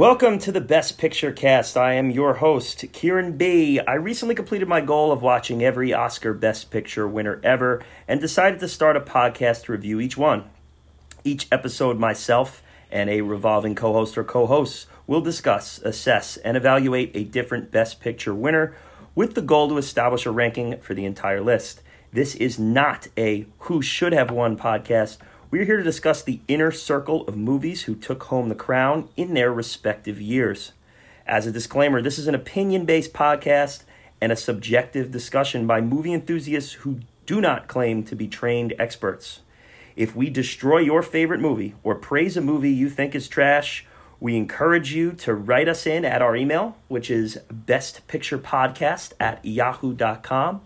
Welcome to the Best Picture cast. I am your host, Kieran B. I recently completed my goal of watching every Oscar Best Picture winner ever and decided to start a podcast to review each one. Each episode, myself and a revolving co host or co hosts will discuss, assess, and evaluate a different Best Picture winner with the goal to establish a ranking for the entire list. This is not a who should have won podcast. We're here to discuss the inner circle of movies who took home the crown in their respective years. As a disclaimer, this is an opinion based podcast and a subjective discussion by movie enthusiasts who do not claim to be trained experts. If we destroy your favorite movie or praise a movie you think is trash, we encourage you to write us in at our email, which is bestpicturepodcast at yahoo.com.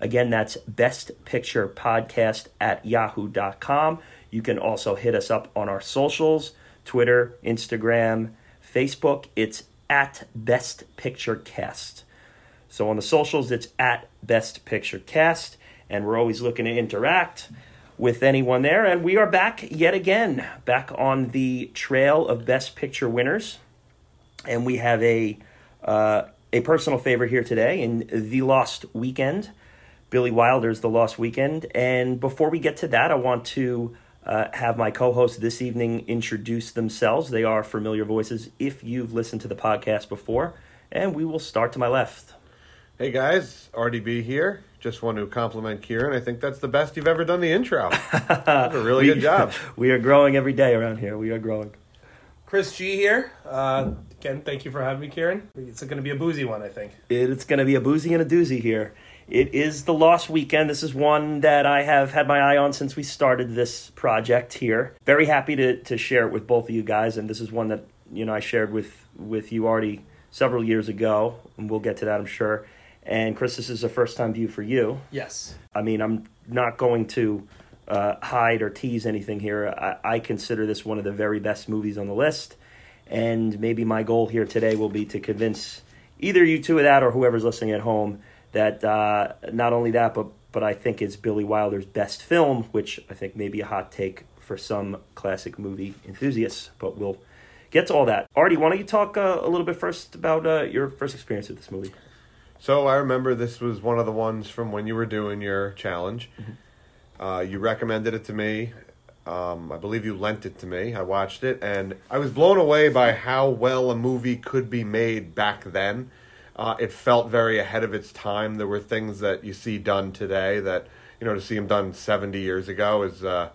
Again, that's bestpicturepodcast at yahoo.com. You can also hit us up on our socials Twitter, Instagram, Facebook. It's at Best Picture Cast. So on the socials, it's at Best Picture Cast, and we're always looking to interact with anyone there. And we are back yet again, back on the trail of Best Picture winners, and we have a uh, a personal favorite here today in The Lost Weekend. Billy Wilder's The Lost Weekend. And before we get to that, I want to uh, have my co hosts this evening introduce themselves. They are familiar voices if you've listened to the podcast before. And we will start to my left. Hey guys, Artie B here. Just want to compliment Kieran. I think that's the best you've ever done the intro. A really We- good job. we are growing every day around here. We are growing. Chris G here. Uh, again, thank you for having me, Kieran. It's going to be a boozy one, I think. It, it's going to be a boozy and a doozy here. It is the Lost Weekend. This is one that I have had my eye on since we started this project here. Very happy to, to share it with both of you guys, and this is one that you know I shared with with you already several years ago, and we'll get to that, I'm sure. And Chris, this is a first time view for you. Yes. I mean, I'm not going to uh, hide or tease anything here. I, I consider this one of the very best movies on the list, and maybe my goal here today will be to convince either you two of that or whoever's listening at home that uh, not only that, but but I think it's Billy Wilder's best film, which I think may be a hot take for some classic movie enthusiasts. But we'll get to all that. Artie, why don't you talk uh, a little bit first about uh, your first experience with this movie? So I remember this was one of the ones from when you were doing your challenge. Uh, you recommended it to me. Um, I believe you lent it to me. I watched it, and I was blown away by how well a movie could be made back then. Uh, it felt very ahead of its time. There were things that you see done today that you know to see them done seventy years ago is uh,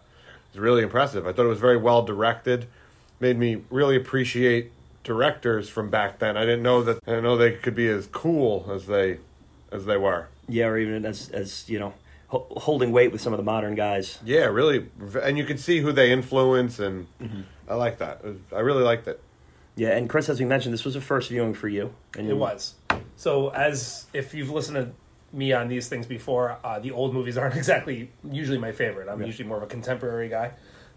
is really impressive. I thought it was very well directed. Made me really appreciate directors from back then. I didn't know that. I didn't know they could be as cool as they as they were. Yeah, or even as as you know, ho- holding weight with some of the modern guys. Yeah, really, and you can see who they influence, and I like that. I really liked it. Yeah, and Chris, as we mentioned, this was a first viewing for you. And It was. So, as if you've listened to me on these things before, uh, the old movies aren't exactly usually my favorite. I'm Yeah. usually more of a contemporary guy.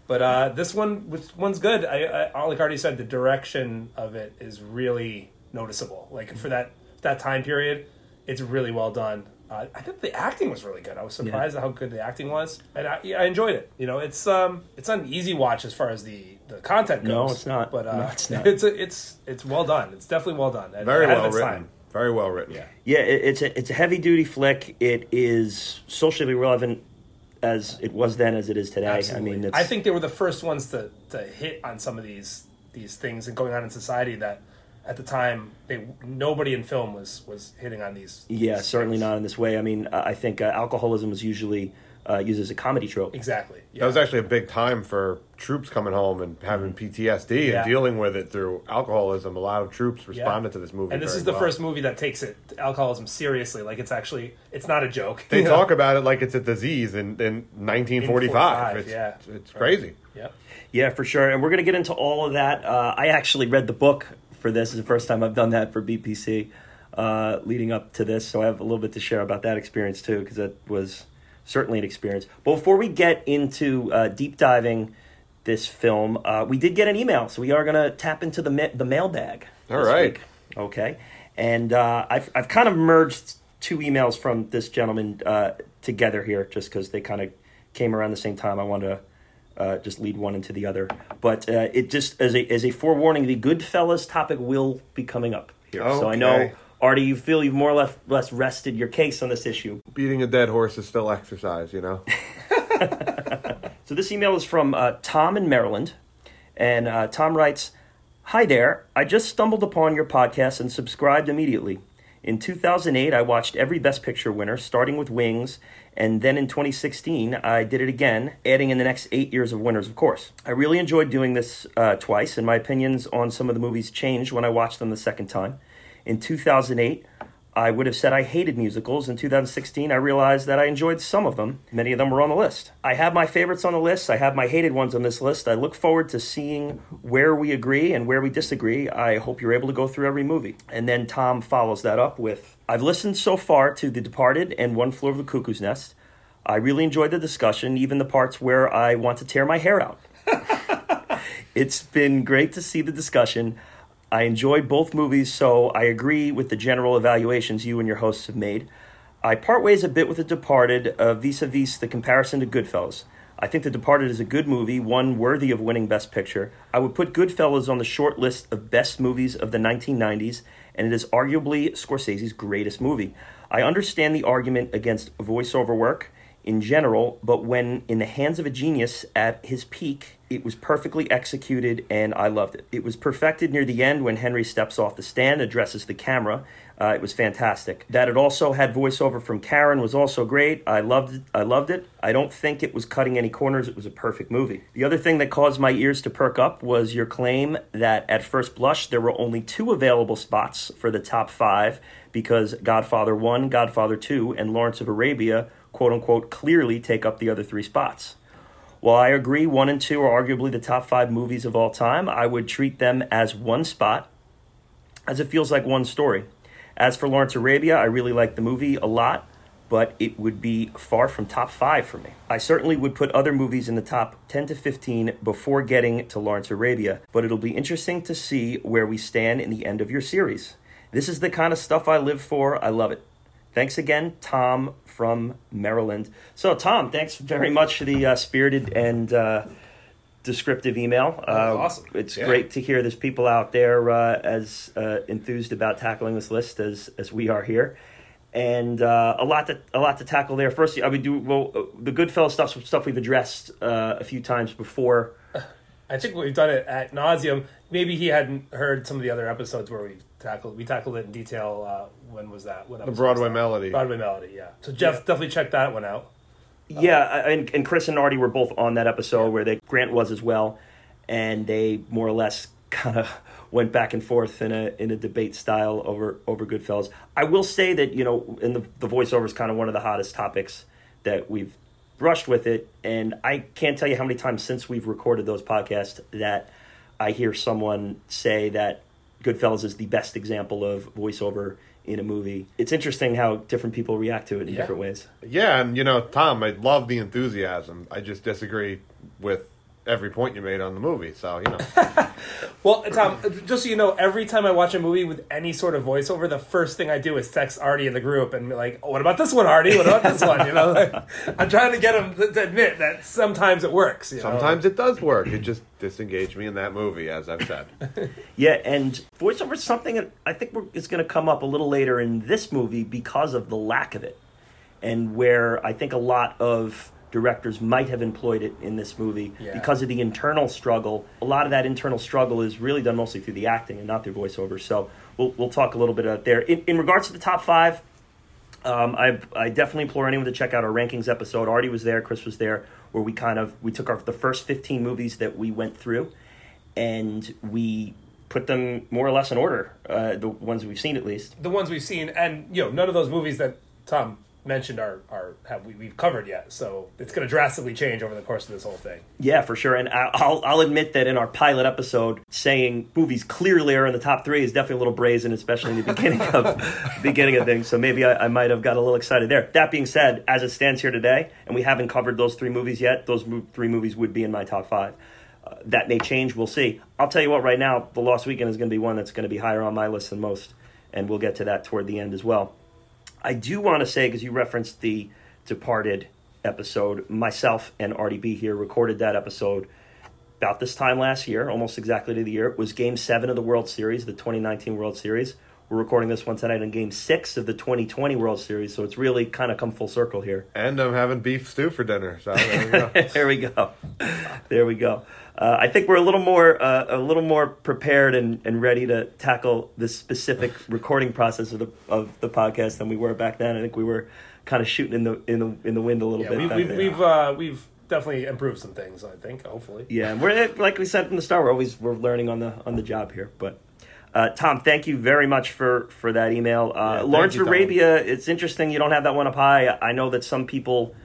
But uh, this one, this one's good. I, I like I already said, the direction of it is really noticeable. Like for that that time period, it's really well done. Uh, I think the acting was really good. I was surprised at how good the acting was, and I, yeah, I enjoyed it. You know, it's um, it's not an easy watch as far as the, the content goes. No, it's not. But uh, No, it's not. it's a, it's it's well done. It's definitely well done. and Very well its written. time. Very well written. Yeah. Yeah, it, it's a it's a heavy duty flick. It is socially relevant as it was then as it is today. Absolutely. I mean, it's, I think they were the first ones to, to hit on some of these these things and going on in society that at the time they nobody in film was was hitting on these. yeah, these certainly things. not in this way. I mean, I I think uh, alcoholism was usually uh, used as a comedy trope. Exactly. Yeah. That was actually a big time for troops coming home and having PTSD Yeah. and dealing with it through alcoholism. A lot of troops Yeah. responded to this movie. and this very is the well. first movie that takes it alcoholism seriously. Like it's actually it's not a joke. They talk about it like it's a disease in, in 1945. 45, it's yeah. it's crazy. Yep. Yeah, for sure. And we're going to get into all of that. Uh, I actually read the book for this. It's the first time I've done that for BPC uh, leading up to this. So I have a little bit to share about that experience too, because that was certainly an experience. But before we get into uh, deep diving this film, uh, we did get an email. So we are going to tap into the, ma- the mailbag. All right. week. Okay. And uh, I've, I've kind of merged two emails from this gentleman uh, together here, just because they kind of came around the same time. I wanted to uh, just lead one into the other, but uh, it just as a as a forewarning, the Goodfellas topic will be coming up here. So I know, Artie, you feel you've more or less, less rested your case on this issue. Beating a dead horse is still exercise, you know. So this email is from uh, Tom in Maryland, and uh, Tom writes, "Hi there. I just stumbled upon your podcast and subscribed immediately. In 2008, I watched every Best Picture winner, starting with Wings, and then in 2016, I did it again, adding in the next eight years of winners, of course. I really enjoyed doing this uh, twice, and my opinions on some of the movies changed when I watched them the second time. In 2008." I would have said I hated musicals. In 2016, I realized that I enjoyed some of them. Many of them were on the list. I have my favorites on the list. I have my hated ones on this list. I look forward to seeing where we agree and where we disagree. I hope you're able to go through every movie. And then Tom follows that up with I've listened so far to The Departed and One Flew Over the Cuckoo's Nest. I really enjoyed the discussion, even the parts where I want to tear my hair out. It's been great to see the discussion. I enjoyed both movies, so I agree with the general evaluations you and your hosts have made. I part ways a bit with The Departed vis a vis the comparison to Goodfellas. I think The Departed is a good movie, one worthy of winning Best Picture. I would put Goodfellas on the short list of best movies of the 1990s, and it is arguably Scorsese's greatest movie. I understand the argument against voiceover work in general, but when in the hands of a genius at his peak, it was perfectly executed and I loved it. It was perfected near the end when Henry steps off the stand, addresses the camera. Uh, it was fantastic. That it also had voiceover from Karen was also great. I loved it. I loved it. I don't think it was cutting any corners. It was a perfect movie. The other thing that caused my ears to perk up was your claim that at first blush there were only two available spots for the top five because Godfather 1, Godfather 2, and Lawrence of Arabia, quote unquote, clearly take up the other three spots. While I agree one and two are arguably the top five movies of all time, I would treat them as one spot, as it feels like one story. As for Lawrence Arabia, I really like the movie a lot, but it would be far from top five for me. I certainly would put other movies in the top 10 to 15 before getting to Lawrence Arabia, but it'll be interesting to see where we stand in the end of your series. This is the kind of stuff I live for. I love it. Thanks again, Tom from Maryland. So, Tom, thanks very much for the uh, spirited and uh, descriptive email. Uh, awesome. It's Yeah. great to hear there's people out there uh, as uh, enthused about tackling this list as as we are here, and uh, a lot to a lot to tackle there. First, I would do well. The Goodfellas stuff stuff we've addressed uh, a few times before. I think we've done it at nauseum. Maybe he hadn't heard some of the other episodes where we tackled we tackled it in detail. When was that? What The Broadway that? Melody. Broadway Melody, yeah. So Jeff definitely check that one out. Yeah, I- and, and Chris and Artie were both on that episode where they Grant was as well, and they more or less kind of went back and forth in a in a debate style over over Goodfellas. I will say that you know, in the the voiceover is kind of one of the hottest topics that we've brushed with it, and I can't tell you how many times since we've recorded those podcasts that I hear someone say that Goodfellas is the best example of voiceover in a movie. It's interesting how different people react to it in Yeah. different ways. Yeah, and you know, Tom, I love the enthusiasm. I just disagree with every point you made on the movie. So you know, Well, Tom, just so you know, every time I watch a movie with any sort of voiceover, the first thing I do is text Artie in the group and be like, oh, "What about this one, Artie? What about this one?" You know, like, I'm trying to get him to, to admit that sometimes it works. You know? sometimes it does work. It just disengaged me in that movie, as I've said. Yeah, and voiceover is something that I think is going to come up a little later in this movie because of the lack of it, and where I think a lot of directors might have employed it in this movie Yeah. because of the internal struggle. A lot of that internal struggle is really done mostly through the acting and not through voiceover. So we'll we'll talk a little bit about there. In, in regards to the top five, um, I I definitely implore anyone to check out our rankings episode. Artie was there, Chris was there, where we kind of we took our the first fifteen movies that we went through, and we put them more or less in order. Uh, the ones we've seen at least. the ones we've seen, and you know, none of those movies that Tom mentioned are are have we, we've covered yet. So it's going to drastically change over the course of this whole thing. Yeah, for sure. And I- I'll I'll admit that in our pilot episode, saying movies clearly are in the top three is definitely a little brazen, especially in the beginning of beginning of things. So maybe I, I might have got a little excited there. That being said, as it stands here today, and we haven't covered those three movies yet, those mo- three movies would be in my top five. Uh, that may change. We'll see. I'll tell you what. Right now, The Lost Weekend is going to be one that's going to be higher on my list than most, and we'll get to that toward the end as well. I do want to say, because you referenced the Departed episode, myself and Artie B here recorded that episode about this time last year, almost exactly to the year. It was game seven of the World Series, the 2019 World Series. We're recording this one tonight in game six of the 2020 World Series, so it's really kind of come full circle here. And I'm having beef stew for dinner. So there we go. there we go. There we go. Uh, I think we're a little more uh, a little more prepared and, and ready to tackle this specific recording process of the of the podcast than we were back then. I think we were kind of shooting in the in the in the wind a little Yeah, bit. we, back we've then. we've uh, we've definitely improved some things. I think, hopefully. Yeah, and we're like we said from the start, we're always we're learning on the on the job here. But uh, Tom, thank you very much for for that email. Uh, thank Lawrence you, Arabia, it's interesting you don't have that one up high. I know that some people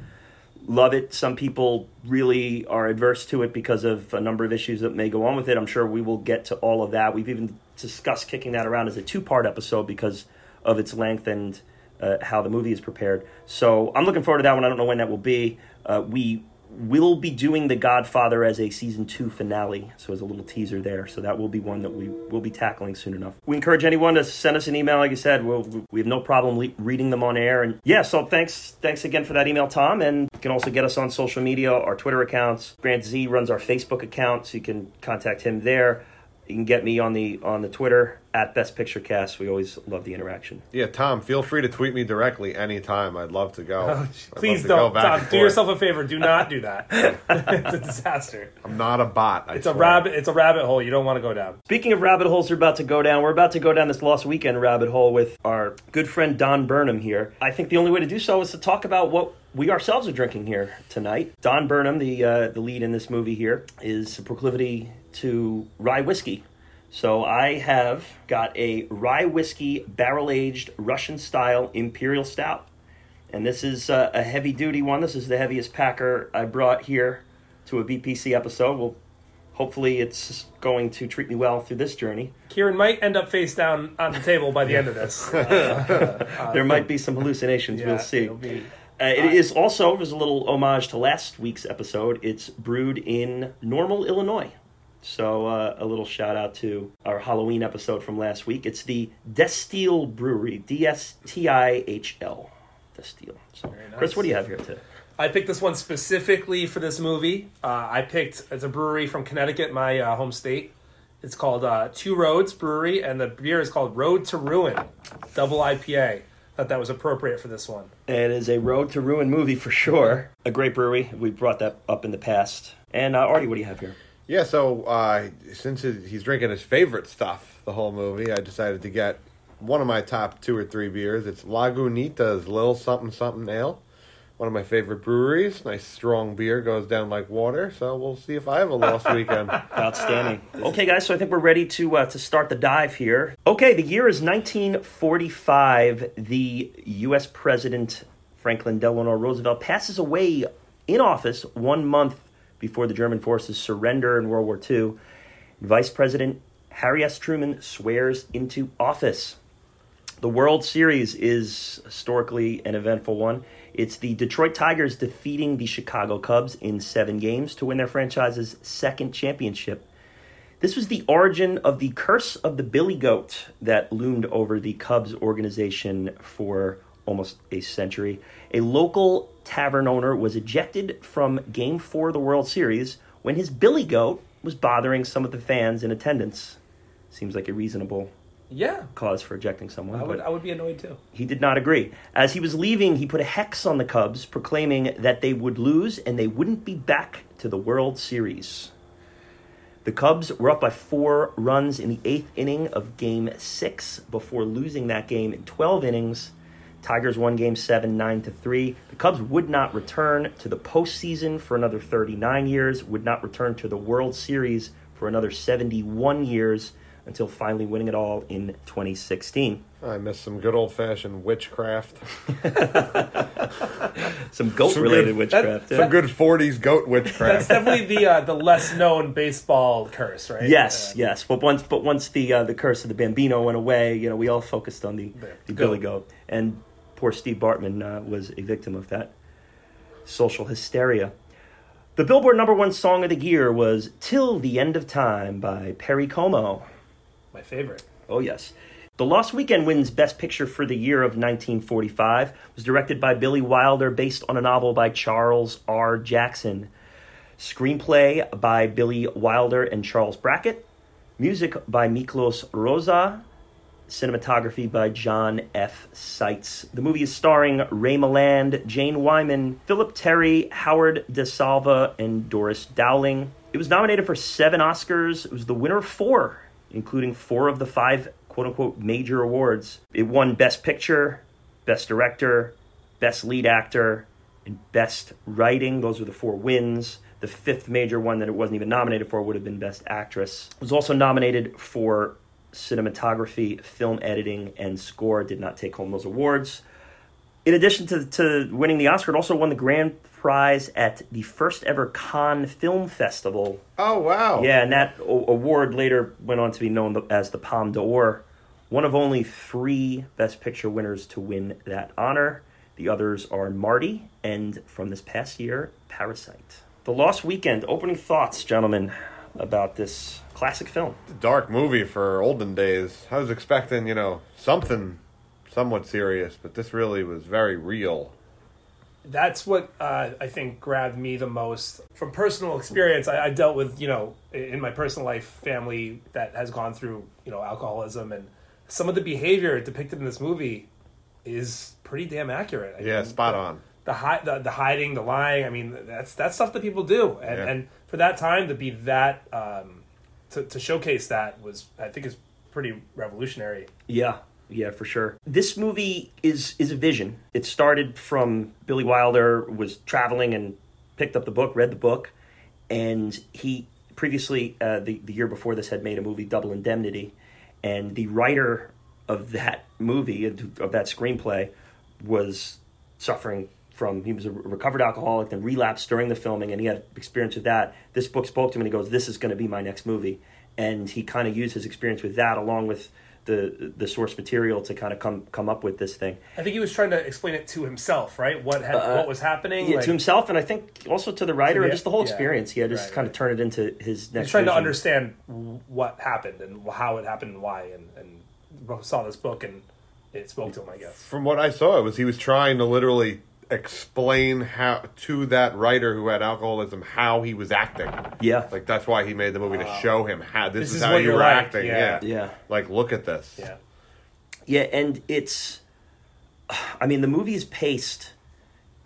love it. Some people really are adverse to it because of a number of issues that may go on with it. I'm sure we will get to all of that. We've even discussed kicking that around as a two part episode because of its length and uh, how the movie is prepared. So I'm looking forward to that one. I don't know when that will be. Uh, we will be doing The Godfather as a season two finale. So as a little teaser there. So that will be one that we will be tackling soon enough. We encourage anyone to send us an email. Like I said, we'll, we have no problem le- reading them on air. And yeah, so thanks, thanks again for that email, Tom. And you can also get us on social media, our Twitter accounts. Grant Z runs our Facebook account, so you can contact him there. You can get me on the on the Twitter at Best Picture Cast. We always love the interaction. Yeah, Tom, feel free to tweet me directly anytime. I'd love to go. I'd Please to don't, back Tom. Do yourself a favor. Do not do that. it's a disaster. I'm not a bot. I It's a rabbit. It's a rabbit hole. You don't want to go down. Speaking of rabbit holes, we're about to go down. We're about to go down this Lost Weekend rabbit hole with our good friend Don Burnham here. I think the only way to do so is to talk about what we ourselves are drinking here tonight. Don Burnham, the uh, the lead in this movie here, is a proclivity to rye whiskey. So I have got a rye whiskey barrel aged Russian style imperial stout, and this is uh, a heavy duty one. This is the heaviest packer I brought here to a BPC episode. We'll hopefully it's going to treat me well through this journey. Kieran might end up face down on the table by the end of this. Uh, there might be some hallucinations. yeah, we'll see. it'll be- Uh, it is also as a little homage to last week's episode. It's brewed in Normal, Illinois. So uh, a little shout out to our Halloween episode from last week. It's the Destihl Brewery, D S T I H L, Destihl. So, Very Chris, what do you have here today? I picked this one specifically for this movie. Uh, I picked it's a brewery from Connecticut, my uh, home state. It's called uh, Two Roads Brewery, and the beer is called Road to Ruin, double IPA. Thought that was appropriate for this one. It is a Road to Ruin movie for sure. A great brewery. We brought that up in the past. And uh, Artie, what do you have here? Yeah, so uh, since he's drinking his favorite stuff the whole movie, I decided to get one of my top two or three beers. It's Lagunitas Lil Something Something Ale. One of my favorite breweries. Nice strong beer, goes down like water. So we'll see if I have a lost weekend. Outstanding. Okay, guys, so I think we're ready to uh, to start the dive here. Okay, the year is 1945. The U.S. President Franklin Delano Roosevelt passes away in office one month before the German forces surrender in World War II. Vice President Harry S. Truman swears into office. The World Series is historically an eventful one. It's the Detroit Tigers defeating the Chicago Cubs in seven games to win their franchise's second championship. This was the origin of the curse of the Billy Goat that loomed over the Cubs organization for almost a century. A local tavern owner was ejected from Game 4 of the World Series when his Billy Goat was bothering some of the fans in attendance. Seems like a reasonable Yeah, cause for ejecting someone. I would. I would be annoyed too. he did not agree. As he was leaving, he put a hex on the Cubs, proclaiming that they would lose and they wouldn't be back to the World Series. The Cubs were up by four runs in the eighth inning of Game Six before losing that game in 12 innings. Tigers won Game Seven, nine to three. The Cubs would not return to the postseason for another 39 years. Would not return to the World Series for another 71 years until finally winning it all in 2016. I miss some good old fashioned witchcraft. Some goat related witchcraft. Some yeah. good 40s goat witchcraft. That's definitely the uh, the less known baseball curse, right? Yes, Uh, yes. But once, but once the uh, the curse of the Bambino went away, you know, we all focused on the, the Billy Goat, and poor Steve Bartman uh, was a victim of that social hysteria. The Billboard number one song of the year was "Till the End of Time" by Perry Como. my favorite. Oh yes. The Lost Weekend wins Best Picture for the year of 1945. It was directed by Billy Wilder, based on a novel by Charles R. Jackson. Screenplay by Billy Wilder and Charles Brackett. Music by Miklós Rózsa. Cinematography by John F. Seitz. The movie is starring Ray Milland, Jane Wyman, Philip Terry, Howard Da Silva, and Doris Dowling. It was nominated for seven Oscars. It was the winner of four, including four of the five quote unquote major awards. It won Best Picture, Best Director, Best Lead Actor, and Best Writing. Those were the four wins. The fifth major one that it wasn't even nominated for would have been Best Actress. It was also nominated for cinematography, film editing, and score. Did not take home those awards. In addition to, to winning the Oscar, it also won the grand prize at the first ever Cannes Film Festival. Oh wow! Yeah, and that o- award later went on to be known as the Palme d'Or. One of only three Best Picture winners to win that honor. The others are Marty and from this past year, Parasite. The Lost Weekend. Opening thoughts, gentlemen, about this classic film. Dark movie for olden days. I was expecting, you know, something somewhat serious, but this really was very real. that's what uh, I think grabbed me the most from personal experience. I, I dealt with you know in my personal life family that has gone through you know alcoholism and some of the behavior depicted in this movie is pretty damn accurate. I Yeah, mean, spot the- on. The, hi- the the hiding, the lying. I mean, that's that's stuff that people do, and Yeah. and for that time to be that um, to to showcase that was I think is pretty revolutionary. Yeah, yeah, for sure. This movie is is a vision. It started from Billy Wilder was traveling and picked up the book, read the book, and he previously uh, the the year before this had made a movie Double Indemnity, and the writer of that movie of that screenplay was suffering from he was a recovered alcoholic then relapsed during the filming and he had experience with that this book spoke to him and he goes this is going to be my next movie and he kind of used his experience with that along with the the source material to kind of come come up with this thing I think he was trying to explain it to himself, right? What had, Uh, what was happening? yeah, like- to himself and i think also to the writer To the- and just the whole yeah. experience he had to just Right, kind of right. turn it into his next He's trying to understand what happened and how it happened and why, and, and saw this book and it spoke to him. I guess. From what I saw, it was he was trying to literally explain how to that writer who had alcoholism how he was acting. yeah Like that's why he made the movie to uh, show him how this, This is, is how you you're were like, acting. yeah. Yeah. yeah Like look at this. Yeah. Yeah, and it's, I mean, the movie is paced.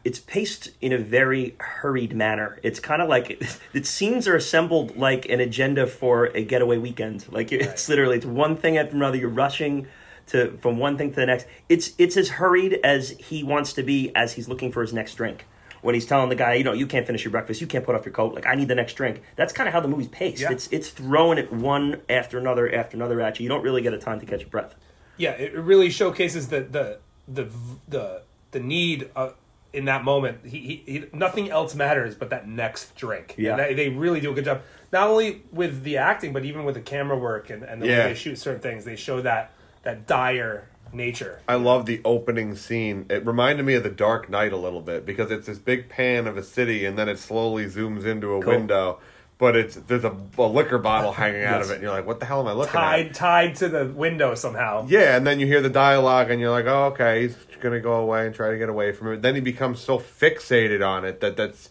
It's paced in a very hurried manner. It's kind of like the scenes are assembled like an agenda for a getaway weekend. Like it's literally it's one thing after another. You're rushing to from one thing to the next. It's it's as hurried as he wants to be as he's looking for his next drink. When he's telling the guy, you know, you can't finish your breakfast, you can't put off your coat. Like I need the next drink. That's kind of how the movie's paced. Yeah. It's it's throwing it one after another after another at you. You don't really get a time to catch your breath. Yeah, it really showcases the the the the the need uh, in that moment. He, he, he nothing else matters but that next drink. Yeah. they, they really do a good job. Not only with the acting, but even with the camera work and, and the Yeah. way they shoot certain things. They show that that dire nature. I love the opening scene. It reminded me of The Dark Knight a little bit because it's this big pan of a city and then it slowly zooms into a Cool. window. But it's there's a, a liquor bottle hanging out of it, and you're like, "What the hell am I looking Tied at?" tied to the window somehow. Yeah, and then you hear the dialogue, and you're like, "Oh, okay, he's gonna go away and try to get away from it." Then he becomes so fixated on it that that's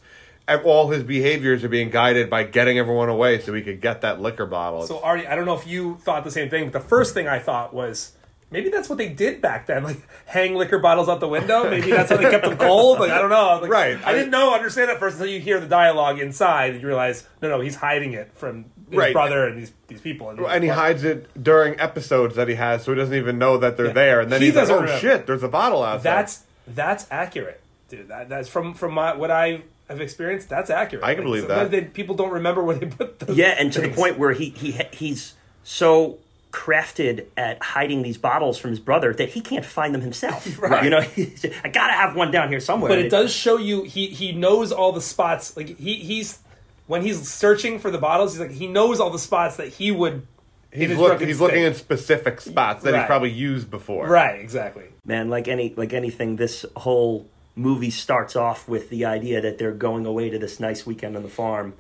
all his behaviors are being guided by getting everyone away so he could get that liquor bottle. So Artie, I don't know if you thought the same thing, but the first thing I thought was maybe that's what they did back then, like hang liquor bottles out the window. Maybe that's how they kept them cold. Like I don't know. Like, Right. I didn't know understand at first until you hear the dialogue inside and you realize no, no, he's hiding it from his Right. brother and these these people. And, and he hides it during episodes that he has, so he doesn't even know that they're there. And then He he's like, "Oh remember. shit, there's a bottle outside." That's that's accurate, dude. That, that's from from my, what I have experienced. That's accurate. I can believe sometimes that. They, people don't remember where they put the Yeah, and to the point where he he he's so crafted at hiding these bottles from his brother that he can't find them himself. Right. You know, I gotta have one down here somewhere. But And it does show you he he knows all the spots. Like he he's when he's searching for the bottles, he's like he knows all the spots that he would. he's look, drunken he's looking in specific spots that Right. he's probably used before. right exactly. man, like any like anything, this whole movie starts off with the idea that they're going away to this nice weekend on the farm,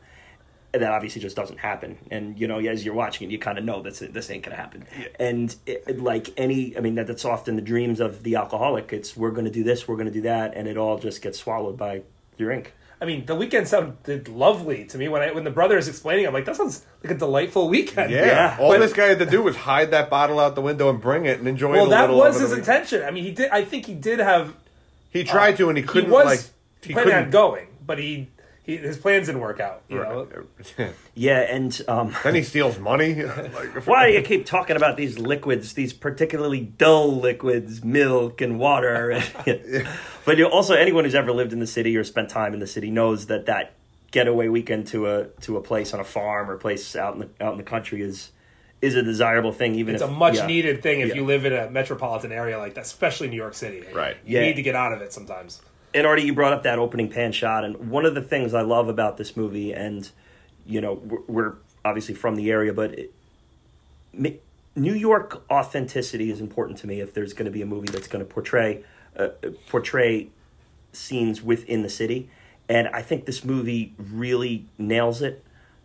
and that obviously just doesn't happen. And you know, as you're watching it, you kind of know this this ain't gonna happen. And it, it- like any, I mean, that, that's often the dreams of the alcoholic. It's we're gonna do this, we're gonna do that, and it all just gets swallowed by drink. I mean, the weekend sounded lovely to me when I when the brother is explaining. I'm like, that sounds like a delightful weekend. Yeah. Yeah. All But- this guy had to do was hide that bottle out the window and bring it and enjoy Well, it a that little. was over his the intention. I mean, he did. I think he did have. He tried to, and he couldn't he was like. He planning on couldn't. going, but he, he his plans didn't work out. You know, Yeah, and um, then he steals money. Like, why do you keep talking about these liquids, these particularly dull liquids, milk and water? but you also anyone who's ever lived in the city or spent time in the city knows that that getaway weekend to a to a place on a farm or a place out in the out in the country is is a desirable thing. Even it's if, a much yeah. needed thing if Yeah. you live in a metropolitan area like that, especially New York City. Right. You Yeah. need to get out of it sometimes. and Artie, you brought up that opening pan shot, and one of the things I love about this movie, and you know, we're, we're obviously from the area, but it, New York authenticity is important to me. If there's going to be a movie that's going to portray uh, portray scenes within the city, and I think this movie really nails it.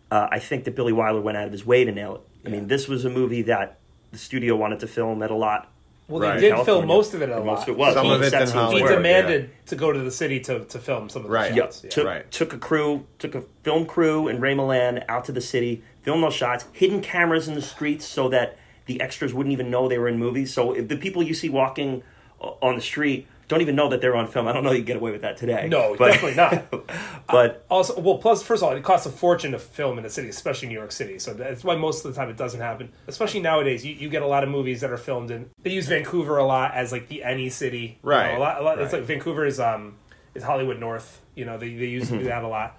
Uh, I think that Billy Wilder went out of his way to nail it. I mean, this was a movie that the studio wanted to film at a lot. Well, Right. they did California. film most of it at a lot. most of it was. Some He of it set in scenes Hollywood. he where- demanded to go to the city to, to film some of the Right. Yeah, shots. took, Right. took a crew, took a film crew and Ray Milland out to the city, filmed those shots, hidden cameras in the streets so that the extras wouldn't even know they were in movies. So if the people you see walking on the street don't even know that they're on film, I don't know you get away with that today. No, but, definitely not. But Also, well, plus, first of all, it costs a fortune to film in a city, especially New York City. So that's why most of the time it doesn't happen. Especially nowadays, you, you get a lot of movies that are filmed in. They use Vancouver a lot as like the any city. You know, Right, a lot, a lot, It's like Vancouver is um is Hollywood North. You know, they they used Mm-hmm. to do that a lot.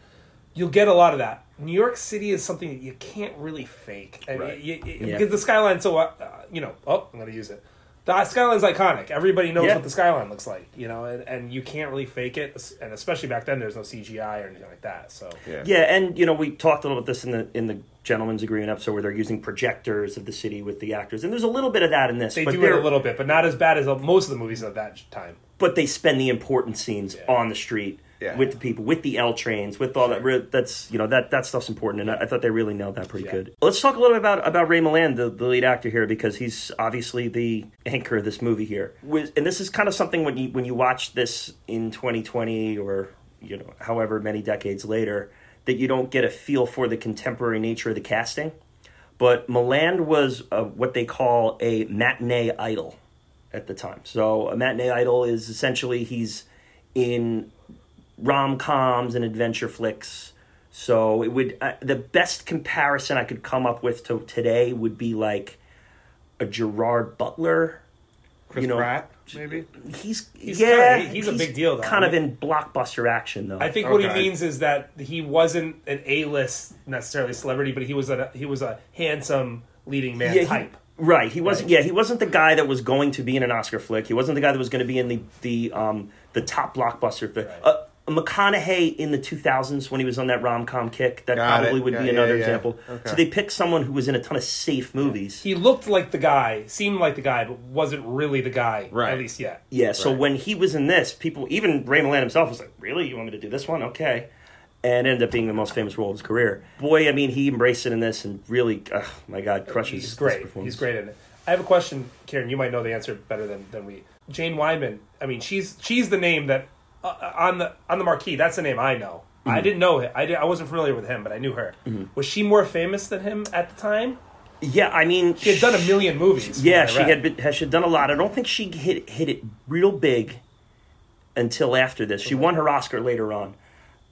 You'll get a lot of that. New York City is something that you can't really fake, and Right. you- you- Yeah. because the skyline's so uh, you know. Oh, I'm going to use it. The skyline's iconic. Everybody knows Yeah. what the skyline looks like, you know, and, and you can't really fake it. And especially back then, there's no CGI or anything like that. So Yeah. yeah, and you know we talked a little bit this in the in the Gentleman's Agreement episode where they're using projectors of the city with the actors, and there's a little bit of that in this. they but do it a little bit, but not as bad as most of the movies of that time. but they spend the important scenes Yeah. on the street Yeah. with the people, with the L trains, with all that. That's you know that that stuff's important, and I, I thought they really nailed that pretty Yeah. good. Let's talk a little bit about about Ray Milland, the, the lead actor here, because he's obviously the anchor of this movie here. And this is kind of something when you when you watch this in 2020 or you know however many decades later that you don't get a feel for the contemporary nature of the casting. But Milland was uh, what they call a matinee idol at the time. So a matinee idol is essentially he's in rom coms and adventure flicks. So it would uh, the best comparison I could come up with to today would be like a Gerard Butler. Chris you know, Pratt, maybe. He's, He's yeah, kinda- he's a big deal, though. Kind of in blockbuster action though. I think what he means is that he wasn't an A-list necessarily celebrity, but he was a he was a handsome leading man Yeah, he- type. Right. He wasn't. Right. Yeah, he wasn't the guy that was going to be in an Oscar flick. He wasn't the guy that was going to be in the the um the top blockbuster flick. Right. Uh, McConaughey in the 2000s when he was on that rom com kick. That Got probably it. would be another yeah. example. Okay. So they picked someone who was in a ton of safe movies. He looked like the guy, seemed like the guy, but wasn't really the guy. Right. At least yet. Yeah. So Right. when he was in this, people, even Ray Milland himself, was like, "Really, you want me to do this one? Okay." And ended up being the most famous role of his career. Boy, I mean, he embraced it in this and really, ugh, my God, crushes. He's great. He's great in it. I have a question, Kieran. You might know the answer better than, than we. Jane Wyman. I mean, she's she's the name that uh, on the on the marquee. That's the name I know. Mm-hmm. I didn't know. I did, I wasn't familiar with him, but I knew her. Was she more famous than him at the time? Yeah, I mean, She had done a million movies. Yeah, she had been, has she had done a lot. I don't think she hit hit it real big until after this. She won her Oscar later on.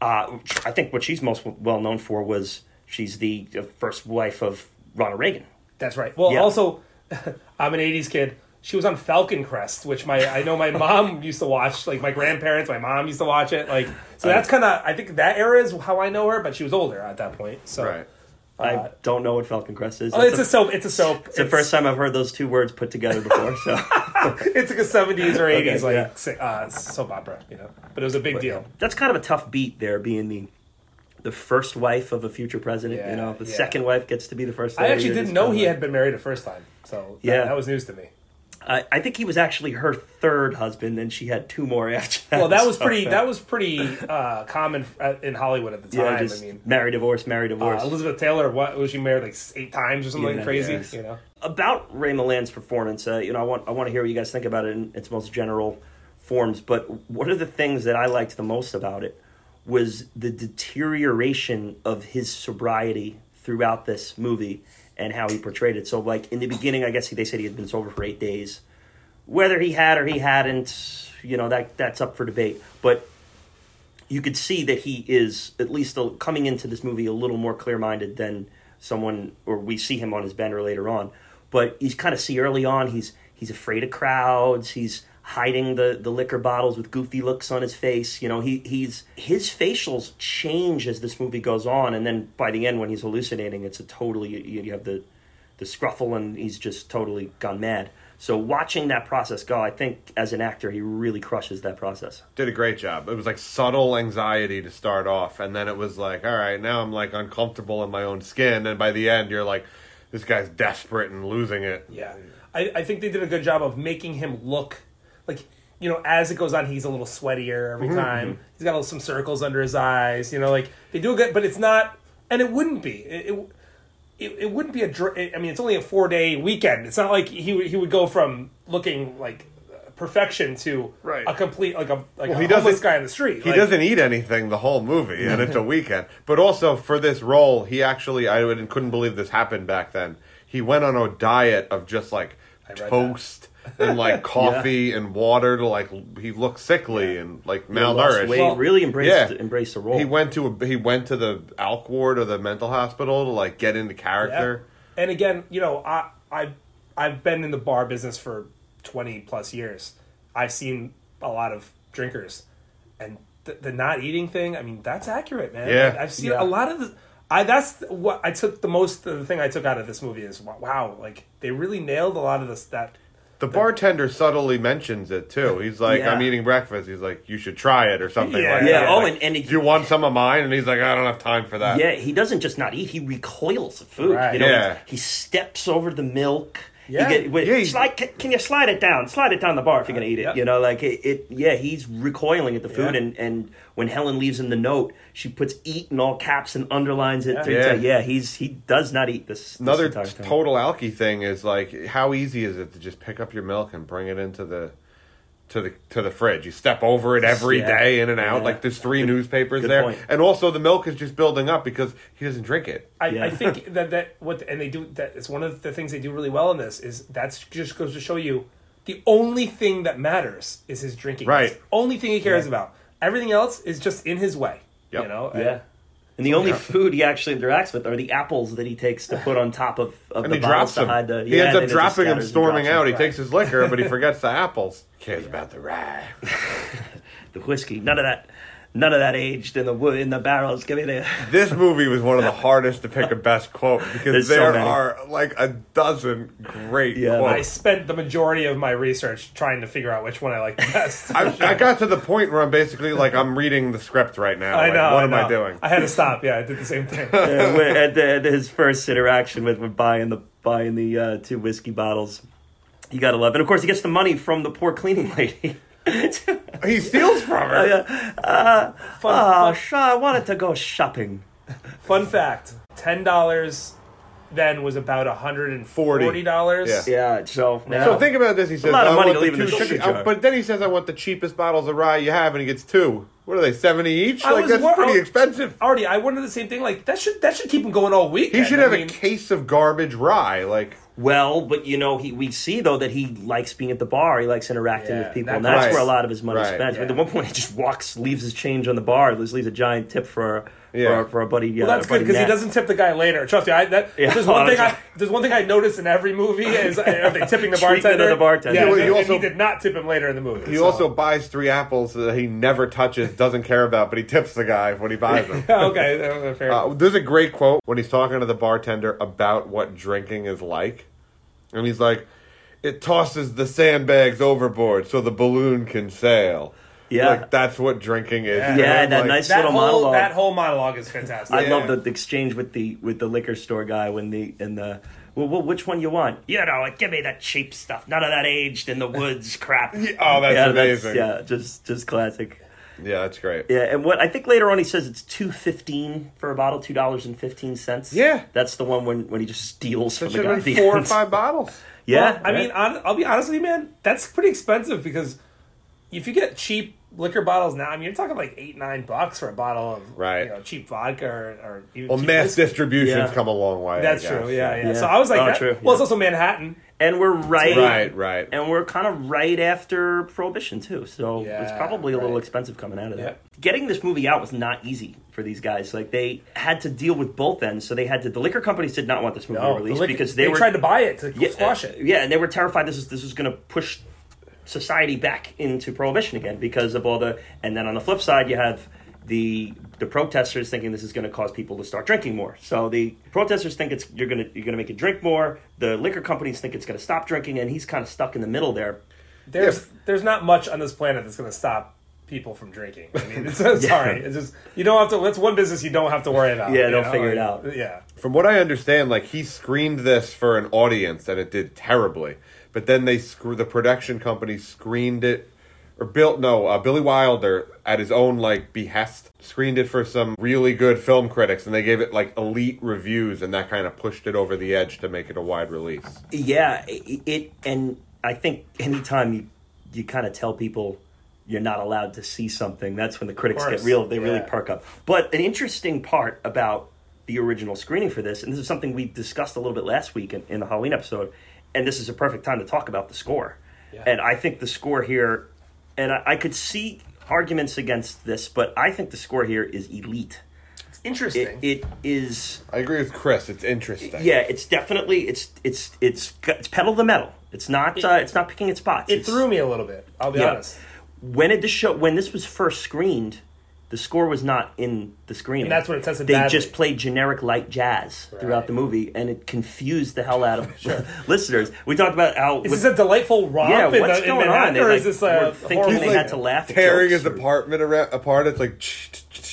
Uh, I think what she's most well known for was she's the first wife of Ronald Reagan. That's right. Well, Yeah. also, I'm an '80s kid. She was on Falcon Crest, which my I know my mom used to watch. Like my grandparents, my mom used to watch it. Like so, that's kind of I think that era is how I know her. But she was older at that point. So Right. I don't know what Falcon Crest is. oh, it's a soap. It's a soap. it's the first time I've heard those two words put together before. So It's like a '70s or '80s Okay, like si- uh, soap opera, you know. But it was a big deal. that's kind of a tough beat there, being the the first wife of a future president. Yeah, you know, the yeah. second wife gets to be the first. I actually didn't know he like- had been married the first time. So that, Yeah. that was news to me. I I think he was actually her third husband, and she had two more after that. Well, that was So, pretty. uh, That was pretty uh, common in Hollywood at the time. yeah, just I mean, marry, divorce, marry, uh. Elizabeth Taylor, what was she married like eight times or something Yeah, crazy? yes. You know, about Ray Milland's performance, uh, you know, I want I want to hear what you guys think about it in its most general forms. But one of the things that I liked the most about it was the deterioration of his sobriety throughout this movie and how he portrayed it. So, like in the beginning, I guess they said he had been sober for eight days. Whether he had or he hadn't, you know, that that's up for debate. But you could see that he is at least coming into this movie a little more clear-minded than someone or we see him on his bender later on but you kind of see early on he's he's afraid of crowds he's hiding the the liquor bottles with goofy looks on his face you know he he's his facials change as this movie goes on and then by the end when he's hallucinating it's a totally you, you have the the scruffle and he's just totally gone mad so watching that process go i think as an actor he really crushes that process Did a great job. It was like subtle anxiety to start off, and then it was like, all right, now I'm like uncomfortable in my own skin, and by the end, you're like, this guy's desperate and losing it. yeah. I, I think they did a good job of making him look like you know as it goes on he's a little sweatier every Mm-hmm. time. He's got some circles under his eyes. You know, like they do a good, but it's not, and it wouldn't be. It, it, it, it wouldn't be a. dr- I mean, it's only a four day weekend. It's not like he would- he would go from looking like perfection to Right. a complete like a like Well, a he homeless guy on the street. He Like, doesn't eat anything the whole movie, and it's a weekend. But also for this role, he actually I would- couldn't believe this happened back then. He went on a diet of just like toast. that. Toast and like coffee and water to like he looked sickly and like malnourished. weight, Well, really embraced yeah. embraced the role He went to a, he went to the alk ward or the mental hospital to like get into Yeah. character. And again, you know, I I I've been in the bar business for twenty plus years. I've seen a lot of drinkers, and the, the not eating thing. I mean, that's accurate, man. Yeah. I've seen Yeah. a lot of the. I that's what I took the most. The thing I took out of this movie is wow, like they really nailed a lot of this. That The bartender subtly mentions it too. He's like, Yeah. "I'm eating breakfast." He's like, "You should try it" or something Yeah. like Yeah, that. oh, Like, and- and he- do you want some of mine? And he's like, "I don't have time for that." Yeah, he doesn't just not eat; he recoils at food. Right. You know, Yeah. he, he steps over the milk. Yeah. He get, wait, Yeah, slide, can, can you slide it down? Slide it down the bar if you're gonna eat it. yeah. You know, like it, it. Yeah, he's recoiling at the food, Yeah. and and when Helen leaves him the note, she puts "eat" in all caps and underlines it. Yeah. to- Yeah. to- yeah, he's he does not eat this. this Another entire total alky thing is like, how easy is it to just pick up your milk and bring it into the to the to the fridge? You step over it every day Yeah. in and out. Yeah. Like there's three newspapers Good there, point. and also the milk is just building up because he doesn't drink it. I, Yeah. I think that that what and they do that it's one of the things they do really well in this is that's just goes to show you the only thing that matters is his drinking. Right. It's the only thing he cares Yeah. about. Everything else is just in his way. Yep. You know. Yeah. And the only oh, food he actually interacts with are the apples that he takes to put on top of, of And the he drops them. the. he yeah, ends up then it just dropping them, storming out. He takes his liquor, but he forgets the apples. Cares about the rye. the whiskey. None of that. None of that aged in the wood in the barrels. Give me the. This movie was one of the hardest to pick a best quote because There's so there many. are like a dozen great Yeah. I quotes. spent the majority of my research trying to figure out which one I like best. I, I got to the point where I'm basically like I'm reading the script right now. I Like, know. what I am I doing? I had to stop. Yeah, I did the same thing. When- at, the, at his first interaction with, with buying the buying the uh, two whiskey bottles, you gotta love. And of course, he gets the money from the poor cleaning lady. He steals from her. Uh, fun, oh, fun, sure, I wanted to go shopping. fun fact: ten dollars then was about hundred and forty dollars. Yeah. Yeah, so now, So think about this. He says, a lot of I money want to leave in two the sugar uh, cheap- jar. But then he says, I want the cheapest bottles of rye you have, and he gets two. What are they, 70 each? I like, was that's wor- pretty I- expensive. Already, I wondered the same thing. Like that should that should keep him going all week. He should have I mean, a case of garbage rye. Like, Well, but you know, he we see though that he likes being at the bar. He likes interacting Yeah, with people, that- and that's Right. where a lot of his money Right. spent. Yeah. At one point, he just walks, leaves his change on the bar, leaves a giant tip for Yeah. for, for a buddy. Well, that's good because he doesn't tip the guy later. Trust me, I, that, Yeah. there's one thing I there's one thing I notice in every movie is uh, are they tipping the Treatment of bartender? the bartender. Yeah, Yeah, well, and he he, did not tip him later in the movie. he so- also buys three apples that he never touches, doesn't care about, but he tips the guy when he buys them. okay, uh, fair. Uh, there's a great quote when he's talking to the bartender about what drinking is like. And he's like, it tosses the sandbags overboard so the balloon can sail. Yeah. Like, that's what drinking is. Yeah. You know, Yeah, that like- nice that little whole monologue. that whole monologue is fantastic. I Yeah. love the, the exchange with the with the liquor store guy when the and the well, well, which one you want? You know, give me that cheap stuff. None of that aged in the woods crap. Oh, that's amazing. yeah, just just classic. Yeah, that's great. Yeah, and what I think later on he says it's two fifteen for a bottle, two dollars and fifteen cents. Yeah. that's the one when when he just steals That from the guy. the Four or five bottles. Yeah, Well, I mean, I'll be honest with you, man. That's pretty expensive because if you get cheap liquor bottles now, I mean, you're talking like eight, nine bucks for a bottle of Right. you know, cheap vodka or, or even Well, cheap mass whiskey. distribution's Yeah. come a long way. I That's guess. true. Yeah, yeah, Yeah. So I was like, Oh, that- true, well, it's also Manhattan. and we're right, Right, right. and we're kind of right after Prohibition too. So it's probably a little expensive coming out of that. Yeah. Getting this movie out was not easy for these guys. Like they had to deal with both ends. So they had to. The liquor companies did not want this movie No, the released liquor- because they, were tried to buy it to yeah, squash it. Yeah, and they were terrified this is this was going to push society back into prohibition again because of all the. And then on the flip side, you have the the protesters thinking this is going to cause people to start drinking more. So the protesters think it's you're going to you're going to make it drink more. The liquor companies think it's going to stop drinking, and he's kind of stuck in the middle there. There's Yeah. there's not much on this planet that's going to stop people from drinking. I mean, it's, sorry, it's just you don't have to. That's one business you don't have to worry about. Yeah, you they'll know? figure it out. Yeah, From what I understand, like he screened this for an audience and it did terribly. But then they screw the production company screened it or built no uh, Billy Wilder at his own like behest screened it for some really good film critics and they gave it like elite reviews and that kind of pushed it over the edge to make it a wide release. Yeah, it, it and I think anytime you you kind of tell people you're not allowed to see something, that's when the critics get real. They really perk up. But an interesting part about the original screening for this, and this is something we discussed a little bit last week in, in the Halloween episode, and this is a perfect time to talk about the score. Yeah. And I think the score here, and I, I could see arguments against this, but I think the score here is elite. it's interesting. It, it is I agree with Chris. It's interesting. yeah, it's definitely it's it's it's it's pedal to the metal. It's not uh, it's not picking its spots. it It's- threw me a little bit. I'll be Yeah. honest. when it this show when this was first screened, the score was not in the screening. And that's when it tested They badly. just played generic light jazz throughout the movie, and it confused the hell out of listeners. We talked about how Is with- this a delightful romp? yeah, in what's the, in going on? They or like, is this were a thinking they He's had to laugh. tearing his or- apartment ara- apart. It's like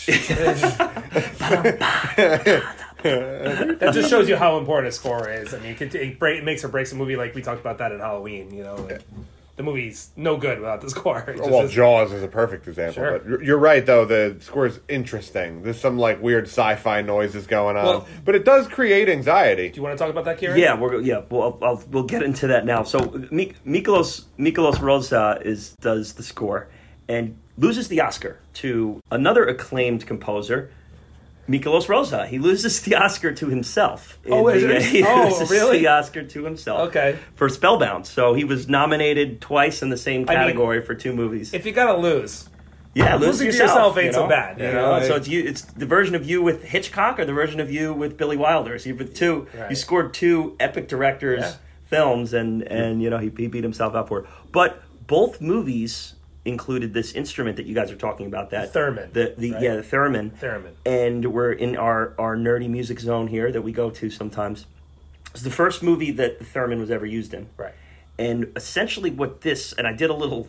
That just shows you how important a score is. I mean, it, it, break, it makes or breaks a movie. Like we talked about that in Halloween. You know, like, the movie's no good without the score. It just well, is- Jaws is a perfect example. Sure. But you're- you're right, though. The score is interesting. There's some like weird sci-fi noises going on, Well- but it does create anxiety. Do you want to talk about that, Kieran? Yeah, we're go- yeah. Well, I'll, I'll, we'll get into that now. So Mik- Miklós Miklós Rózsa is does the score and loses the Oscar to another acclaimed composer, Miklós Rózsa. He loses the Oscar to himself. Oh, is the- it? he Oh, loses really? The Oscar to himself. Okay. For Spellbound, so he was nominated twice in the same I mean, category for two movies. If you gotta lose, yeah, lose losing to yourself, yourself ain't you so bad, you know, know, so it's you. It's the version of you with Hitchcock or the version of you with Billy Wilder. So you with two. Right. You scored two epic directors Yeah. films, and and you know he, he beat himself up for it. But both movies included this instrument that you guys are talking about. That theremin, The the right? yeah the theremin. Theremin. And we're in our our nerdy music zone here that we go to sometimes. It's the first movie that the theremin was ever used in. right? And essentially, what this and I did a little,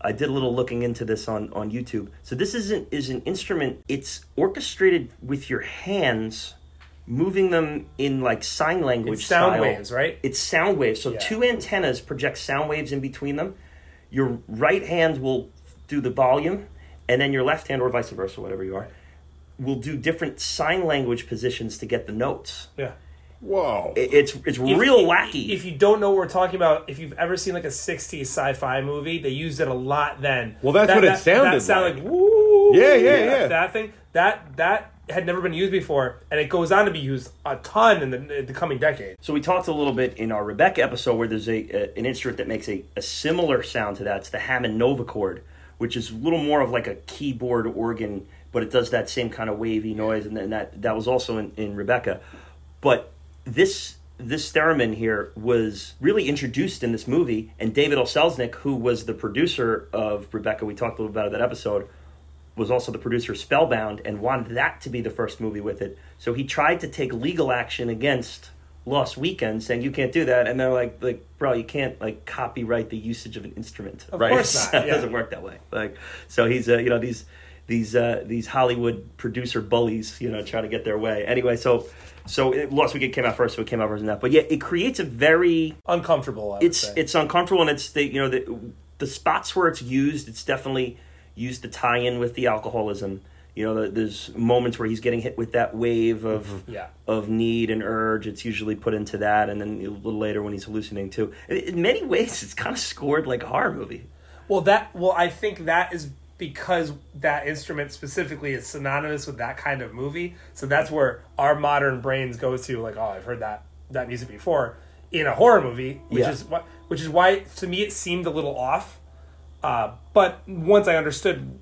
I did a little looking into this on on YouTube. So this isn't is an instrument. It's orchestrated with your hands, moving them in like sign language It's sound style. waves, right? It's sound waves. So Yeah. two antennas project sound waves in between them. Your right hand will do the volume, and then your left hand, or vice versa, whatever you are, will do different sign language positions to get the notes. Yeah. Whoa! It- It's it's If- real if- wacky. If you don't know what we're talking about, if you've ever seen like a '60s sci-fi movie, they used it a lot then. Well, that's That- what it sounded that sound like. woo. Yeah, yeah, yeah. That thing that that had never been used before, and it goes on to be used a ton in the, in the coming decade. So we talked a little bit in our Rebecca episode where there's a, a an instrument that makes a, a similar sound to that. It's the Hammond Novachord, which is a little more of like a keyboard organ, but it does that same kind of wavy noise, and then that that was also in, in Rebecca. But this this theremin here was really introduced in this movie, and David O. Selznick, who was the producer of Rebecca, we talked a little bit about that episode, was also the producer of Spellbound and wanted that to be the first movie with it. So he tried to take legal action against Lost Weekend, saying you can't do that. And they're like, like, bro, you can't like copyright the usage of an instrument. Of right? course not, it doesn't work that way. Like, so he's uh, you know these these uh, these Hollywood producer bullies, you know, trying to get their way. Anyway, so so it, Lost Weekend came out first, so it came out first than that. But yeah, it creates a very Uncomfortable. It's say. it's uncomfortable and it's the you know the the spots where it's used it's definitely used to tie in with the alcoholism you know there's moments where he's getting hit with that wave of mm-hmm. Yeah. of need and urge it's usually put into that and then a little later when he's hallucinating too in, many ways it's kind of scored like a horror movie Well, that well, I think that is because that instrument specifically is synonymous with that kind of movie. So that's where our modern brains go to, like, oh, I've heard that that music before in a horror movie, which Yeah. is which is why to me it seemed a little off. Uh, but once I understood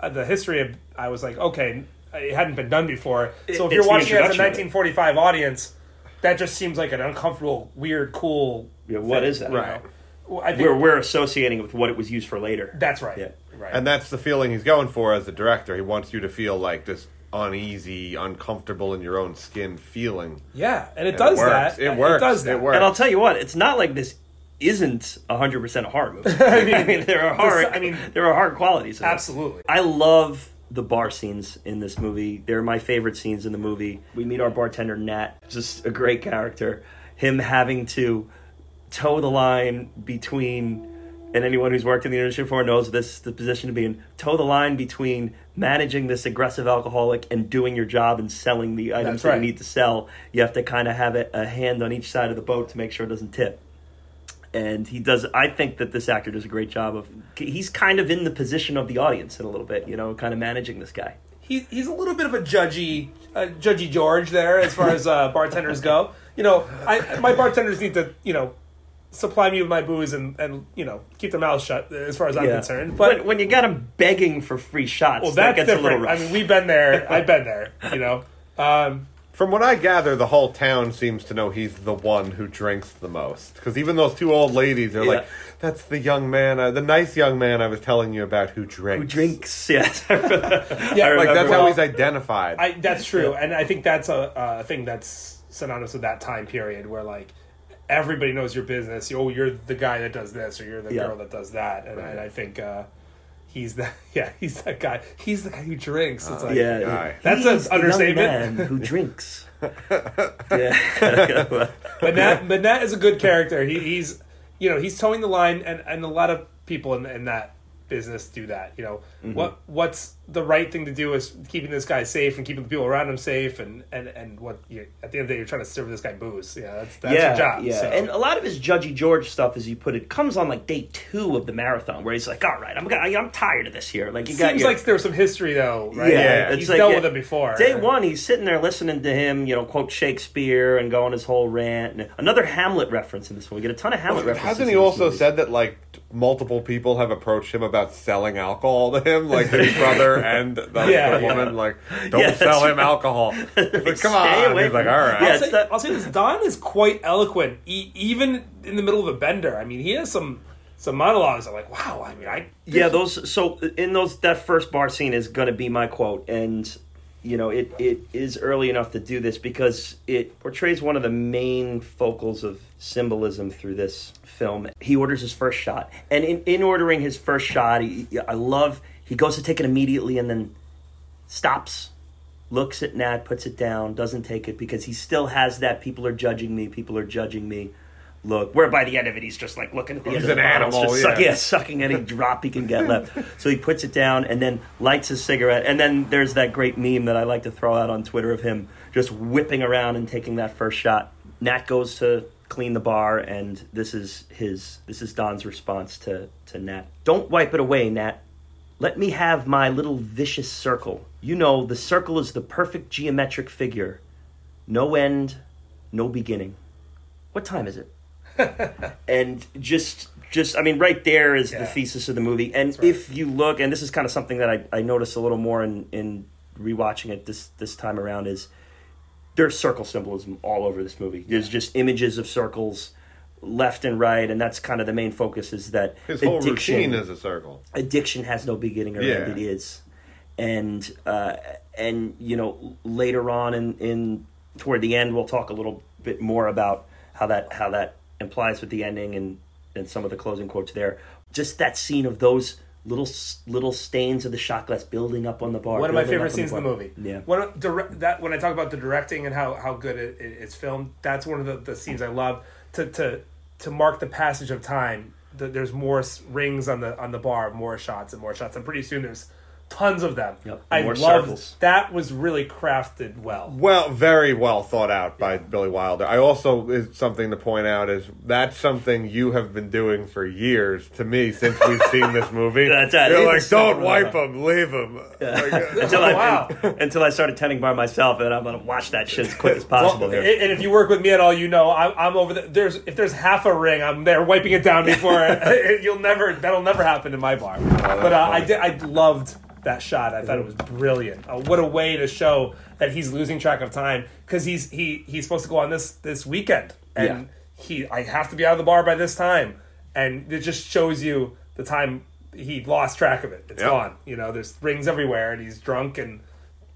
uh, the history of, I was like, okay, it hadn't been done before. So It- if you're watching it as a introduction of it. 1945 audience, that just seems like an uncomfortable, weird, cool. Yeah, what thing, is that? Right. Well, I think we're, we're associating it with what it was used for later that's right. Yeah. Right. And that's the feeling he's going for as the director. He wants you to feel like this uneasy, uncomfortable in your own skin feeling. Yeah, and it It does works. that. It works. does that. It works. and i'll tell you what it's not like this isn't a 100% a horror movie i mean, there are horror I mean- there are hard qualities it. Absolutely. I love the bar scenes in this movie. They're my favorite scenes in the movie. We meet our bartender Nat, just a great character. Him having to toe the line between and anyone who's worked in the industry before knows this the position to be in toe the line between managing this aggressive alcoholic and doing your job and selling the items That's that right. you need to sell you have to kind of have a, a hand on each side of the boat to make sure it doesn't tip and he does i think that this actor does a great job of he's kind of in the position of the audience in a little bit you know kind of managing this guy He, he's a little bit of a judgy, uh, judgy George there as far as uh, bartenders go. You know, I my bartenders need to you know supply me with my booze and and you know keep their mouths shut as far as I'm Yeah. concerned. But when, when you got them begging for free shots well, that that's gets a little different. rough I mean, we've been there. I've been there. You know. Um, From what I gather, the whole town seems to know he's the one who drinks the most. Because even those two old ladies are Yeah. like, "That's the young man, uh, the nice young man I was telling you about who drinks." who drinks yes yeah, Like that's how he's identified. I, that's true, and I think that's a, a thing that's synonymous with that time period where like everybody knows your business. Oh, you're the guy that does this, or you're the Yeah. girl that does that, and, and I think uh, he's that. Yeah, he's that guy. He's the guy who drinks. It's oh, like, yeah guy. That's He's an the young understatement. man who drinks yeah but Nat, but Nat is a good character. He, he's, you know, he's towing the line, and, and a lot of people in, in that business do that. You know, Mm-hmm. what what's the right thing to do is keeping this guy safe and keeping the people around him safe, and and and what you, at the end of the day, you're trying to serve this guy booze. Yeah, that's that's yeah, your job. Yeah, so. and a lot of his Judgy George stuff, as you put it, comes on like day two of the marathon, where he's like, "All right, I'm I'm tired of this here." Like you got Seems your, like there's some history though, right? Yeah, Like, it's he's like, dealt yeah, with it before. Day one, he's sitting there listening to him, you know, quote Shakespeare and go on his whole rant. And another Hamlet reference in this one. We get a ton of Hamlet references. Hasn't he also movie. said that like multiple people have approached him about selling alcohol to him, like his brother and the, Yeah, the yeah. woman? Like, don't Yeah, sell that's him alcohol. Like, come Stay on. away He's like, all right. Yeah, I'll say, that- I'll say this: Don is quite eloquent, e- even in the middle of a bender. I mean, he has some some monologues. I'm like, wow. I mean, I Yeah, those. So in those, that first bar scene is going to be my quote, and you know, it it is early enough to do this because it portrays one of the main focals of symbolism through this film. He orders his first shot, and in in ordering his first shot, he, I love he goes to take it immediately and then stops. Looks at Nat, puts it down, doesn't take it because he still has that people are judging me, people are judging me look. Where by the end of it, he's just like looking at the He's end of the an bottle, animal, just suck- yeah. yeah, sucking any drop he can get left. So he puts it down and then lights his cigarette. And then there's that great meme that I like to throw out on Twitter of him just whipping around and taking that first shot. Nat goes to clean the bar, and this is his. This is Don's response to to Nat. Don't wipe it away, Nat. Let me have my little vicious circle. You know, the circle is the perfect geometric figure. No end, no beginning. What time is it? and just just I mean right there is the thesis of the movie. And right. if you look and this is kind of something that I, I noticed a little more in, in rewatching it this this time around is there's circle symbolism all over this movie. There's just images of circles left and right, and that's kind of the main focus is that His whole addiction, routine is a circle. addiction has no beginning or Yeah. end. It is, and uh, and you know later on in in toward the end we'll talk a little bit more about how that how that implies with the ending and and some of the closing quotes there. Just that scene of those little little stains of the shot glass building up on the bar. One of my favorite up on scenes in the bar. movie. Yeah. One of, dire- that when I talk about the directing and how, how good it, it, it's filmed, that's one of the, the scenes I love to to to mark the passage of time. The, there's more rings on the on the bar, more shots and more shots, and pretty soon there's tons of them. Yep, I more love circles. that was really crafted well. Well, very well thought out by Billy Wilder. I also is something to point out is that's something you have been doing for years to me since we've seen this movie. That's right. You're like, don't wipe them, leave them. until I wow. until I started tending bar myself, and I'm gonna watch that shit as quick as possible. Well, here. and if you work with me at all, you know I'm, I'm over the, there's if there's half a ring, I'm there wiping it down before it, you'll never that'll never happen in my bar. but uh, I did I loved that shot. I thought it was brilliant. Uh, what a way to show that he's losing track of time because he's he he's supposed to go on this this weekend and he I have to be out of the bar by this time, and it just shows you the time he lost track of it. It's Yep. gone. You know, there's rings everywhere, and he's drunk and.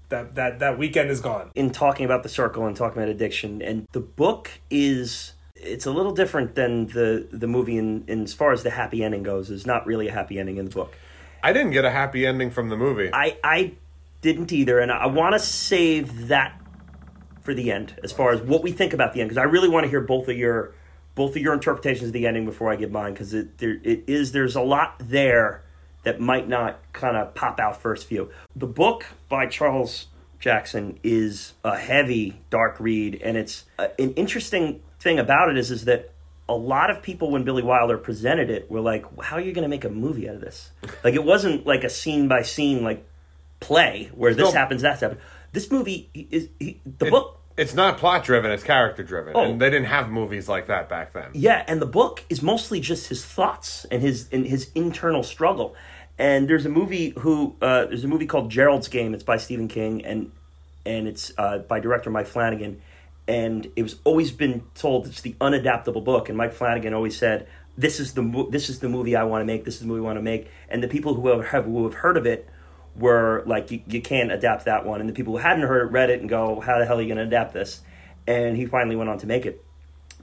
That, that that weekend is gone. in talking about the circle and talking about addiction and the book is it's a little different than the the movie in, in as far as the happy ending goes there's not really a happy ending in the book I didn't get a happy ending from the movie. i i didn't either and i want to save that for the end as far as what we think about the end because i really want to hear both of your both of your interpretations of the ending before i give mine because it there it is there's a lot there that might not kind of pop out first view the book by charles jackson is a heavy dark read and it's uh, an interesting thing about it is is that a lot of people when billy wilder presented it were like how are you going to make a movie out of this like it wasn't like a scene by scene like play where this No. happens that's happened this movie is he, the It- book It's not plot driven; it's character driven, Oh. and they didn't have movies like that back then. Yeah, and the book is mostly just his thoughts and his and his internal struggle. And there's a movie who uh, there's a movie called Gerald's Game. It's by Stephen King and and it's uh, by director Mike Flanagan. And it was always been told it's the unadaptable book. And Mike Flanagan always said, "This is the this is the movie I want to make. This is the movie I want to make." And the people who have, who have heard of it were like, you, "You can't adapt that one." And the people who hadn't heard it read it and go, "How the hell are you going to adapt this?" And he finally went on to make it.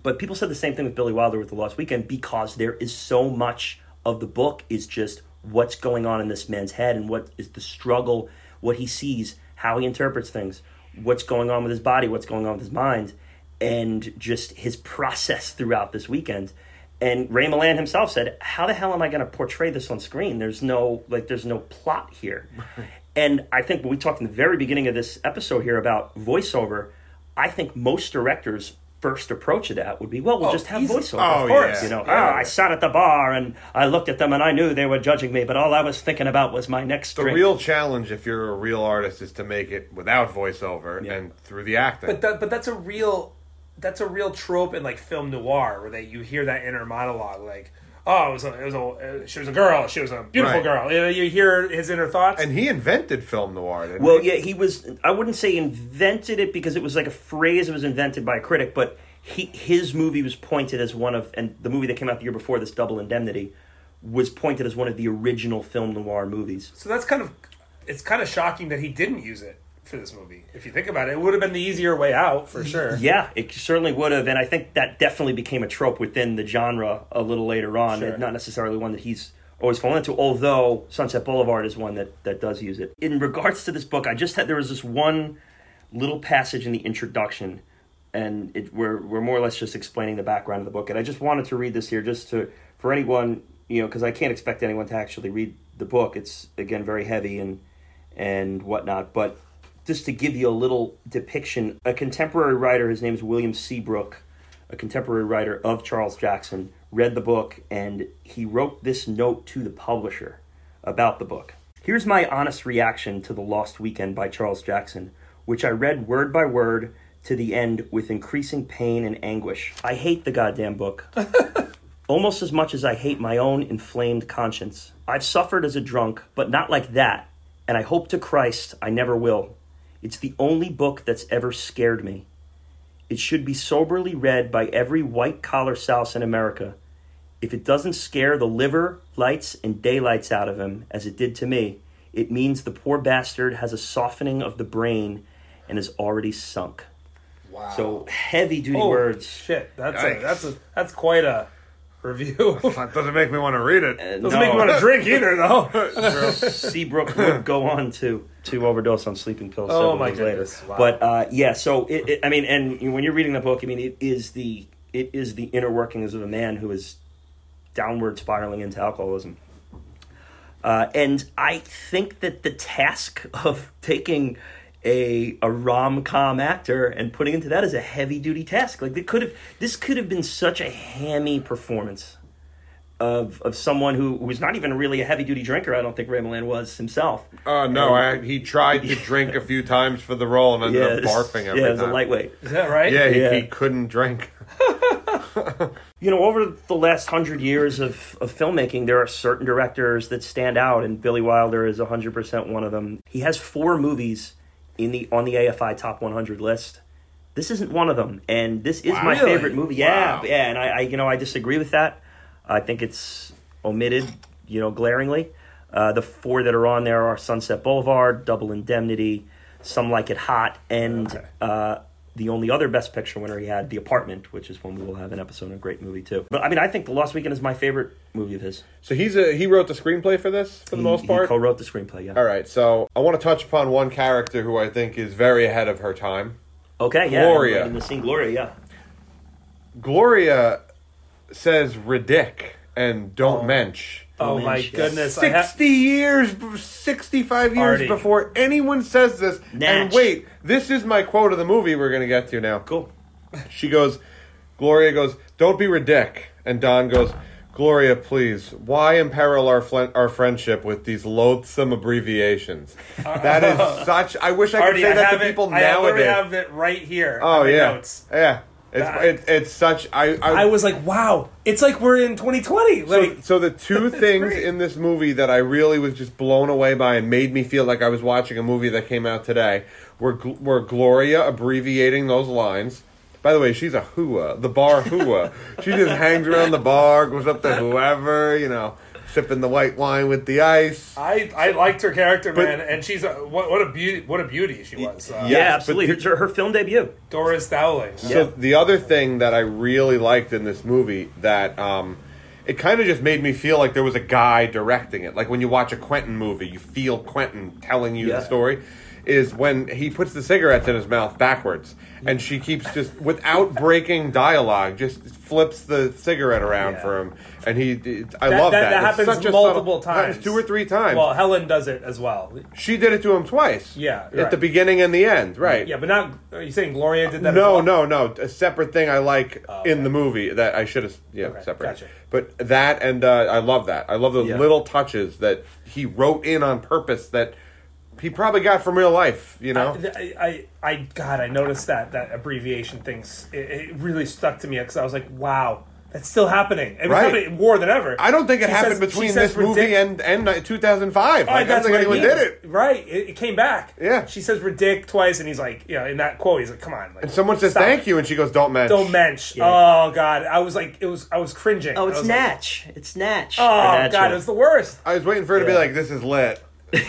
But people said the same thing with Billy Wilder with The Lost Weekend because there is so much of the book is just what's going on in this man's head and what is the struggle, what he sees, how he interprets things, what's going on with his body, what's going on with his mind, and just his process throughout this weekend. And Ray Milland himself said, "How the hell am I going to portray this on screen? There's no like, there's no plot here." and I think when we talked in the very beginning of this episode here about voiceover, I think most directors' first approach to that would be, "Well, we'll Oh, just have easy. voiceover." Oh, of course, yeah. you know. Yeah. "Ah, I sat at the bar and I looked at them and I knew they were judging me, but all I was thinking about was my next The drink. real challenge, if you're a real artist, is to make it without voiceover Yeah. and through the acting. But that, but that's a real that's a real trope in like film noir where they you hear that inner monologue like oh it was a, it was a uh, she was a girl she was a beautiful Right. girl you, know, you hear his inner thoughts and he invented film noir. Didn't Well, he? yeah, he was. I wouldn't say invented it because it was like a phrase that was invented by a critic, but he his movie was pointed as one of, and the movie that came out the year before this, Double Indemnity, was pointed as one of the original film noir movies. so that's kind of it's kind of shocking that he didn't use it for this movie if you think about it it would have been the easier way out for sure Yeah, it certainly would have, and I think that definitely became a trope within the genre a little later on, Sure. not necessarily one that he's always fallen into. Although Sunset Boulevard is one that that does use it. In regards to this book, I just had there was this one little passage in the introduction, and it, we're we're more or less just explaining the background of the book, and I just wanted to read this here just to for anyone you know because I can't expect anyone to actually read the book. It's again very heavy and and whatnot, but just to give you a little depiction, a contemporary writer, his name is William Seabrook, a contemporary writer of Charles Jackson, read the book and he wrote this note to the publisher about the book. Here's my honest reaction to The Lost Weekend by Charles Jackson, which I read word by word to the end with increasing pain and anguish. I hate the goddamn book. Almost as much as I hate my own inflamed conscience. I've suffered as a drunk, but not like that, and I hope to Christ I never will. It's the only book that's ever scared me. It should be soberly read by every white collar souse in America. If it doesn't scare the liver, lights, and daylights out of him, as it did to me, it means the poor bastard has a softening of the brain and is already sunk. wow So heavy duty Holy words. shit that's a, that's a that's quite a review. That doesn't make me want to read it. Doesn't make me want to drink either, though. Seabrook would go on to to overdose on sleeping pills. Oh, several my days later. goodness. Wow. But uh, yeah, so it, it, I mean, and when you're reading the book, I mean, it is the it is the inner workings of a man who is downward spiraling into alcoholism. Uh, and I think that the task of taking a a rom com actor and putting into that is a heavy duty task. Like they could have this could have been such a hammy performance of of someone who, who was not even really a heavy duty drinker. I don't think Ray Milland was himself. Oh no, I, he tried to drink a few times for the role and ended up barfing every yeah, it was time. a lightweight. Is that right? Yeah, he, Yeah. he couldn't drink. You know, over the last hundred years of, of filmmaking, there are certain directors that stand out, and Billy Wilder is hundred percent one of them. He has four movies in the on the AFI Top 100 list. This isn't one of them, and this is my Really? favorite movie. Yeah, Wow. yeah, and I, I, you know, I disagree with that. I think it's omitted, you know, glaringly. Uh, the four that are on there are Sunset Boulevard, Double Indemnity, Some Like It Hot, and Okay. uh, the only other Best Picture winner he had, The Apartment, which is when we will have an episode, a great movie too. But I mean, I think The Lost Weekend is my favorite movie of his. So he's a he wrote the screenplay for this for the He- most part. he co-wrote the screenplay. Yeah. All right, so I want to touch upon one character who I think is very ahead of her time. Okay. Yeah. Gloria. In the scene, Gloria. Yeah. Gloria says "ridic" and "don't Oh. mensch." Oh my Mensch, goodness! I ha- Sixty years, sixty-five years Artie. before anyone says this. And wait, this is my quote of the movie we're going to get to now. Cool. She goes, Gloria goes, "Don't be ridic," and Don goes, "Gloria, please, why imperil our fl- our friendship with these loathsome abbreviations?" That is such. I wish I could Artie, say I that have to people it, I literally nowadays. have it right here. oh on my yeah, notes. yeah. It's it, it's such. I I, I was like, wow, it's like we're in 2020. So, Like, so the two things great. in this movie that I really was just blown away by and made me feel like I was watching a movie that came out today were Gl- were Gloria abbreviating those lines. By the way, she's a hua, the bar hua. she just hangs around the bar, goes up to whoever, you know, sipping the white wine with the ice. I, I liked her character, But- man, and she's a what, what a beauty what a beauty she was. Uh, Yes, Yeah, absolutely. the- her, her film debut. Doris Dowling. So the other thing that I really liked in this movie that um, it kind of just made me feel like there was a guy directing it. Like when you watch a Quentin movie, you feel Quentin telling you Yeah. the story. Is when he puts the cigarettes in his mouth backwards, and she keeps just without breaking dialogue, just flips the cigarette around Yeah. for him, and he. It, I That, love that, that. that It's happens such a multiple subtle- times, two or three times. Well, Helen does it as well. she did it to him twice. Yeah, at right. the beginning and the end, right? Yeah, but not. Are you saying Gloria did that? No, well? no, no. A separate thing I like Oh, in the movie that I should have yeah Okay, separate. gotcha. But that and uh, I love that. I love those Yeah. little touches that he wrote in on purpose that he probably got from real life. You know, I, I, I, God, I noticed that that abbreviation things. It, it really stuck to me because I was like, wow, that's still happening. It was Right. happening more than ever. I don't think it She happened says- between she says this movie ridic- and and 2005. Oh, Like, I don't think what I anyone mean. did it. Right, it, it came back. Yeah. she says "ridic" twice, and he's like, you know, in that quote, he's like, "Come on." Like, And someone says thank it. you, and she goes, "Don't mention." Don't mensch. Yeah. Oh God, I was like, it was, I was cringing. Oh, it's was like, Natch. it's Natch. oh Natch, God, or- it's the worst. I was waiting for her to be like, "This is lit."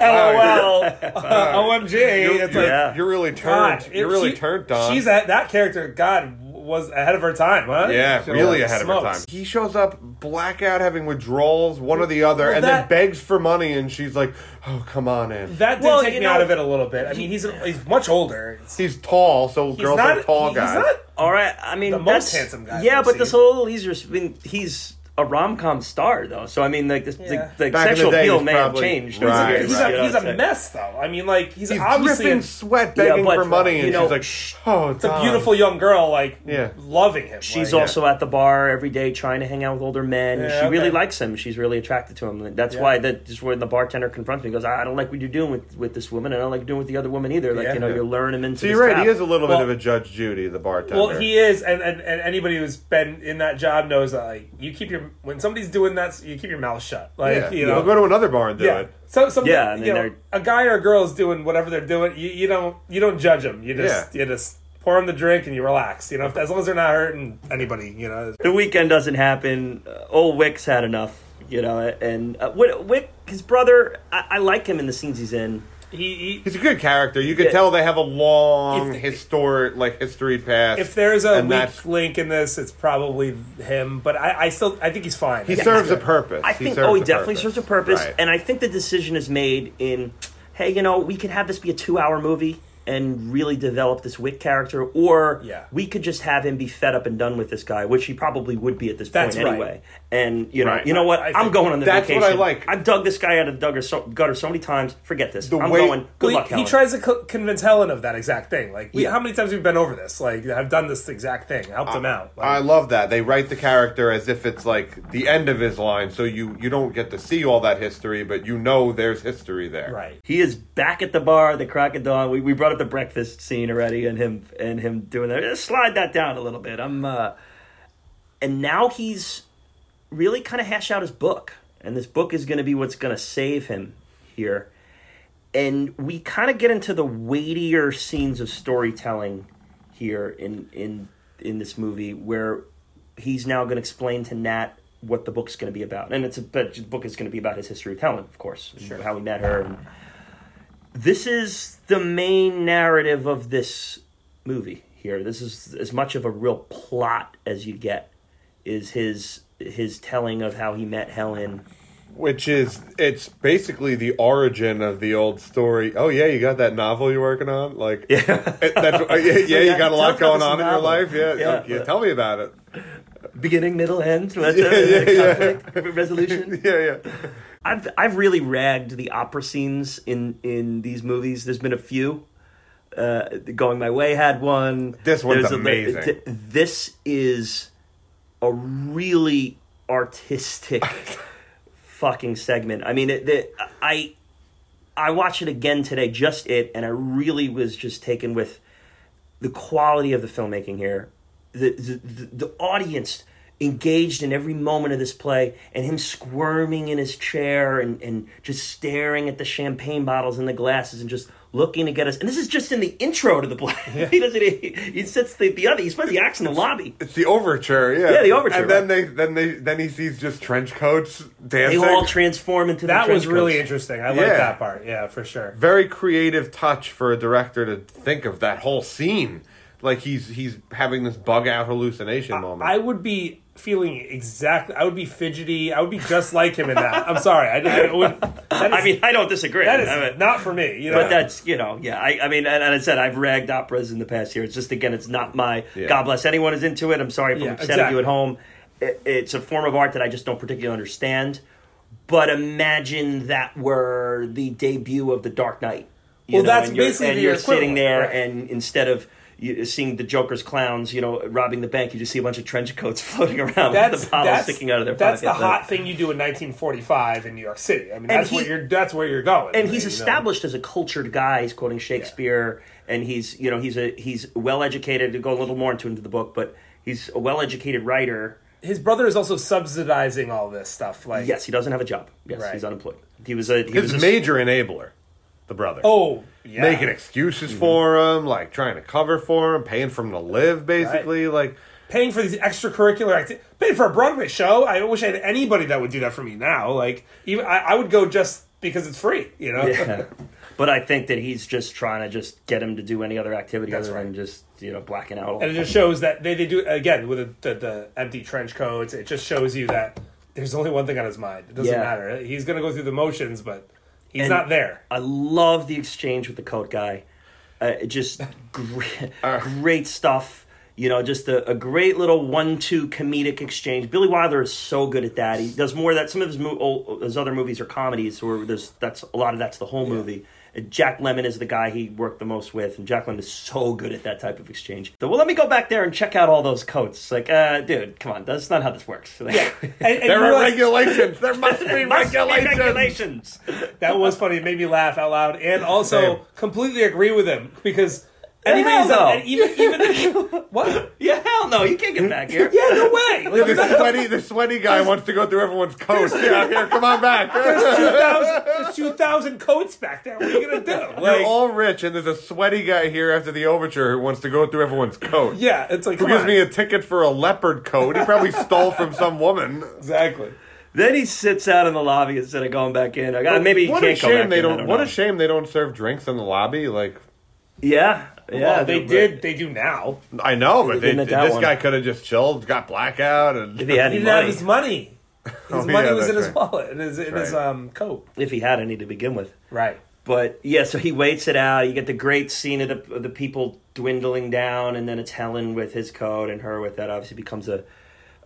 LOL. OMG. It's like, Yeah. You're really God, turned. You're it- really she- turned, Don. She's at that character. God was ahead of her time, huh? Yeah, She really was ahead of her time. He shows up blackout, having withdrawals, one or the other, Well, and that- then begs for money, and she's like, "Oh, come on in." That did Well, take me know, out of it a little bit. I mean, he's he's much older. He's tall, so He's girls not. like tall he's guys. not. All right, I mean The most handsome guy Yeah, ever but this whole he's just been he's a rom com star though. So I mean, like this, Yeah. the, the Back the sexual day, appeal may probably- have changed. Right, over the he's, years, a, he's what a I'm saying? mess, though. I mean, like he's, He's obviously dripping a, sweat, Yeah, begging but, for money, you and know, she's like, sh- "Oh, it's a beautiful young girl, like Yeah. loving him. She's like, also at the bar every day trying to hang out with older men. Yeah, she really okay. likes him. She's really attracted to him. That's Yeah. why that just when the bartender confronts me, he goes, "I don't like what you're doing with, with this woman. and I don't like doing with the other woman either. Like Yeah. you know, you're luring him into." So you're right. trap." He is a little Well- bit of a Judge Judy, the bartender. Well, he is, and, and, and anybody who's been in that job knows that like you keep your when somebody's doing that, you keep your mouth shut. Like yeah. you He'll know, go to another bar and do yeah. it. So some Yeah, I you know, a guy or a girl is doing whatever they're doing. You, you don't you don't judge them. You just you just pour them the drink and you relax. You know, if, as long as they're not hurting anybody. You know, the weekend doesn't happen. Uh, old Wick's had enough, you know. And uh, Wick, Wick, his brother, I, I like him in the scenes he's in. He, he He's a good character. You can Yeah. tell they have a long If- historic, like history past. if there's a weak that's- link in this, it's probably him. But I, I still I think he's fine. he I think serves a purpose. I think serves oh, he definitely purpose. serves a purpose, Right. and I think the decision is made in, hey, you know, we could have this be a two-hour movie and really develop this Wick character, or Yeah. we could just have him be fed up and done with this guy, which he probably would be at this That's point right. anyway. And you know, Right. you know what? I I'm going on the that's what. I like. I've dug this guy out of the gutter so, gutter so many times. Forget this. The I'm way- going. Good Well, luck, he, Helen. he tries to co- convince Helen of that exact thing. Like, we, Yeah. how many times we've we been over this? Like, I've done this exact thing, helped him out. Like, I love that they write the character as if it's like the end of his line, so you you don't get to see all that history, but you know there's history there. right. He is back at the bar, the crack of dawn. We, we brought up the breakfast scene already, and him and him doing that. Just slide that down a little bit. I'm, uh, and now he's really kind of hash out his book, and this book is going to be what's going to save him here. And we kind of get into the weightier scenes of storytelling here in in in this movie, where he's now going to explain to Nat what the book's going to be about, and it's a but the book is going to be about his history of Helen, of course, and how he met her. And this is the main narrative of this movie here. This is as much of a real plot as you get. Is his his telling of how he met Helen. Which is it's basically the origin of the old story. Oh yeah, you got that novel you're working on, like yeah, that's, yeah, yeah, you got a lot going on in your life. Yeah, Yeah. okay, tell me about it. Beginning, middle, end. That's Yeah, a, yeah, yeah. resolution. Yeah, yeah. I've I've really ragged the opera scenes in in these movies. There's been a few. Uh, Going My Way had one. This one's There's amazing. th- this is a really artistic fucking segment. I mean, it, the, I I watched it again today, just it, and I really was just taken with the quality of the filmmaking here, the the, the, the audience engaged in every moment of this play, and him squirming in his chair and, and just staring at the champagne bottles and the glasses and just looking to get us. And this is just in the intro to the play. he doesn't. He, he sits the, the other. He spends the acts in the lobby. It's the overture, yeah. Yeah, the overture, And then they, then they, then he sees just trench coats dancing. They all transform into the That was trench really coats. interesting. I like Yeah. that part. Yeah, for sure. Very creative touch for a director to think of that whole scene. Like he's he's having this bug out hallucination moment. I would be feeling exactly. I would be fidgety. I would be just like him in that. I'm sorry. I, I would. That is, I mean, I don't disagree. that is I mean, not for me. You know, But that's you know, yeah. I, I mean, and, and I said I've ragged operas in the past year. It's just again, it's not my. Yeah. God bless anyone who's into it. I'm sorry if Yeah, I'm upsetting exactly. you at home. It, it's a form of art that I just don't particularly understand. But imagine that were the debut of the Dark Knight. You Well, know, that's and you're, basically and the you're sitting there, right. and instead of you, seeing the Joker's clowns, you know, robbing the bank, you just see a bunch of trench coats floating around that's with the bottles that's, sticking out of their pockets. that's pocket. the hot thing you do in 1945 in New York City. I mean, that's he- what you're. That's where you're going. and you he's know? established as a cultured guy. He's quoting Shakespeare, and he's you know he's a he's well educated. To go a little more into into the book, but he's a well educated writer. His brother is also subsidizing all this stuff. Like, Yes, he doesn't have a job. Yes, Right. he's unemployed. He was a he his was a, major enabler, the brother. Oh, yeah. making excuses mm-hmm. for him, like trying to cover for him, paying for him to live, basically. Like, paying for these extracurricular activities, paying for a Broadway show. I wish I had anybody that would do that for me now. Like, even I, I would go just because it's free. You know. Yeah. But I think that he's just trying to just get him to do any other activity That's other than just you know blacking out. and it just shows that they, they do again with the, the, the empty trench coats. It just shows you that there's only one thing on his mind. It doesn't Yeah. matter. He's gonna go through the motions, but he's And- not there. I love the exchange with the coat guy. Uh, it just great, great stuff. You know, just a, a great little one-two comedic exchange. Billy Wilder is so good at that. He does more of that. Some of his, mo- old, his other movies are comedies, where there's that's a lot of that's the whole movie. Uh, Jack Lemmon is the guy he worked the most with, and Jack Lemmon is so good at that type of exchange. So, well, let me go back there and check out all those coats. Like, uh, dude, come on, that's not how this works. And, and there are realize- regulations. There must be There must be regulations. regulations. that was funny. It made me laugh out loud, and also Same. completely agree with him because anybody hell no. and even even what? Yeah, hell no, you can't get back here. Yeah, no way. Like, the sweaty, the sweaty guy wants to go through everyone's coats. Yeah, here, come on back. There's 2,000 there's 2,000 coats back there. What are you going to do? You're all rich, and there's a sweaty guy here after the overture who wants to go through everyone's coat. yeah, it's like, Who gives on. me a ticket for a leopard coat? He probably stole from some woman. Exactly. Then he sits out in the lobby instead of going back in. I got, maybe he what can't a go shame back they in, don't. don't what know. a shame they don't serve drinks in the lobby. Like Yeah, yeah. well, they but- did. They do now. I know, but they, didn't at this one. guy could have just chilled, got blackout, and If he had He any didn't have money, his money. His Oh, money yeah, was in that's his right. wallet, in his in his right. um coat. if he had any to begin with. Right. But yeah, so he waits it out. You get the great scene of the of the people dwindling down, and then it's Helen with his coat and her with that. Obviously, becomes a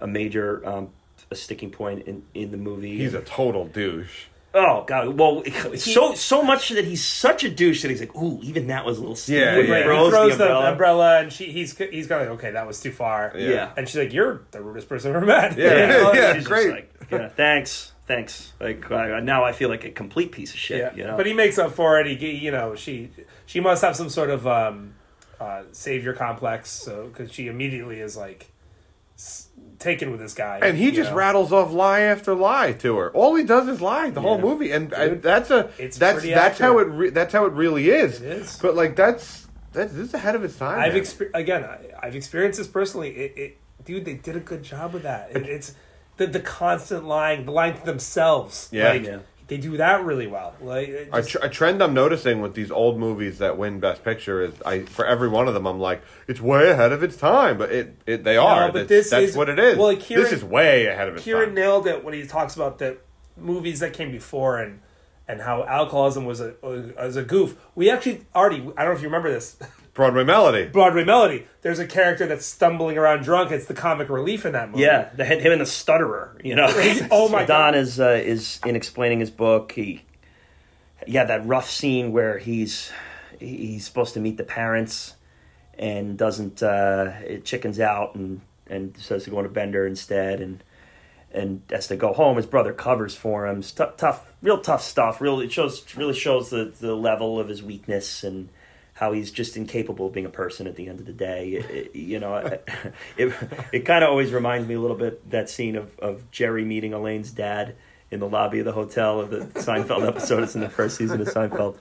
a major um, a sticking point in in the movie. he's a total douche. Oh god, well, so so much that he's such a douche that he's like, ooh, even that was a little stupid. Yeah, He yeah. Right. throws he throws the the umbrella. umbrella. and she he's he's going like okay, that was too far. Yeah. Yeah. And she's like, "You're the rudest person I've ever met." Yeah. Yeah, Yeah, she's just great. like, yeah, thanks, thanks. Like I, now, I feel like a complete piece of shit. Yeah. You know, But he makes up for it. He, you know, she she must have some sort of um, uh, savior complex, so because she immediately is like s- taken with this guy, And he just know? rattles off lie after lie to her. All he does is lie the whole movie, and I, that's a it's that's pretty that's how it re- that's how it really is. It is. But like that's that's this is ahead of its time. I've man. exper- again, I, I've experienced this personally. It, it, dude, they did a good job with that. It, it's the the constant lying, the lying to themselves. Yeah. like, Yeah. They do that really well. Like just- tr- a trend I'm noticing with these old movies that win Best Picture is I for every one of them I'm like it's way ahead of its time, but it, it they are. but that's, this that's is- what it is. well, like, Kieran- this is way ahead of its Kieran time. nailed it when he talks about the movies that came before and and how alcoholism was a was a goof. We actually already I don't know if you remember this Broadway Melody. Broadway Melody. There's a character that's stumbling around drunk. It's the comic relief in that movie. Yeah, the, him and the stutterer. You know, Oh my Don God. is uh, is in explaining his book. He, yeah, that rough scene where he's he's supposed to meet the parents and doesn't uh, it chickens out and and says to go on a Bender instead and and has to go home. His brother covers for him. It's tou- tough, real tough stuff. Real, it shows really shows the the level of his weakness and how he's just incapable of being a person at the end of the day. It, it- you know, it it, it kind of always reminds me a little bit that scene of of Jerry meeting Elaine's dad in the lobby of the hotel of the Seinfeld episode. It's in the first season of Seinfeld.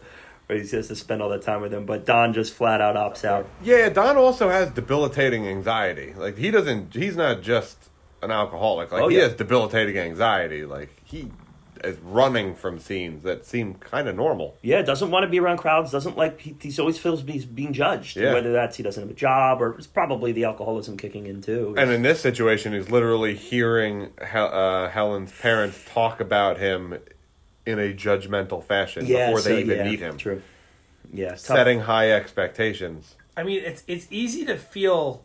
Where he has to spend all that time with him, but Don just flat out opts out. Yeah, Don also has debilitating anxiety. Like he doesn't. He's not just an alcoholic. Like Oh, he yeah. has debilitating anxiety. Like he is running from scenes that seem kind of normal. Yeah, doesn't want to be around crowds. Doesn't like. He, he's always feels he's being judged. Yeah. Whether that's he doesn't have a job or it's probably the alcoholism kicking in too. And in this situation, he's literally hearing Hel- uh, Helen's parents talk about him in a judgmental fashion before so, they even yeah, meet him, True. Yeah, tough. setting high expectations. I mean, it's it's easy to feel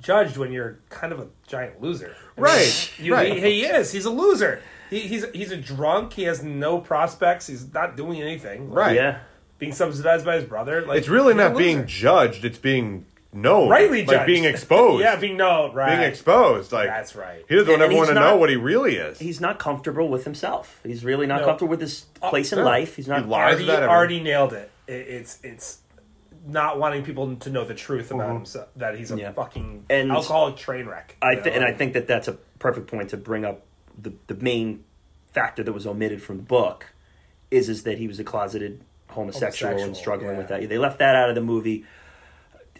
judged when you're kind of a giant loser. I mean, Right, you- right. He, he is. He's a loser. He, he's he's a drunk. He has no prospects. He's not doing anything. Right. Yeah. Being subsidized by his brother. Like It's really he's a not being loser. judged; it's being known, rightly like judged. being exposed. yeah, being known. Right. being exposed. Like That's right. He doesn't want And everyone he's to not- know what he really is. He's not comfortable with himself. He's really not No. comfortable with his oh, place in no. life. He's not. He lies Artie, about everything. Artie nailed it. it. It's it's not wanting people to know the truth about mm-hmm. himself that he's a Yeah. fucking And- alcoholic train wreck. I you th- know? and I think that that's a perfect point to bring up the the main factor that was omitted from the book is is that he was a closeted homosexual, and struggling yeah. with that. They left that out of the movie.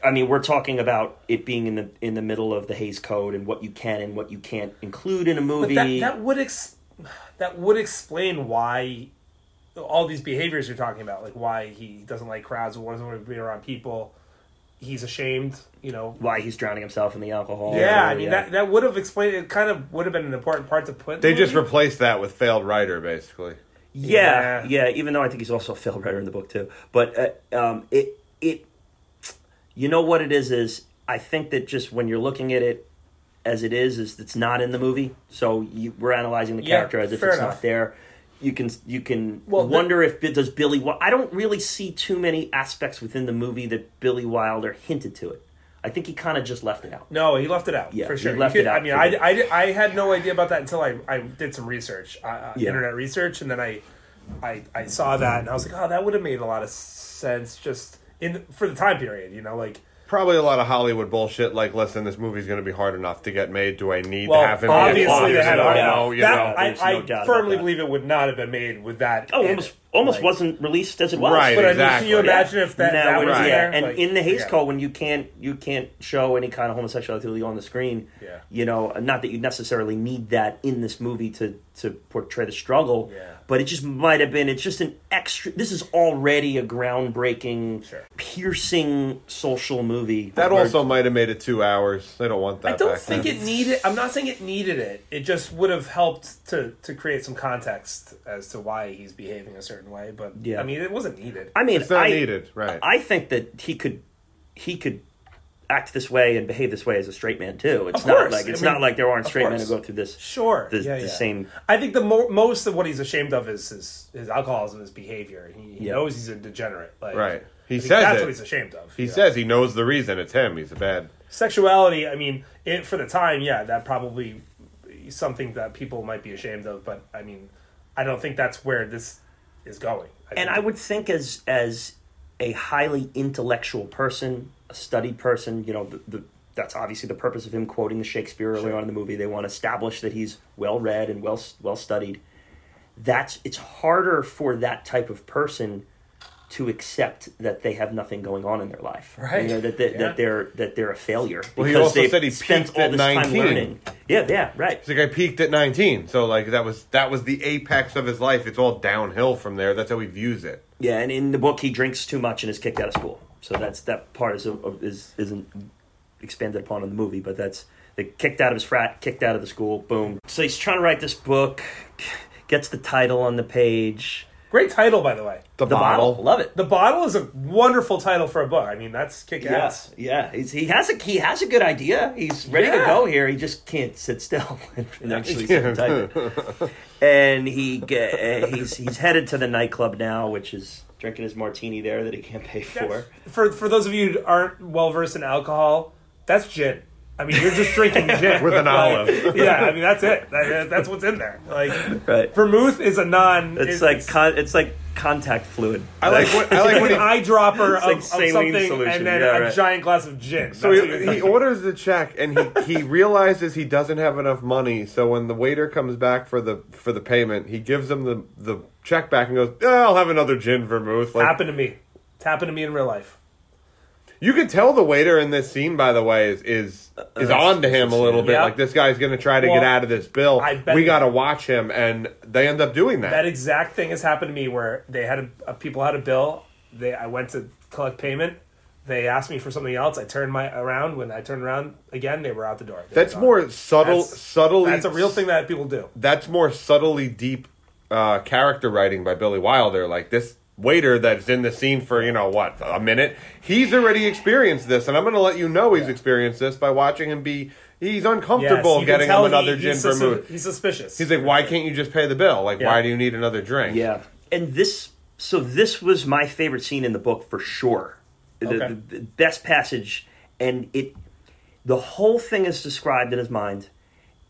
I mean, we're talking about it being in the in the middle of the Hays Code and what you can and what you can't include in a But movie. that, that would ex- that would explain why all these behaviors you're talking about, like why he doesn't like crowds, or doesn't want to be around people. He's ashamed, you know. why he's drowning himself in the alcohol. Yeah, I or- mean that that would have explained. It kind of would have been an important part to put. They the just movie. replaced that with failed writer, basically. Yeah, Yeah. yeah. Even though I think he's also a failed writer in the book too, but uh, um, it it, you know what it is is I think that just when you're looking at it as it is, is it's not in the movie. So you, we're analyzing the Yeah, character as if it's enough. not there. You can you can Well, the- wonder if does Billy. I don't really see too many aspects within the movie that Billy Wilder hinted to it. I think he kind of just left it out. No, he left it out Yeah, for sure. Left could- it out I mean, I, I, I had no idea about that until I, I did some research, uh, uh, Yeah. internet research, and then I, I I saw that and I was like, oh, that would have made a lot of sense just in for the time period, you know, like. Probably a lot of Hollywood bullshit. Like, listen, this movie's going to be hard enough to get made. Do I need Well, to have him? be obviously involved? they had no, no, you that, know. I, there's no I doubt about firmly believe it would not have been made with that. Oh, almost it. almost Like- wasn't released as it was. Right, But I mean, exactly. can you imagine if that, now that was is, right. yeah. there? And Like, in the Hays yeah. Code, when you can't you can't show any kind of homosexuality on the screen, Yeah. you know, not that you necessarily need that in this movie to to portray the struggle, Yeah. But it just might have been. It's just an extra. This is already a groundbreaking, Sure. piercing social movie. That also might have made it two hours. They don't want that. I don't back think then. it needed. I'm not saying it needed it. It just would have helped to to create some context as to why he's behaving a certain way. But Yeah. I mean, it wasn't needed. I mean, It's not I, needed, right? I think that he could he could act this way and behave this way as a straight man too. It's Of not course. like it's I mean, not like there aren't of straight men who go through this. Sure, the- yeah, the yeah. same- I think the mo- most of what he's ashamed of is his his alcoholism, his behavior. He, he Yeah. knows he's a degenerate. Like, Right. He says that's it. what he's ashamed of. He you know? says he knows the reason. It's him. He's a bad. sexuality. I mean, it for the time, yeah, that probably is something that people might be ashamed of. But I mean, I don't think that's where this is going. And think- I would think as as a highly intellectual person, a studied person, you know, the, the that's obviously the purpose of him quoting the Shakespeare earlier on in the movie. They want to establish that he's well read and well well studied. That's it's harder for that type of person to accept that they have nothing going on in their life. Right. You know, that they, Yeah. that they're that they're a failure Well, he because said he spent all this time 19. learning. Yeah, yeah, right. He's like I peaked at 19, so like that was that was the apex of his life. It's all downhill from there. That's how he views it. Yeah, and in the book, he drinks too much and is kicked out of school. So that's that part is is isn't expanded upon in the movie, but that's they kicked out of his frat, kicked out of the school. Boom. So he's trying to write this book, gets the title on the page. great title, by the way. The, The bottle. bottle, love it. The bottle is a wonderful title for a book. I mean, that's kick Yeah, ass. yeah. He's, he has a he has a good idea. He's ready to go here. He just can't sit still and actually sit type it. And he ge- uh, he's he's headed to the nightclub now, which is drinking his martini there that he can't pay for. For for those of you who aren't well versed in alcohol, that's gin. I mean, you're just drinking gin With an Like, olive. Yeah, I mean that's it. That- that's what's in there. Like Right. vermouth is a non. It's like con- it's like contact fluid. I like what I like like when an he, eyedropper of, like of something, solution, and then yeah, a right. giant glass of gin. so he, he orders the check and he, he realizes he doesn't have enough money. So when the waiter comes back for the for the payment, he gives him the the check back and goes, "Yeah, "I'll have another gin vermouth." Like happened to me. It's happened to me in real life. You can tell the waiter in this scene, by the way, is is is on to him a little bit. Yeah. Like this guy's going to try to Well, get out of this bill. I bet we got to watch him, and they end up doing that. That exact thing has happened to me where they had a, a people had a bill. They I went to collect payment. They asked me for something else. I turned my around. When I turned around again, they were out the door. They That's more subtle, That's- subtly. That's a real thing that people do. That's more subtly deep uh, character writing by Billy Wilder. Like this waiter that's in the scene for you know what a minute. He's already experienced this, and I'm going to let you know he's experienced this by watching him be. He's uncomfortable you can getting him another he- gin he's sus- vermouth. He's suspicious. He's like, why can't you just pay the bill? Like, Yeah. why do you need another drink? Yeah, and this so this was my favorite scene in the book for sure. The, Okay. the, the best passage, and it the whole thing is described in his mind,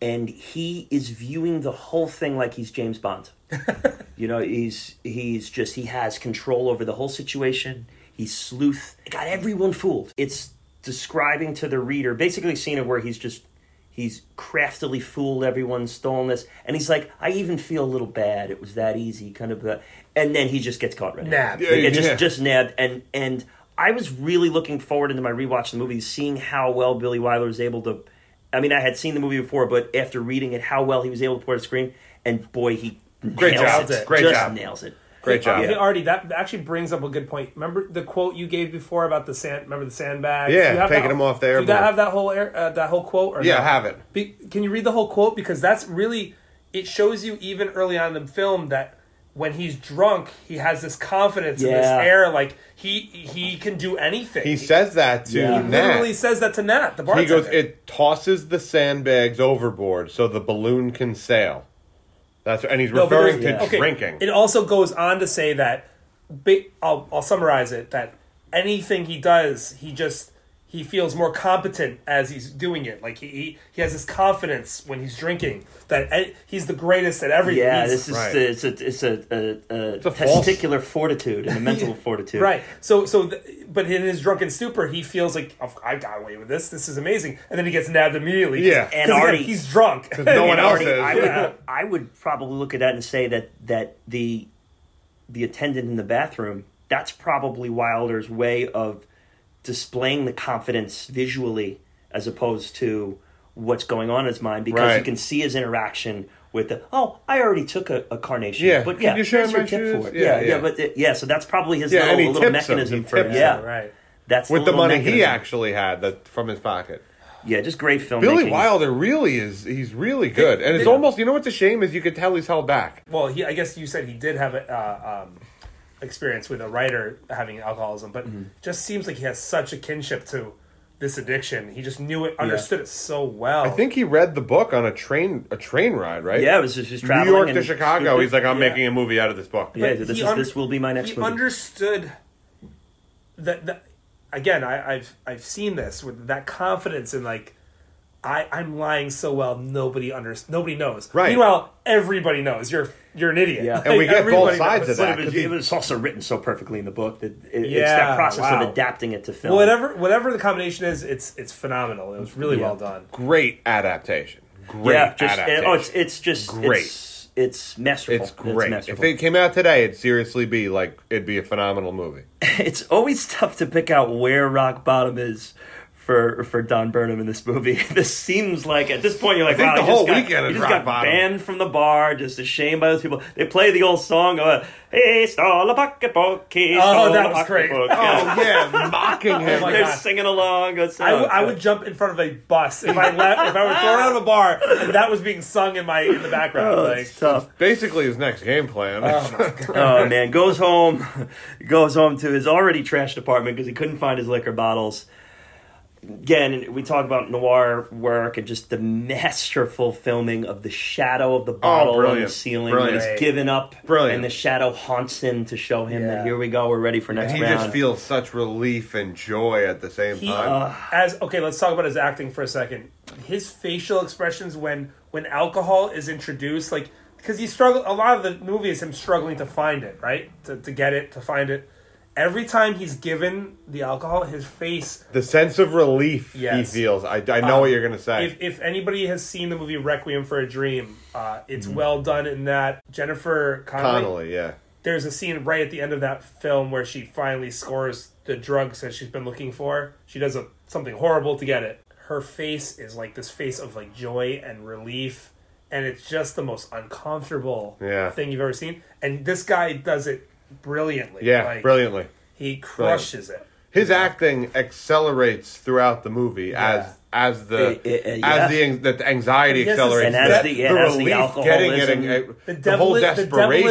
and he is viewing the whole thing like he's James Bond. you know, he's he's just he has control over the whole situation. He's sleuth, got everyone fooled. It's describing to the reader basically a scene of where he's just he's craftily fooled everyone, stolen this, and he's like, I even feel a little bad. It was that easy, kind of. Uh, and then he just gets caught red. Nabbed. Yeah, Yeah, just yeah. just nabbed. And and I was really looking forward into my rewatch of the movie, seeing how well Billy Wilder was able to. I mean, I had seen the movie before, but after reading it, how well he was able to put it screen, and boy, he Great nails job. it. Great just job. nails it. Great job. Hey, Artie, that actually brings up a good point. Remember the quote you gave before about the sand? Remember the sandbags? Yeah, you have taking that- them off the Do you have that whole air, uh, that whole quote? Or Yeah, no? I have it. Be, can you read the whole quote because that's really it shows you even early on in the film that when he's drunk he has this confidence and this air like he he can do anything. He says that to Yeah. he Nat. literally says that to Nat the bartender. He goes, it tosses the sandbags overboard so the balloon can sail. That's and he's No, but referring to there's- okay, drinking. It also goes on to say that, ba- I'll, I'll summarize it, that anything he does, he just, he feels more competent as he's doing it. Like he, he, he has this confidence when he's drinking that e- he's the greatest at everything. Yeah, He's- this is Right. it's a it's a, a, a, a false- testicular fortitude and a mental fortitude. Right. So, so, th- but in his drunken stupor, he feels like "Oh, I got away with this. This is amazing, and then he gets nabbed immediately. Yeah, And again, Artie- he's drunk. no one else Artie, is. I would, Yeah. I would probably look at that and say that that the the attendant in the bathroom, that's probably Wilder's way of displaying the confidence visually as opposed to what's going on in his mind because you can see his interaction with the oh I already took a, a carnation Yeah, but can yeah you show here's my your tip shoes? for it Yeah, yeah yeah, yeah. but it- yeah so that's probably his Yeah, little, little mechanism for tips yeah him. Right. that's with the little money he actually had that from his pocket. yeah just great filmmaking Billy Wilder really is he's really good. And it's Yeah. almost you know what's a shame is you could tell he's held back. Well, he, I guess you said he did have a uh, um, experience with a writer having alcoholism, but Mm-hmm. just seems like he has such a kinship to this addiction. He just knew it, understood it so well. I think he read the book on a train a train ride, right? yeah it was just, just New York to and- Chicago. He's like, I'm Yeah. making a movie out of this book. Yeah, this is un- this will be my next he movie. understood that. that again, I, I've I've seen this with that confidence in like. I, I'm lying so well nobody under nobody knows. Right. Meanwhile, everybody knows you're you're an idiot. Yeah. And we get both sides knows. of But that. it was, 'cause he- it was also written so perfectly in the book that it, it's that process wow. of adapting it to film. Whatever whatever the combination is, it's it's phenomenal. It was really Yeah. well done. Great adaptation. Great yeah, just adaptation. oh, it's it's just Great. It's, it's masterful. It's great. if masterful. it came out today, it'd seriously be like it'd be a phenomenal movie. it's always tough to pick out where rock bottom is for for Don Birnam in this movie. this seems like at this point you're like, I think wow, the he just whole got, weekend he just got bottom. banned from the bar, just ashamed by those people. They play the old song, uh, "Hey, stole a pocketbook, he Oh, stole that a was great. pocketbook." Oh yeah, mocking him. my They're God. singing along. It's, I, w- I would jump in front of a bus if I left if I were thrown out of a bar and that was being sung in my in the background. Oh, like tough. Basically, his next game plan. oh man, goes home, goes home to his already trashed apartment because he couldn't find his liquor bottles. Again, we talk about noir work and just the masterful filming of the shadow of the oh, bottle on the ceiling Brilliant. he's given up, Brilliant. and the shadow haunts him to show him Yeah. that here we go, we're ready for next he round. just feels such relief and joy at the same he time. Uh, as okay, let's talk about his acting for a second. His facial expressions when when alcohol is introduced, like because he struggled. A lot of the movie is him struggling to find it, right? To to get it, to find it. Every time he's given the alcohol, his face the sense of relief Yes. he feels. I, I know Um, what you're gonna say. If, if anybody has seen the movie Requiem for a Dream, uh, it's Mm-hmm. well done in that Jennifer Connelly, Connolly, yeah. There's a scene right at the end of that film where she finally scores the drugs that she's been looking for. She does a, something horrible to get it. Her face is like this face of like joy and relief, and it's just the most uncomfortable Yeah. thing you've ever seen. And this guy does it brilliantly. Yeah, Like, brilliantly. He crushes it. His acting accelerates throughout the movie as as the yeah. as the the anxiety Yes, accelerates. and as that- the- and as the relief alcoholism- getting it, uh, the, the, devil, whole the devilish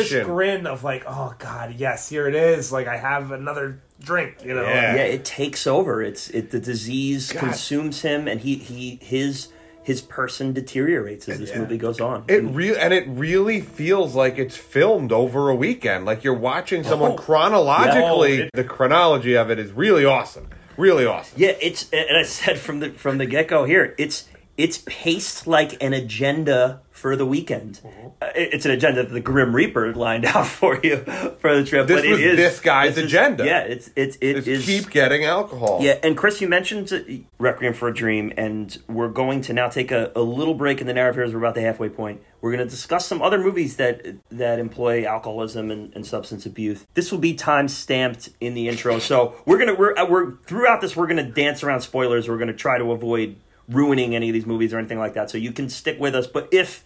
desperation. grin of like, oh god, yes, here it is. Like I have another drink, you know. Yeah. yeah, it takes over. It's it the disease God. consumes him, and he he his his person deteriorates as this Yeah. movie goes on. It real and it really feels like it's filmed over a weekend. Like you're watching someone Oh. chronologically. Yeah. Oh, it- the chronology of it is really awesome. Really awesome. Yeah, it's and I said from the from the get go here, it's it's paced like an agenda for the weekend. Mm-hmm. Uh, it- it's an agenda that the Grim Reaper lined out for you for the trip. This but was is- this guy's this is- agenda. yeah, it's it's it It's is- keep getting alcohol. Yeah, and Chris, you mentioned uh, Requiem for a Dream, and we're going to now take a, a little break in the narrative here as we're about the halfway point. We're going to discuss some other movies that that employ alcoholism and, and substance abuse. This will be time stamped in the intro, so we're gonna we're uh, we're throughout this we're gonna dance around spoilers. We're gonna try to avoid ruining any of these movies or anything like that. So you can stick with us, but if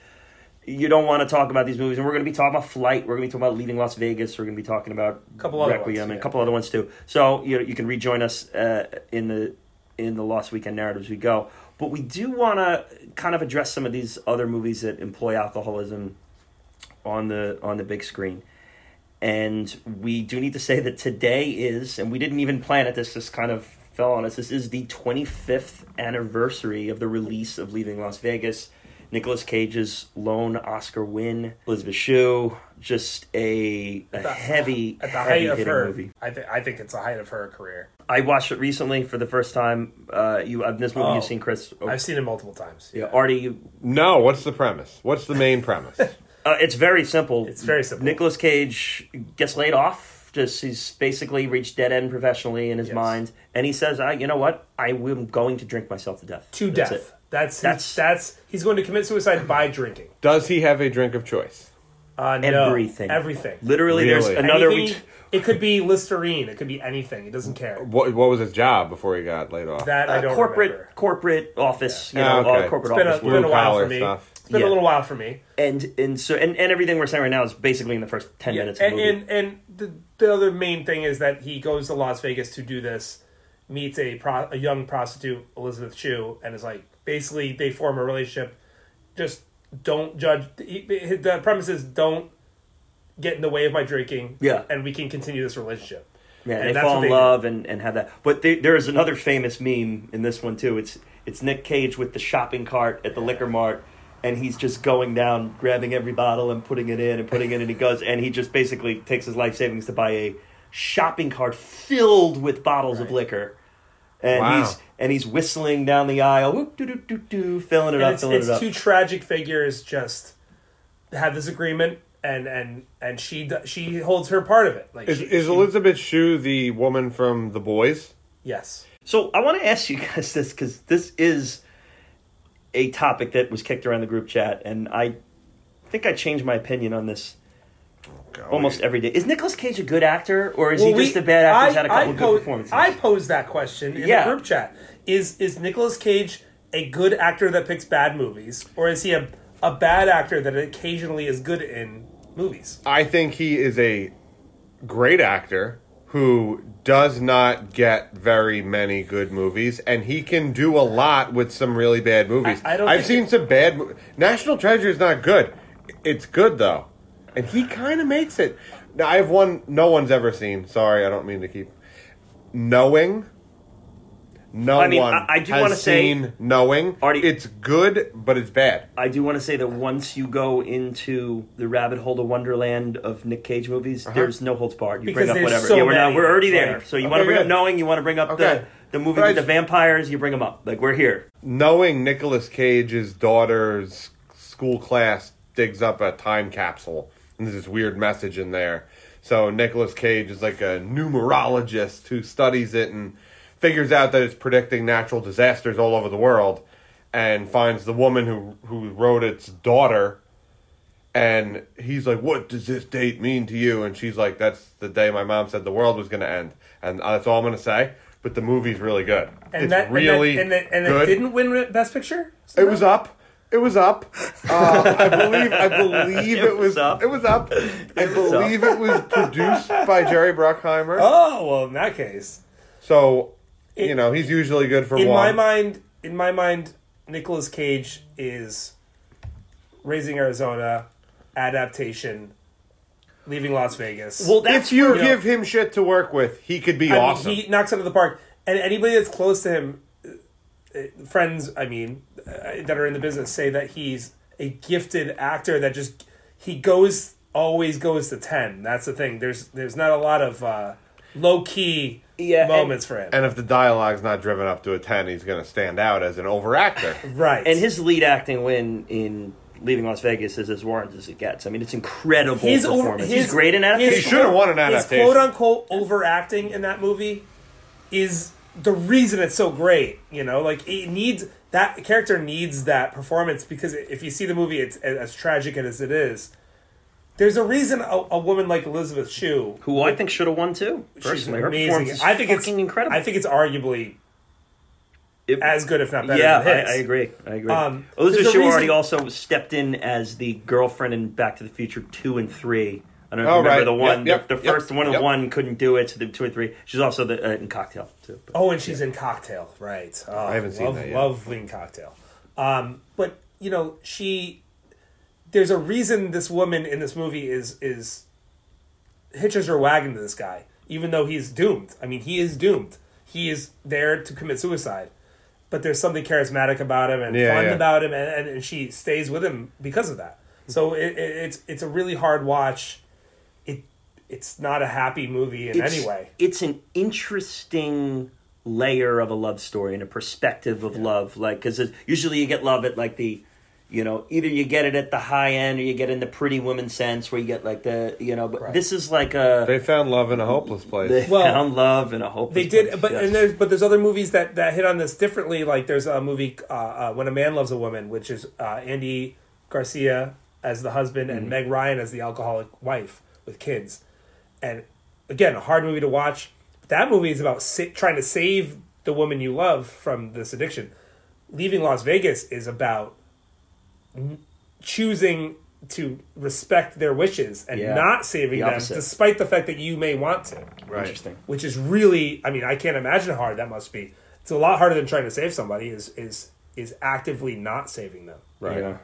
you don't want to talk about these movies, and we're going to be talking about Flight. We're going to be talking about Leaving Las Vegas. We're going to be talking about Couple other Requiem ones, and a couple other ones too. So you know, you can rejoin us uh, in the in the Lost Weekend narrative as we go. But we do want to kind of address some of these other movies that employ alcoholism on the on the big screen. And we do need to say that today is, and we didn't even plan it. This just kind of fell on us. This is the 25th anniversary of the release of Leaving Las Vegas. Nicolas Cage's lone Oscar win. Elizabeth Shue, just a, a the- heavy, At the heavy height of hitting her, movie. I think I think it's the height of her career. I watched it recently for the first time. Uh, you, uh, this movie Oh. you've seen, Chris. Oh, I've seen it multiple times. yeah, Artie, you, No, what's the premise? What's the main premise? Uh, it's very simple. It's very simple. Nicolas Cage gets laid off. Just he's basically reached dead end professionally in his Yes. mind, and he says, "I, you know what? I am going to drink myself to death. To That's death. it." That's That's- that's that's he's going to commit suicide by drinking. Does he have a drink of choice? Uh, no, everything, everything. Literally, there's another. Anything- it could be Listerine. It could be anything. It doesn't care. What What was his job before he got laid off? That I uh, don't corporate remember. corporate office, you Yeah. know, Ah, okay. uh, corporate It's been a, office, it's been a while for me. stuff. It's been Yeah. a little while for me. and and so and, and everything we're saying right now is basically in the first ten Yeah, minutes. Of and, the movie. and and the the other main thing is that he goes to Las Vegas to do this, meets a pro, a young prostitute Elizabeth Shue, and is like basically they form a relationship. Just don't judge. he- The premise is don't get in the way of my drinking. Yeah. and we can continue this relationship. Yeah, And they that's fall in they love and, and have that. But they, there is another famous meme in this one too. It's it's Nick Cage with the shopping cart at the liquor mart, and he's just going down, grabbing every bottle and putting it in and putting it in. And he goes, and he just basically takes his life savings to buy a shopping cart filled with bottles of Right. liquor, and Wow. he's and he's whistling down the aisle, whoop, doo, doo, doo, doo, filling it And up, it's, filling it's it up. two tragic figures just have this agreement, and and and she d- she holds her part of it. Like Is, she, is she- Elizabeth Shue the woman from The Boys? yes. So I want to ask you guys this because this is a topic that was kicked around the group chat, and I think I changed my opinion on this almost every day. Is Nicolas Cage a good actor, or is he just we- a bad actor? who's I- had a couple I good po- performances. I posed that question in Yeah. the group chat. Is is Nicolas Cage a good actor that picks bad movies, or is he a a bad actor that occasionally is good in movies? I think he is a great actor who does not get very many good movies, and he can do a lot with some really bad movies. I- I don't have seen some bad. Mo- National Treasure is not good. It's good though, and he kind of makes it. Now I have one no one's ever seen. Sorry, I don't mean to keep knowing. No I mean, one I- I do has wanna say- seen knowing. Artie- it's good, but it's bad. I do want to say that once you go into the rabbit hole of wonderland of Nick Cage movies, uh-huh. there's no holds barred. You Because bring up whatever. so yeah, we're not. We're already there. like- so you Okay, want to bring up knowing, you want to bring up Okay. the the movie with the vampires, you bring them up. Like we're here. knowing Nicolas Cage's daughter's school class digs up a time capsule, and there's this weird message in there. So Nicolas Cage is like a numerologist who studies it and figures out that it's predicting natural disasters all over the world, and finds the woman who who wrote its daughter. And he's like, "What does this date mean to you?" And she's like, "That's the day my mom said the world was going to end." And that's all I'm going to say. But the movie's really good. And it's that really and that, and, that, and it didn't win Best Picture. It was up. It was up. Uh, I believe. I believe it, It was. was up. It was up. I was believe it was produced by Jerry Bruckheimer. Oh well, in that case, So, It- you know, he's usually good for in one. my mind, in my mind, Nicolas Cage is Raising Arizona adaptation, leaving Las Vegas. Well, that's if you where- give him shit to work with, he could be I mean, awesome. he knocks out of the park, and anybody that's close to him, uh, uh, friends, I mean, uh, that are in the business, say that he's a gifted actor that just he goes always goes to ten. That's the thing. There's there's not a lot of uh, low key Yeah, and- moments for him. and if the dialogue's not driven up to a ten, he's going to stand out as an overactor. right, And his lead acting win in Leaving Las Vegas is as warranted as it gets. I mean, it's incredible his over, performance. his, He's great in his adaptation. He should have won an His quote unquote overacting in that movie is the reason it's so great. You know, like it needs that character needs that performance because if you see the movie, it's as tragic as it is. There's a reason a, a woman like Elizabeth Shue, who I think should have won too. she's Personally, her amazing. performance is I think it's fucking incredible. I think it's arguably It- as good, if not better. yeah, than I, his. I agree. I agree. Um, Elizabeth there's a Shue already also stepped in as the girlfriend in Back to the Future two and three. I don't know if Oh, you remember right. the one. Yep, yep, the, the yep, first one of yep. the one couldn't do it. So the two and three. She's also the uh, in Cocktail too. Oh, and she's in Cocktail, right? Oh, I haven't seen love, that yet. Love in Cocktail. Um, but you know, she. There's a reason this woman in this movie is is hitches her wagon to this guy, even though he's doomed. I mean, he is doomed. He is there to commit suicide, but there's something charismatic about him and Yeah, fun yeah. about him, and, and, and she stays with him because of that. So it, it, it's it's a really hard watch. It it's not a happy movie in it's, any way. It's an interesting layer of a love story and a perspective of love. Like, because usually you get love at like the, you know, either you get it at the high end or you get in the pretty woman sense where you get like the, you know, but Right. this is like a. they found love in a hopeless place. They Well, found love in a hopeless. They did, place, but yes. and there's but there's other movies that that hit on this differently. Like there's a movie uh, uh, when a man loves a woman, which is uh, Andy Garcia as the husband Mm-hmm. and Meg Ryan as the alcoholic wife with kids. And again, a hard movie to watch. That movie is about sa- trying to save the woman you love from this addiction. Leaving Las Vegas is about n- choosing to respect their wishes and Yeah. not saving The them, opposite. despite the fact that you may want to Right. Interesting. which is really i mean i can't imagine how hard that must be it's a lot harder than trying to save somebody is is is actively not saving them Right. Yeah.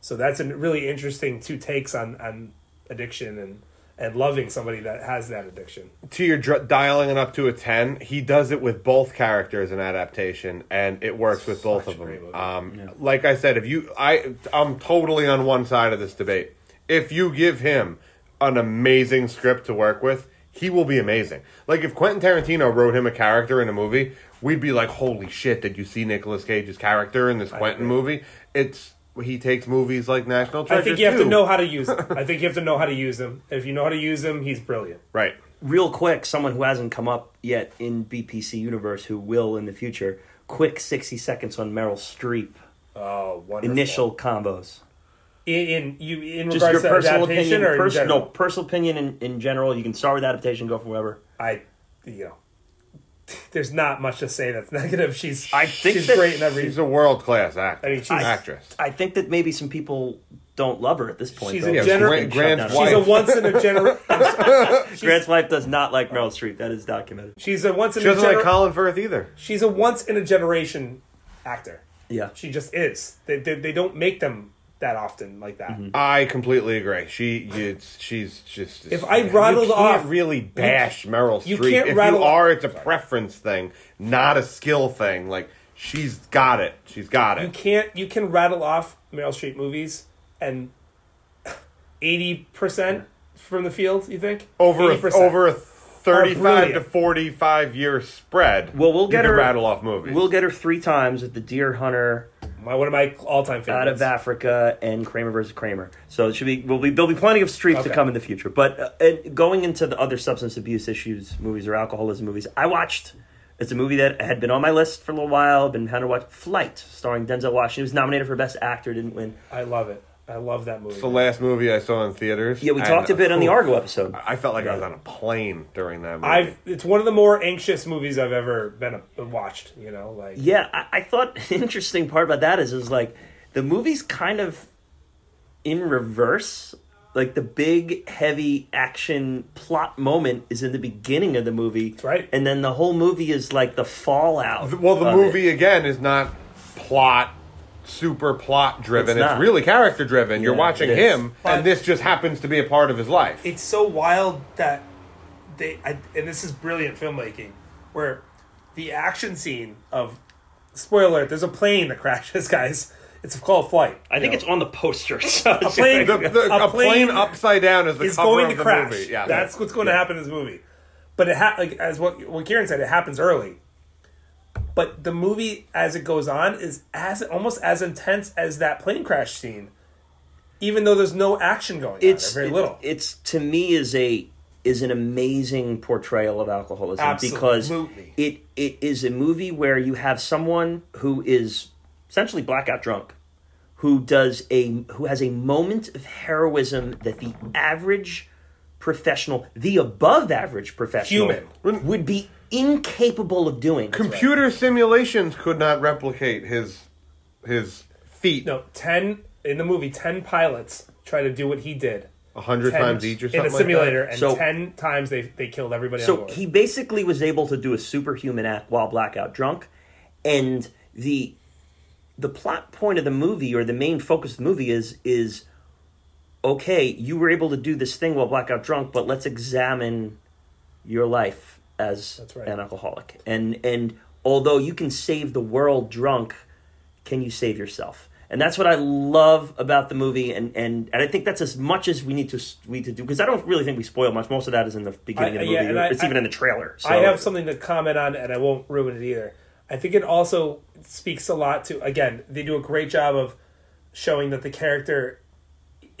so that's a really interesting two takes on on addiction and and loving somebody that has that addiction. To your dr- dialing it up to a 10 he does it with both characters in adaptation and it works with both Such of them. movie. um, like i said if you i i'm totally on one side of this debate. If you give him an amazing script to work with he will be amazing. Like if quentin tarantino wrote him a character in a movie we'd be like holy shit did you see Nicolas cage's character in this quentin agree. movie? It's he takes movies like national treasure i think you have to know how to use them i think you have to know how to use them if you know how to use them he's brilliant right Real quick, someone who hasn't come up yet in BPC universe who will in the future. Quick sixty seconds on Meryl Streep. oh wonderful Initial combos. in, in you in Just regards your to personal adaptation opinion. or in Pers- no, general? personal opinion in, in general. You can start with adaptation, go for whatever. i you know there's not much to say that's negative she's I think she's great in every she's a world-class actor I mean, she's- actress I think that maybe some people don't love her at this point. She's though. a She's gener- been Grand- shut Grand's down. She's a once in a generation. Grant's wife does not like Meryl Streep. That is documented. She's a once in she a doesn't like colin firth either She's a once in a generation actor. Yeah. She just is. They, they, they don't make them that often like that. Mm-hmm. I completely agree. She, it's, she's just. If I you can't off- really bash Meryl you Streep. can't if rattle- you are, it's a preference thing, not a skill thing. Like she's got it. She's got it. You can't. You can rattle off Meryl Streep movies and eighty percent from the field. You think Over a, 80%. over a thirty-five to brilliant. forty-five year spread. Well, we'll you get can her rattle off movies. We'll get her three times at the Deer Hunter, my one of my all time favorites. out of Africa, and Kramer versus Kramer. So it should be. Will be. There'll be plenty of Streep to come in the future. But uh, and going into the other substance abuse issues movies or alcoholism movies, I watched. It's a movie that had been on my list for a little while. Been kind of watch Flight, starring Denzel Washington. He was nominated for Best Actor, didn't win. I love it. I love that movie. It's the last movie I saw in theaters. Yeah, we and, talked a bit on the Argo episode. I felt like I was on a plane during that movie. I've. It's one of the more anxious movies I've ever been a, watched. You know, like Yeah, I, I thought an interesting part about that is is like the movie's kind of in reverse. Like the big heavy action plot moment is in the beginning of the movie, That's right. And then the whole movie is like the fallout. Well, the of movie it. again is not plot, super plot driven. It's It's, really character driven. You're watching him, But- and this just happens to be a part of his life. it's so wild that they I, and this is brilliant filmmaking where the action scene of spoiler alert there's a plane that crashes guys it's called flight I think you it's on the poster. So a plane, The- the- a a plane plane upside down is the is cover going of to the crash movie. Yeah, that's what's going to happen in this movie but it ha- like as what what Kieran said it happens early but the movie as it goes on is as almost as intense as that plane crash scene. Even though there's no action going it's on there, very little. It's to me is a is an amazing portrayal of alcoholism because it it is a movie where you have someone who is essentially blackout drunk who does a who has a moment of heroism that the average professional the above average professional Human. would be incapable of doing Computer simulations could not replicate his his feat No, ten in the movie. Ten pilots try to do what he did. a hundred 10 times each or something in a simulator, Like and So- ten times they they killed everybody. on So board. he basically was able to do a superhuman act while blackout drunk, and the the plot point of the movie or the main focus of the movie is is okay, you were able to do this thing while blackout drunk, but let's examine your life as right. an alcoholic. And and although you can save the world drunk, can you save yourself? And that's what I love about the movie, and, and, and I think that's as much as we need to we need to do because I don't really think we spoil much. Most of that is in the beginning I- of the yeah, movie. and I- it's even in the trailer. So. I have something to comment on, and I won't ruin it either. I think it also speaks a lot to again. They do a great job of showing that the character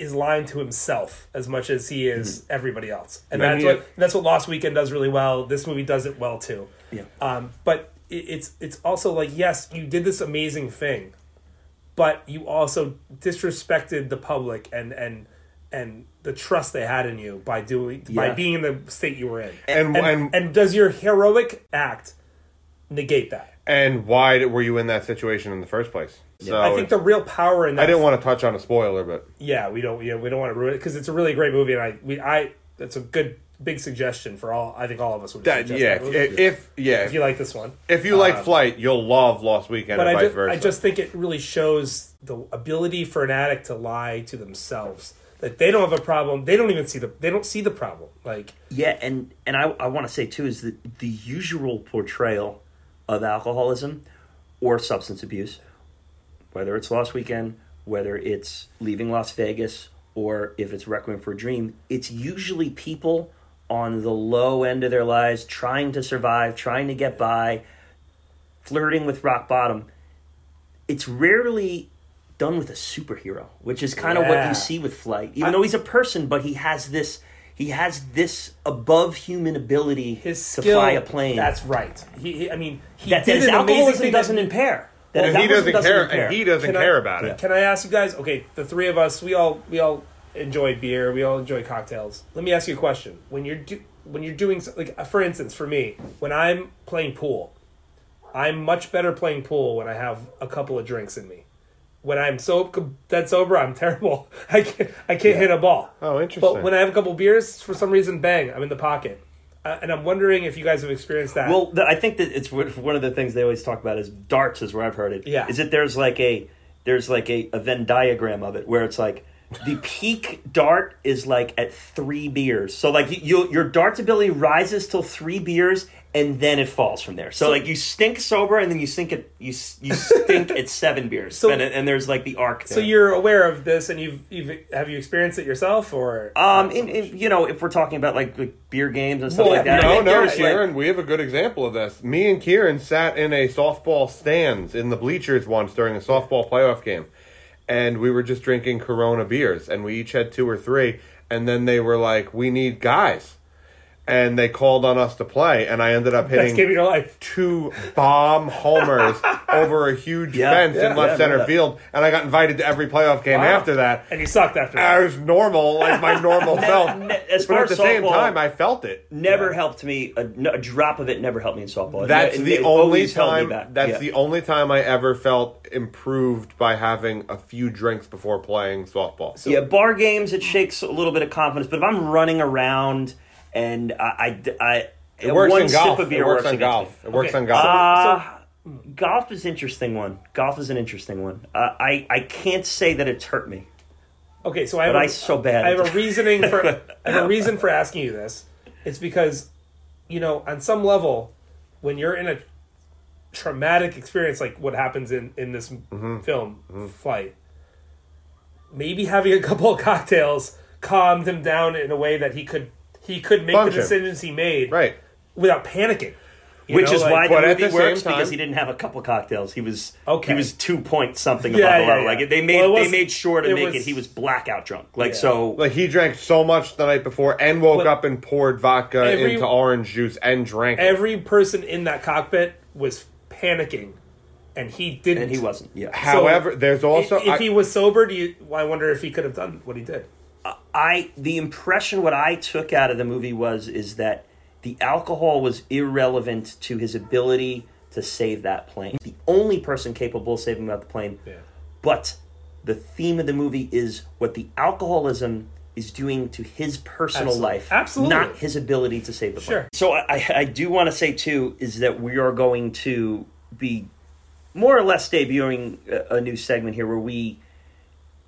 is lying to himself as much as he is everybody else, and And that's what that's what Lost Weekend does really well. This movie does it well too. Yeah. Um, but it, it's it's also like yes, you did this amazing thing, but you also disrespected the public and and and the trust they had in you by doing by being in the state you were in. And- and, and- and does your heroic act negate that? And why were you in that situation in the first place? So I think the real power in that I didn't want to touch on a spoiler, but yeah, we don't. Yeah, we don't want to ruin it because it's a really great movie, and I, we, I, that's a good big suggestion for all. I think all of us would. that, suggest yeah, that movie. if, if yeah, if you like this one, if you like um, Flight, you'll love Lost Weekend, but and I vice just, versa. I just think it really shows the ability for an addict to lie to themselves. That they don't have a problem. They don't even see the. They don't see the problem. Like Yeah, and and I I want to say too is that the usual portrayal of alcoholism or substance abuse, whether it's Lost Weekend, whether it's Leaving Las Vegas, or if it's Requiem for a Dream, it's usually people on the low end of their lives trying to survive, trying to get by, flirting with rock bottom. It's rarely done with a superhero, which is kind of what you see with Flight. Even I- though he's a person, but he has this he has this above human ability his to skill. fly a plane. That's right. He. he I mean, he that did his an amazing alcoholism doesn't that- impair. And he alcoholism doesn't care, impair. and he doesn't Can I- care about it. Can I ask you guys? Okay, the three of us, we all we all enjoy beer. We all enjoy cocktails. Let me ask you a question. When you're do, when you're doing like, uh, for instance, for me, when I'm playing pool, I'm much better playing pool when I have a couple of drinks in me. When I'm so dead sober, I'm terrible. I can't I can't hit a ball. Oh, interesting. But when I have a couple beers, for some reason, bang, I'm in the pocket. Uh, and I'm wondering if you guys have experienced that. Well, th- I think that it's one one of the things they always talk about is darts is where I've heard it. Yeah. Is that there's like a there's like a, a Venn diagram of it where it's like the peak dart is like at three beers. So like you, you your darts ability rises till three beers and then it falls from there. So, like you stink sober and then you stink at you you stink at seven beers. So- and, and there's like the arc. so you're aware of this, and you've, you've have you experienced it yourself, or um in, in you know if we're talking about like, like beer games and stuff Well, like that. I No, no, there's, like- Kieran, we have a good example of this. Me and Kieran sat in a softball stands in the bleachers once during a softball playoff game, and we were just drinking Corona beers, and we each had two or three, and then they were like, "We need guys," and they called on us to play, and I ended up hitting your life. two bomb homers over a huge Yeah, fence yeah, in left yeah, I center field, and I got invited to every playoff game Wow. after that. And you sucked after I was normal, like my normal self. ne- as but at the as same time, I felt it. never helped me. A, a drop of it never helped me in softball. That's ne- the it only always held me time. That's Yeah. the only time I ever felt improved by having a few drinks before playing softball. yeah, bar games it shakes a little bit of confidence, but if I'm running around and I, I, I it works one in sip golf. of beer It works works on golf. me. It works Okay. on golf. Uh, golf is interesting one. Golf is an interesting one. Uh, I I can't say that it's hurt me. Okay, so I have But a, I so bad I have a reasoning for I have a reason for asking you this. It's because, you know, on some level, when you're in a traumatic experience like what happens in in this Mm-hmm. film, Flight, maybe having a couple of cocktails calmed him down in a way that he could he could make Function. the decisions he made right. without panicking. You Which know, is like- why the but at movie the same works because he didn't have a couple cocktails. He was Okay. He was two point something Yeah, above the yeah, level. yeah. Like they made Well, it they made sure to it make was- it. He was blackout drunk. Like Yeah. so. Like he drank so much the night before and woke But- up and poured vodka Every- into orange juice and drank it. every person in that cockpit was panicking, and he didn't. and he wasn't. Yeah. However, there's also if, if I- he was sober, do you? I wonder if he could have done what he did. I the impression what I took out of the movie was is that the alcohol was irrelevant to his ability to save that plane. The only person capable of saving that plane. Yeah. But the theme of the movie is what the alcoholism is doing to his personal Absolutely. life, Absolutely. not his ability to save the plane. Sure. So I, I, do want to say too is that we are going to be more or less debuting a new segment here where we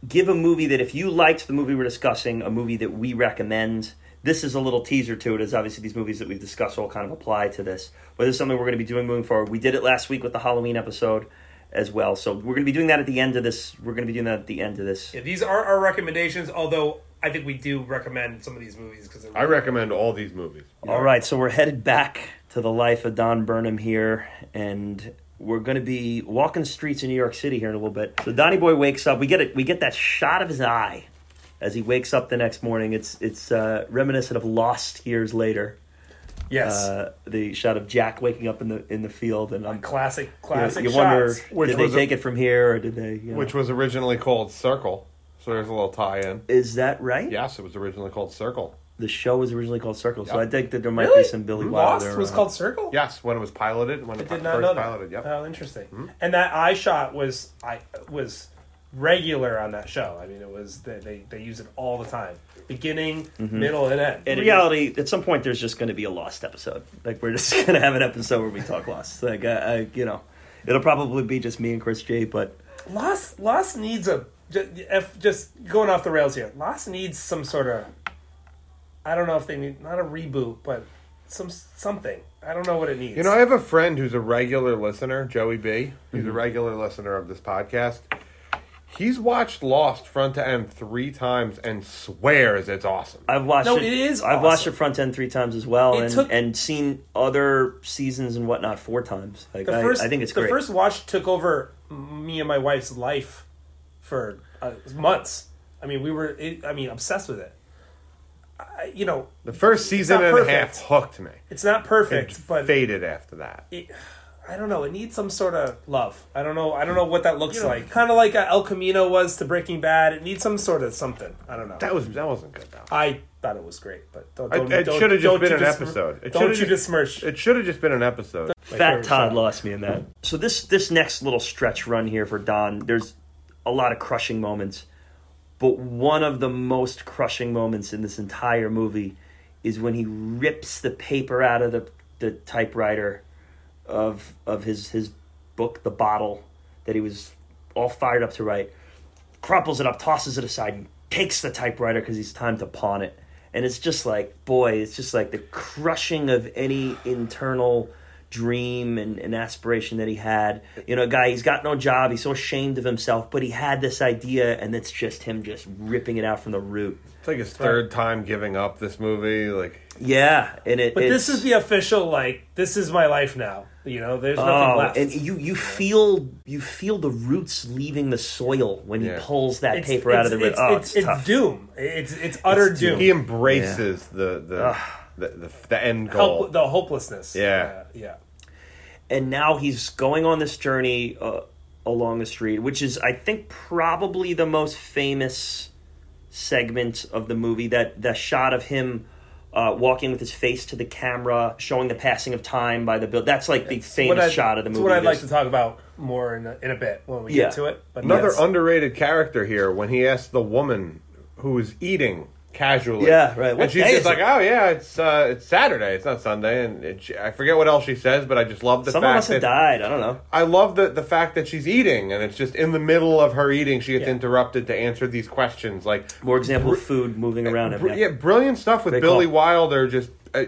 give a movie that if you liked the movie we're discussing, a movie that we recommend. This is a little teaser to it, as obviously these movies that we've discussed all kind of apply to this. But this is something we're going to be doing moving forward. We did it last week with the Halloween episode as well, so we're going to be doing that at the end of this. We're going to be doing that at the end of this. Yeah, these are our recommendations. Although I think we do recommend some of these movies because I recommend all these movies. All right, so we're headed back to the life of Don Birnam here, and we're going to be walking the streets in New York City here in a little bit. So Donny Boy wakes up. We get it. We get that shot of his eye as he wakes up the next morning. It's it's uh, reminiscent of Lost years later. Yes. Uh, the shot of Jack waking up in the in the field, and I'm classic, you, know, classic you shots. wonder Which did they was a- take it from here or did they? You know, Which was originally called Circle. So there's a little tie-in. is that right? Yes, it was originally called Circle. The show was originally called Circle, so Yep. I think that there might Really? be some Billy Lost Wilder. was uh, called Circle. Yes, when it was piloted, when I it did first not know that. piloted. Yep. Oh, interesting. And that eye shot was I was regular on that show. I mean, it was they they, they use it all the time, beginning, middle, and end. In reality, at some point, there's just going to be a Lost episode. Like we're just going to have an episode where we talk Lost. Like I, I, you know, it'll probably be just me and Chris J. But Lost Lost needs a just, if, just going off the rails here. Lost needs some sort of I don't know if they need not a reboot, but some something. I don't know what it needs. You know, I have a friend who's a regular listener, Joey B. He's Mm-hmm. a regular listener of this podcast. He's watched Lost front to end three times and swears it's awesome. I've watched No, it. it is I've watched it awesome. front end three times as well, It and took- and seen other seasons and whatnot four times. Like the I, first I think it's the great. first watch took over me and my wife's life for uh, months. I mean, we were it, I mean obsessed with it. I, you know, The first season not and a half hooked me. it's not perfect, It but faded after that. it, I don't know. It needs some sort of love. I don't know. I don't know what that looks like. Kind of like uh, El Camino was to Breaking Bad. It needs some sort of something. I don't know. That was that wasn't good though. I thought it was great, but don't. Don't it don't- should have just don't been you an dism- episode. It don't should've you just- besmirch? It should have just been an episode. my Fat Todd show. lost me in that. So this this next little stretch run here for Don, there's a lot of crushing moments, but one of the most crushing moments in this entire movie is when he rips the paper out of the the typewriter of of his his book, the bottle that he was all fired up to write, crumples it up, tosses it aside, and takes the typewriter because he's time to pawn it. And it's just like, boy, it's just like the crushing of any internal dream and, and aspiration that he had. You know, a guy, he's got no job, he's so ashamed of himself, but he had this idea, and it's just him just ripping it out from the root. It's like his third time giving up this movie. Like Yeah, and it. But this is the official. Like this is my life now. You know, there's nothing Oh, left. and you you feel you feel the roots leaving the soil when Yeah. he pulls that It's- paper out of the it's, root. it's, Oh, it's, it's, it's doom. It's it's utter It's doom. he embraces the the, the the the end goal. Help, the hopelessness. Yeah. yeah. and now he's going on this journey uh, along the street, which is, I think, probably the most famous segment of the movie. That that shot of him uh, walking with his face to the camera, showing the passing of time by the bill. That's like the What famous I- shot of the it's movie. what I'd like to talk about more in a, in a bit when we Yeah. get to it. But Another yes. underrated character here when he asked the woman who was eating casually. Yeah, right. What and she's just like, it? "Oh yeah, it's uh, it's Saturday. It's not Sunday." And it, she, I forget what else she says, but I just love the Someone fact must have that died. I don't know. I love the the fact that she's eating, and it's just in the middle of her eating, she gets Yeah. interrupted to answer these questions. Like, More example of food moving around br- yeah, brilliant stuff with Great Billy call. Wilder, just uh, uh,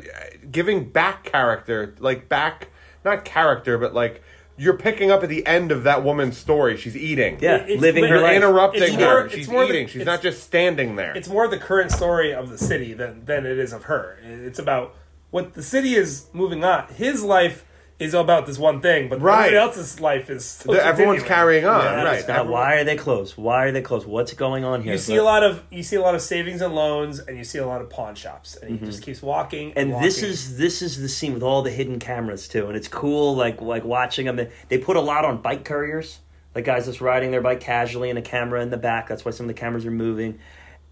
giving back character, like back not character, but like. You're picking up at the end of that woman's story. She's eating. Yeah, It's- living her You're life. interrupting It's her. more- She's it's more the- eating. She's not just standing there. it's more the current story of the city than than it is of her. It's about what the city is moving on. His life is about this one thing, but Right. everybody else's life is still everyone's continuing. carrying on, Yeah, right. It's not, why are they closed? Why are they closed? What's going on here? You see But- a lot of you see a lot of savings and loans, and you see a lot of pawn shops, and he just keeps walking. Mm-hmm. and this is this is the scene with all the hidden cameras too, and it's cool. Like like watching them. They put a lot on bike couriers, like guys just riding their bike casually, and a camera in the back. That's why some of the cameras are moving,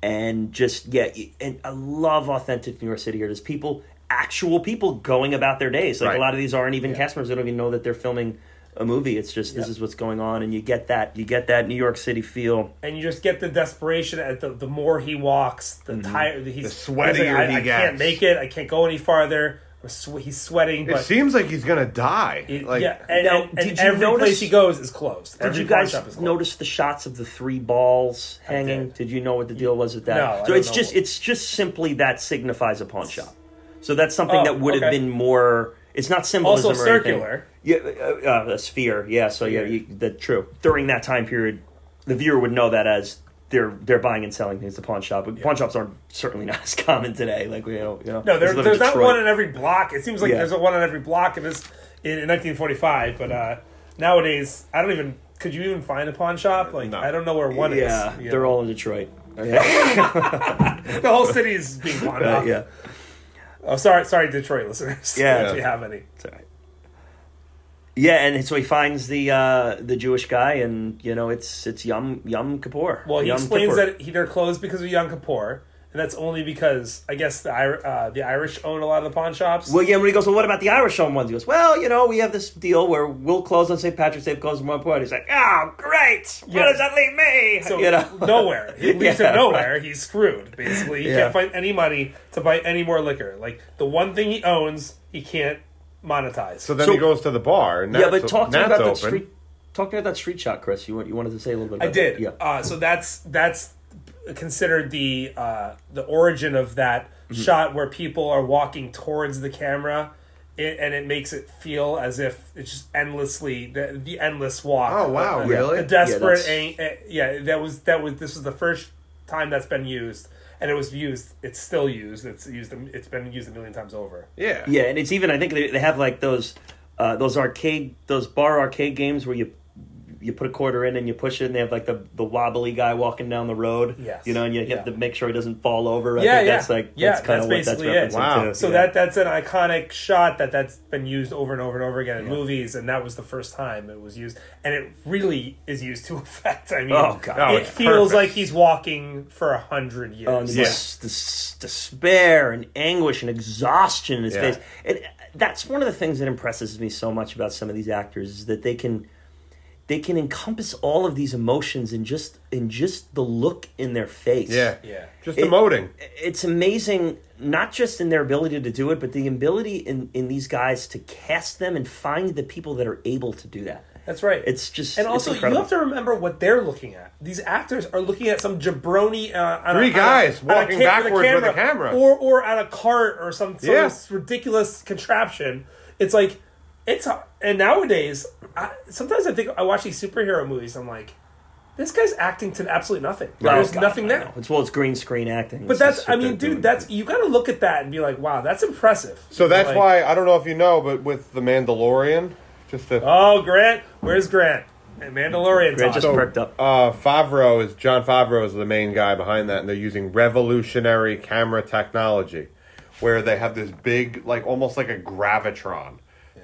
and just yeah. And I love authentic New York City here. There's people, actual people, going about their days. Like Right. a lot of these aren't even Yeah. cast members. They don't even know that they're filming a movie. It's just this Yeah. is what's going on, and you get that you get that New York City feel. and you just get the desperation at the the more he walks, the Mm-hmm. tired, he's The sweatier he's like, I, he I can't make it. I can't go any farther. I'm He's sweating, it seems like he's gonna die. it- like, yeah, and, Now, and, did and you every notice- place he goes is closed. Did Every you guys shop is closed. notice the shots of the three balls hanging? did. Did. you know what the deal was with that? No, I so don't it's know. just it's just simply that signifies a pawn shop. So that's something Oh, that would have been more. It's not symbolism Also or anything. circular. Yeah, uh, uh, a sphere. Yeah, so yeah, Sphere. you, that true. During that time period, the viewer would know that as they're they're buying and selling things. The pawn shop. But Pawn shops aren't certainly not as common today. Like we know, you know. No, there, Just live in there's not one in every block. It seems like Yeah. there's a one in every block in this in, in 1945. But uh, nowadays, I don't even. Could you even find a pawn shop? Like No. I don't know where one Yeah, is. Yeah, they're all in Detroit. Yeah. the whole city is being pawned Right, off. yeah. Oh, sorry, sorry, Detroit listeners. Yeah. if you have any. Right. Yeah, and so he finds the uh, the Jewish guy, and you know it's it's Yom Yom Kippur. Well, he Yom explains Kippur. that he, they're closed because of Yom Kippur, and that's only because I guess the uh, the Irish own a lot of the pawn shops. Well, yeah, when he goes, well, what about the Irish owned ones? He goes, well, you know, we have this deal where we'll close on St. Patrick's Day, close on one point. He's like, oh, great. Yeah. Where does that leave me? so you know, nowhere. He leaves Yeah, him nowhere. He's screwed. Basically, he Yeah. can't find any money to buy any more liquor. Like the one thing he owns, he can't monetize. So then So- he goes to the bar. And yeah, but talk to me about that open. street. Talk to me about that street shot, Chris. You want you wanted to say a little bit. I did. That. Yeah. Uh, so that's that's considered the uh, the origin of that Mm-hmm. shot where people are walking towards the camera, it, and it makes it feel as if it's just endlessly the, the endless walk. Oh, wow, Uh, really? The desperate. that's- ang- uh, yeah, that was that was this was the first time that's been used, and it was used. It's still used. It's used. It's been used a million times over. Yeah. Yeah, and it's even. I think they, they have like those uh, those arcade those bar arcade games where you you put a quarter in and you push it, and they have like the, the wobbly guy walking down the road. Yes. you know, and you Yeah. have to make sure he doesn't fall over. I Yeah, think yeah. that's like Yeah, that's kind of what that's it. referencing Wow. to. So Yeah. that that's an iconic shot that that's been used over and over and over again in movies, and that was the first time it was used, and it really is used to effect. I mean, Oh, God. Oh, it feels perfect. like he's walking for a hundred years. Oh, and Yeah. des- des- despair and anguish and exhaustion in his Yeah. face. It, that's one of the things that impresses me so much about some of these actors is that they can they can encompass all of these emotions in just in just the look in their face. Yeah. Yeah. Just It- emoting. It's amazing, not just in their ability to do it, but the ability in, in these guys to cast them and find the people that are able to do that. That's right. It's just and also you have to remember what they're looking at. These actors are looking at some jabroni. Uh, Three a, guys on a, on a walking ca- backwards with a camera. or or on a cart or some sort Yeah. of ridiculous contraption. It's like it's and nowadays I, sometimes I think I watch these superhero movies. I'm like, this guy's acting to absolutely nothing. There's Oh, God, nothing I there. It's well, it's green screen acting. But It's that's I mean, they're doing. dude, that's you got to look at that and be like, wow, that's impressive. So that's Like, why I don't know if you know, but with the Mandalorian, just to Oh, Grant, where's Grant? And Mandalorian. Grant talk. just perked up. uh, Favreau is Jon Favreau is the main guy behind that, and they're using revolutionary camera technology, where they have this big, like almost like a gravitron,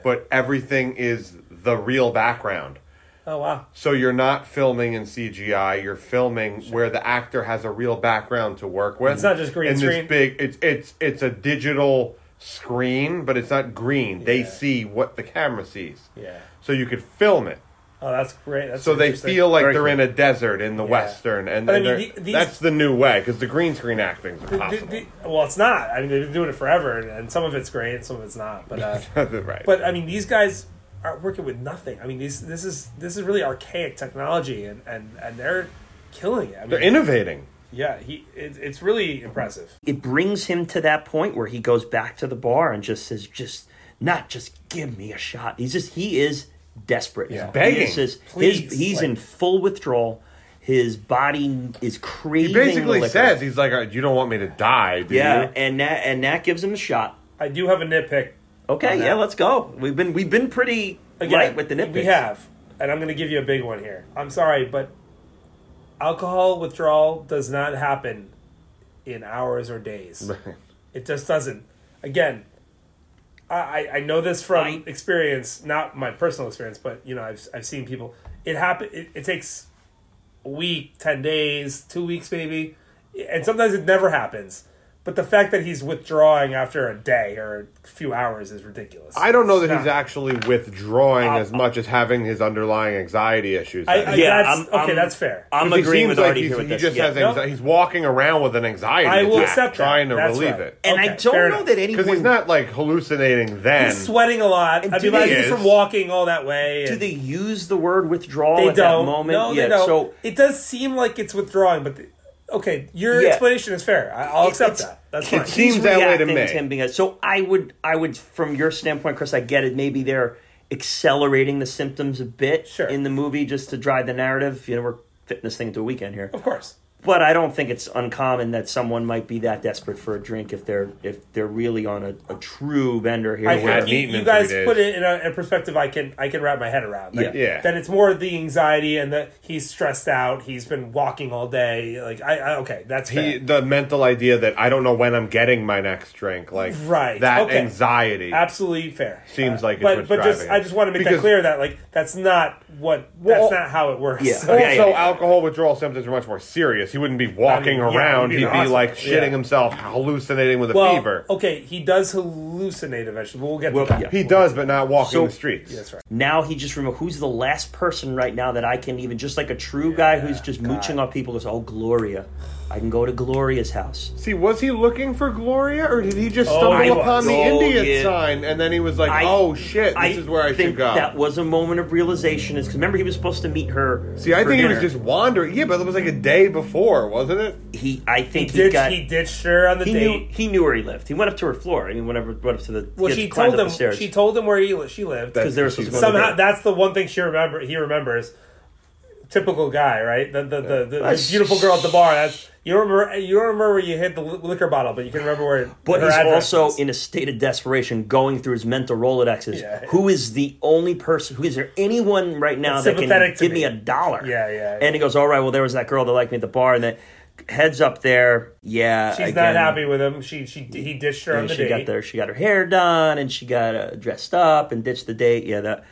but everything is the real background. oh wow. So you're not filming in CGI. You're filming where the actor has a real background to work with. It's not just green and screen. This big, it's it's it's a digital screen, but it's not green. They see what the camera sees. Yeah. So you could film it. Oh, that's great. That's So they feel like Very they're cool. in a desert in the Yeah. western, and, But I mean, these- that's the new way because the green screen acting is The- the- the- well, it's not. I mean, they've been doing it forever, and, and some of it's great, and some of it's not. But uh, right. but I mean, these guys are working with nothing. I mean, these this is this is really archaic technology, and and, and they're killing it. I they're innovating. yeah, he it, it's really impressive. it brings him to that point where he goes back to the bar and just says, just not just give me a shot. He's just he is desperate. Yeah. He Begging. is just- Please, his, he's like- in full withdrawal. His body is craving. He basically the liquor. says he's like, "Uh, "You don't want me to die, do "Yeah," you?" and Nat and Nat gives him a shot. I do have a nitpick. Okay, yeah, let's go. We've been we've been pretty Again, light with the nitpicks. We have, and I'm going to give you a big one here. I'm sorry, but alcohol withdrawal does not happen in hours or days. It just doesn't. Again, I, I- know this from I- experience, not my personal experience, but you know I've I've seen people. It happen. It, it takes a week, ten days, two weeks, maybe, and sometimes it never happens. But the fact that he's withdrawing after a day or a few hours is ridiculous. I don't know that It's he's not. actually withdrawing Uh, as much as having his underlying anxiety issues. I, I, Yeah, that's, I'm- okay, I'm- that's fair. I'm he agreeing seems with like Artie he's- here with he this. just yeah. has No. anxiety. He's walking around with an anxiety I will attack, accept that. trying to That's relieve right. it. and I Okay, don't fair know enough. that anyone Because he's not like hallucinating then. He's sweating a lot. I do mean, like, they- he's from walking all that way. Do and they use the word withdrawal they at don't. that moment? No, yeah, they don't. so it does seem like it's withdrawing, but the, okay, your Yeah. explanation is fair. I, I'll accept It's- that. That's it fine. seems he's that way to reacting me. him being so I would I would from your standpoint, Chris, I get it. Maybe they're accelerating the symptoms a bit Sure. in the movie just to drive the narrative. You know, we're fitting this thing into a weekend here. of course. But I don't think it's uncommon that someone might be that desperate for a drink if they're if they're really on a, a true bender here. I where- hadn't think you, you guys put it in a, a perspective I can I can wrap my head around. Like, Yeah. Yeah. That it's more the anxiety and that he's stressed out. He's been walking all day. Like I, I okay, that's. He, the mental idea that I don't know when I'm getting my next drink, like Right, that okay. anxiety. Absolutely fair. Seems like it's but what's but just driving I just want to make Because- that clear that like that's not what Well, that's not how it works. Yeah. Also, yeah, yeah. alcohol withdrawal symptoms are much more serious. He wouldn't be walking I mean, yeah, around. he'd be He'd in be the like hospital. shitting Yeah. himself, hallucinating with a well, fever. okay, he does hallucinate eventually. We'll get Well, to that. yeah. He does, but not walking So- the streets. That's right. now he just remember who's the last person right now that I can even just like a true guy who's just mooching off people goes, Oh Gloria. I can go to Gloria's house. See, was he looking for Gloria, or did he just Oh, stumble he upon the Oh, India yeah. sign and then he was like, I- "Oh shit, this is where I think should go." That was a moment of realization. Is because remember he was supposed to meet her. See, I for think he was dinner. just wandering. Yeah, but it was like a day before, wasn't it? he. I think he, ditched, got. he ditched her on the he date. knew he knew where he lived. He went up to her floor. I mean, whenever went up to the well, kids she climbed told up him. the stairs. She told him where he li- she lived. because they were supposed to go on a somehow date. that's the one thing she remember he remembers. Typical guy, right? The the the, the, the beautiful girl at the bar. That's you don't remember. You don't remember where you hit the liquor bottle, but you can remember where. But her he's also in a state of desperation, going through his mental rolodexes. Yeah. Who is the only person? Who is there anyone right now that can give me me. a dollar? Yeah, yeah, And he goes, "All right, well, there was that girl that liked me at the bar, and then heads up there. Yeah, She's again, not happy with him. She she he ditched her on the she date. got there. She got her hair done, and she got uh, dressed up and ditched the date. Yeah, that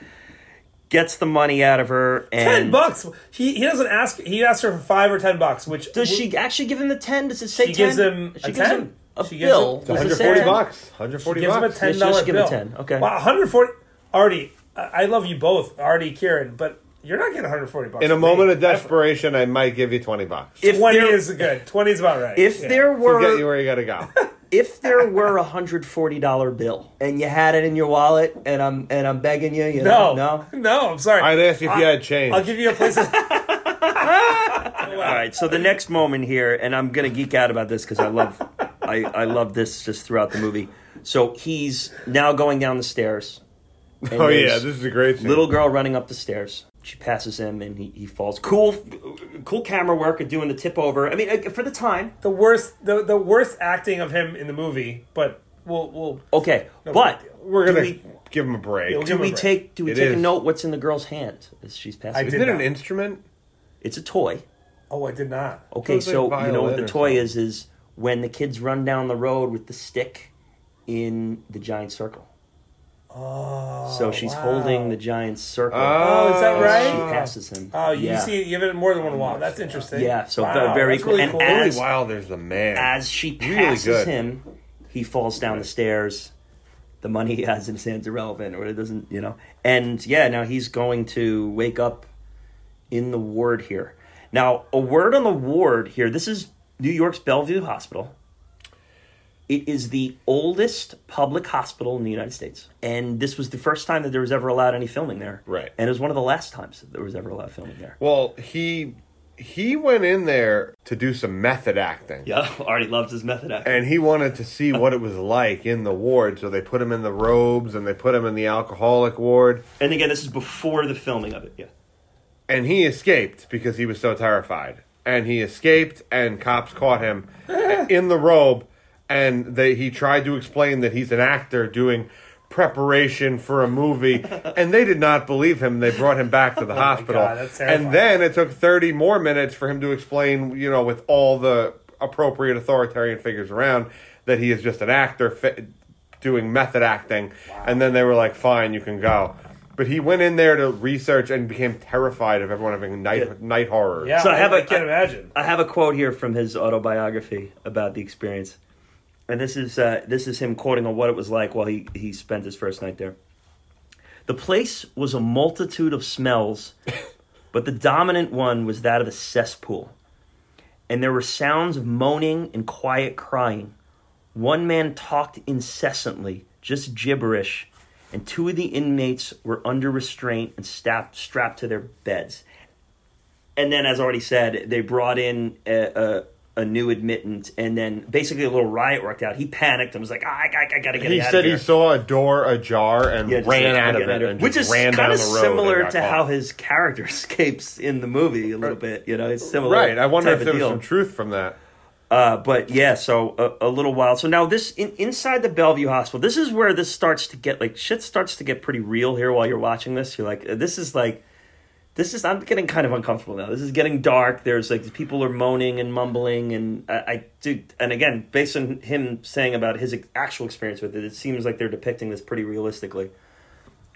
gets the money out of her. And Ten bucks. He he doesn't ask. He asks her for five or ten bucks. Which Does she actually give him the ten? Does it say She 10? gives him She a gives 10. him a She gives bill. him- Does it say 140 bucks. 140 gives him a ten Let's dollar just give him bill? 10, okay. Wow, one hundred forty. Artie, I I love you both, Artie, Kieran, but you're not getting one hundred forty bucks. In a moment me. of desperation, I might give you 20 bucks. If twenty there, is good. Twenty is about right. if Yeah. there We'll get you were where you got to go. if there were a hundred forty dollar bill and you had it in your wallet and I'm and I'm begging you, you no, know, no. no, I'm sorry. I'd ask if you had change. I'll give you a place. Of, All right, so the next moment here, and I'm gonna geek out about this because I love, I, I love this just throughout the movie. So he's now going down the stairs. and oh, yeah, this is a great scene. little girl running up the stairs. She passes him and he, he falls. Cool, cool camera work of doing the tip over. I mean, uh, for the time, the worst, the the worst acting of him in the movie, but we'll we'll. okay. No but. We're going to we, give him a break. Do we break. take do we It take a note? What's in the girl's hand as she's passing? Isn't it an instrument? It's a toy. Oh, I did not. Okay, Sounds like so you know what the toy is? Is when the kids run down the road with the stick in the giant circle. Oh, So she's wow. holding the giant circle. Oh, oh is that Oh. right? She passes him. Oh, you yeah. see, you have it more than one wall. That's interesting. Yeah, so Wow, very that's cool. Really And cool. as- Billy Wilder's the man. As she passes good. him, he falls down the stairs. The money he has in his hands irrelevant, or it doesn't, you know. And yeah, now he's going to wake up in the ward here. Now, a word on the ward here. This is New York's Bellevue Hospital. It is the oldest public hospital in the United States, and this was the first time that there was ever allowed any filming there. Right. and it was one of the last times that there was ever allowed filming there. well, he he went in there to do some method acting. Yeah, Artie loves his method acting. And he wanted to see what it was like in the ward, so they put him in the robes and they put him in the alcoholic ward. And again, this is before the filming of it. Yeah. and he escaped because he was so terrified. And he escaped, and cops caught him in the robe, and they he tried to explain that he's an actor doing preparation for a movie, and they did not believe him. They brought him back to the oh hospital, God, that's and then it took thirty more minutes for him to explain, you know, with all the appropriate authoritarian figures around, that he is just an actor fi- doing method acting. And then they were like, "Fine, you can go." But he went in there to research and became terrified of everyone having night Yeah. night horrors. Yeah, So I have I a- can't imagine. I have a quote here from his autobiography about the experience, and this is uh, this is him quoting on what it was like while he he spent his first night there. The place was a multitude of smells, but the dominant one was that of a cesspool, and there were sounds of moaning and quiet crying. One man talked incessantly, just gibberish, and two of the inmates were under restraint and strapped strapped to their beds and then as already said they brought in a, a, a new admittance, and then basically a little riot worked out. He panicked and was like, ah, I, I, I gotta get He out of here. he said he saw a door ajar and Yeah, ran like, out of it, and which is kind of the road and similar to caught. how his character escapes in the movie a little bit. You know, it's similar. Right. I wonder if there was deal. some truth from that. Uh, but yeah, so a, a little while. So now this in, inside the Bellevue Hospital, this is where this starts to get like shit starts to get pretty real here while you're watching this. You're like, this is like, this is I'm getting kind of uncomfortable now. This is getting dark. There's like people are moaning and mumbling, and I, I do. And again, based on him saying about his actual experience with it, it seems like they're depicting this pretty realistically.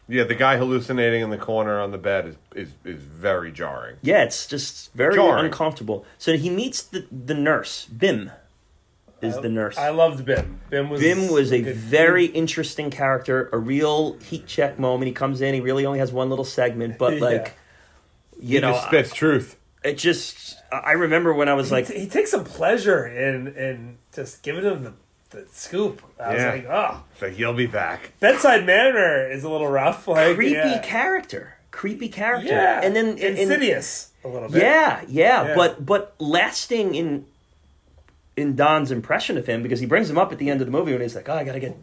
Yeah, the guy hallucinating in the corner on the bed is is, is very jarring. Yeah, it's just very Jarring. uncomfortable. So he meets the the nurse, Bim. Is the nurse? I loved Bim. Bim was Bim was a good- very interesting character, a real heat check moment. He comes in, he really only has one little segment, but Yeah. Like, you He know, just spits truth. it just. I remember when I was like, he takes some pleasure in in just giving him the, the scoop. I Yeah. was like, oh, It's like he'll be back. bedside manner is a little rough. Like creepy yeah. character, creepy character, Yeah, and then and- and- insidious a little bit. Yeah, yeah, Yeah. but but lasting in in Don's impression of him because he brings him up at the end of the movie when he's like, "Oh, I gotta get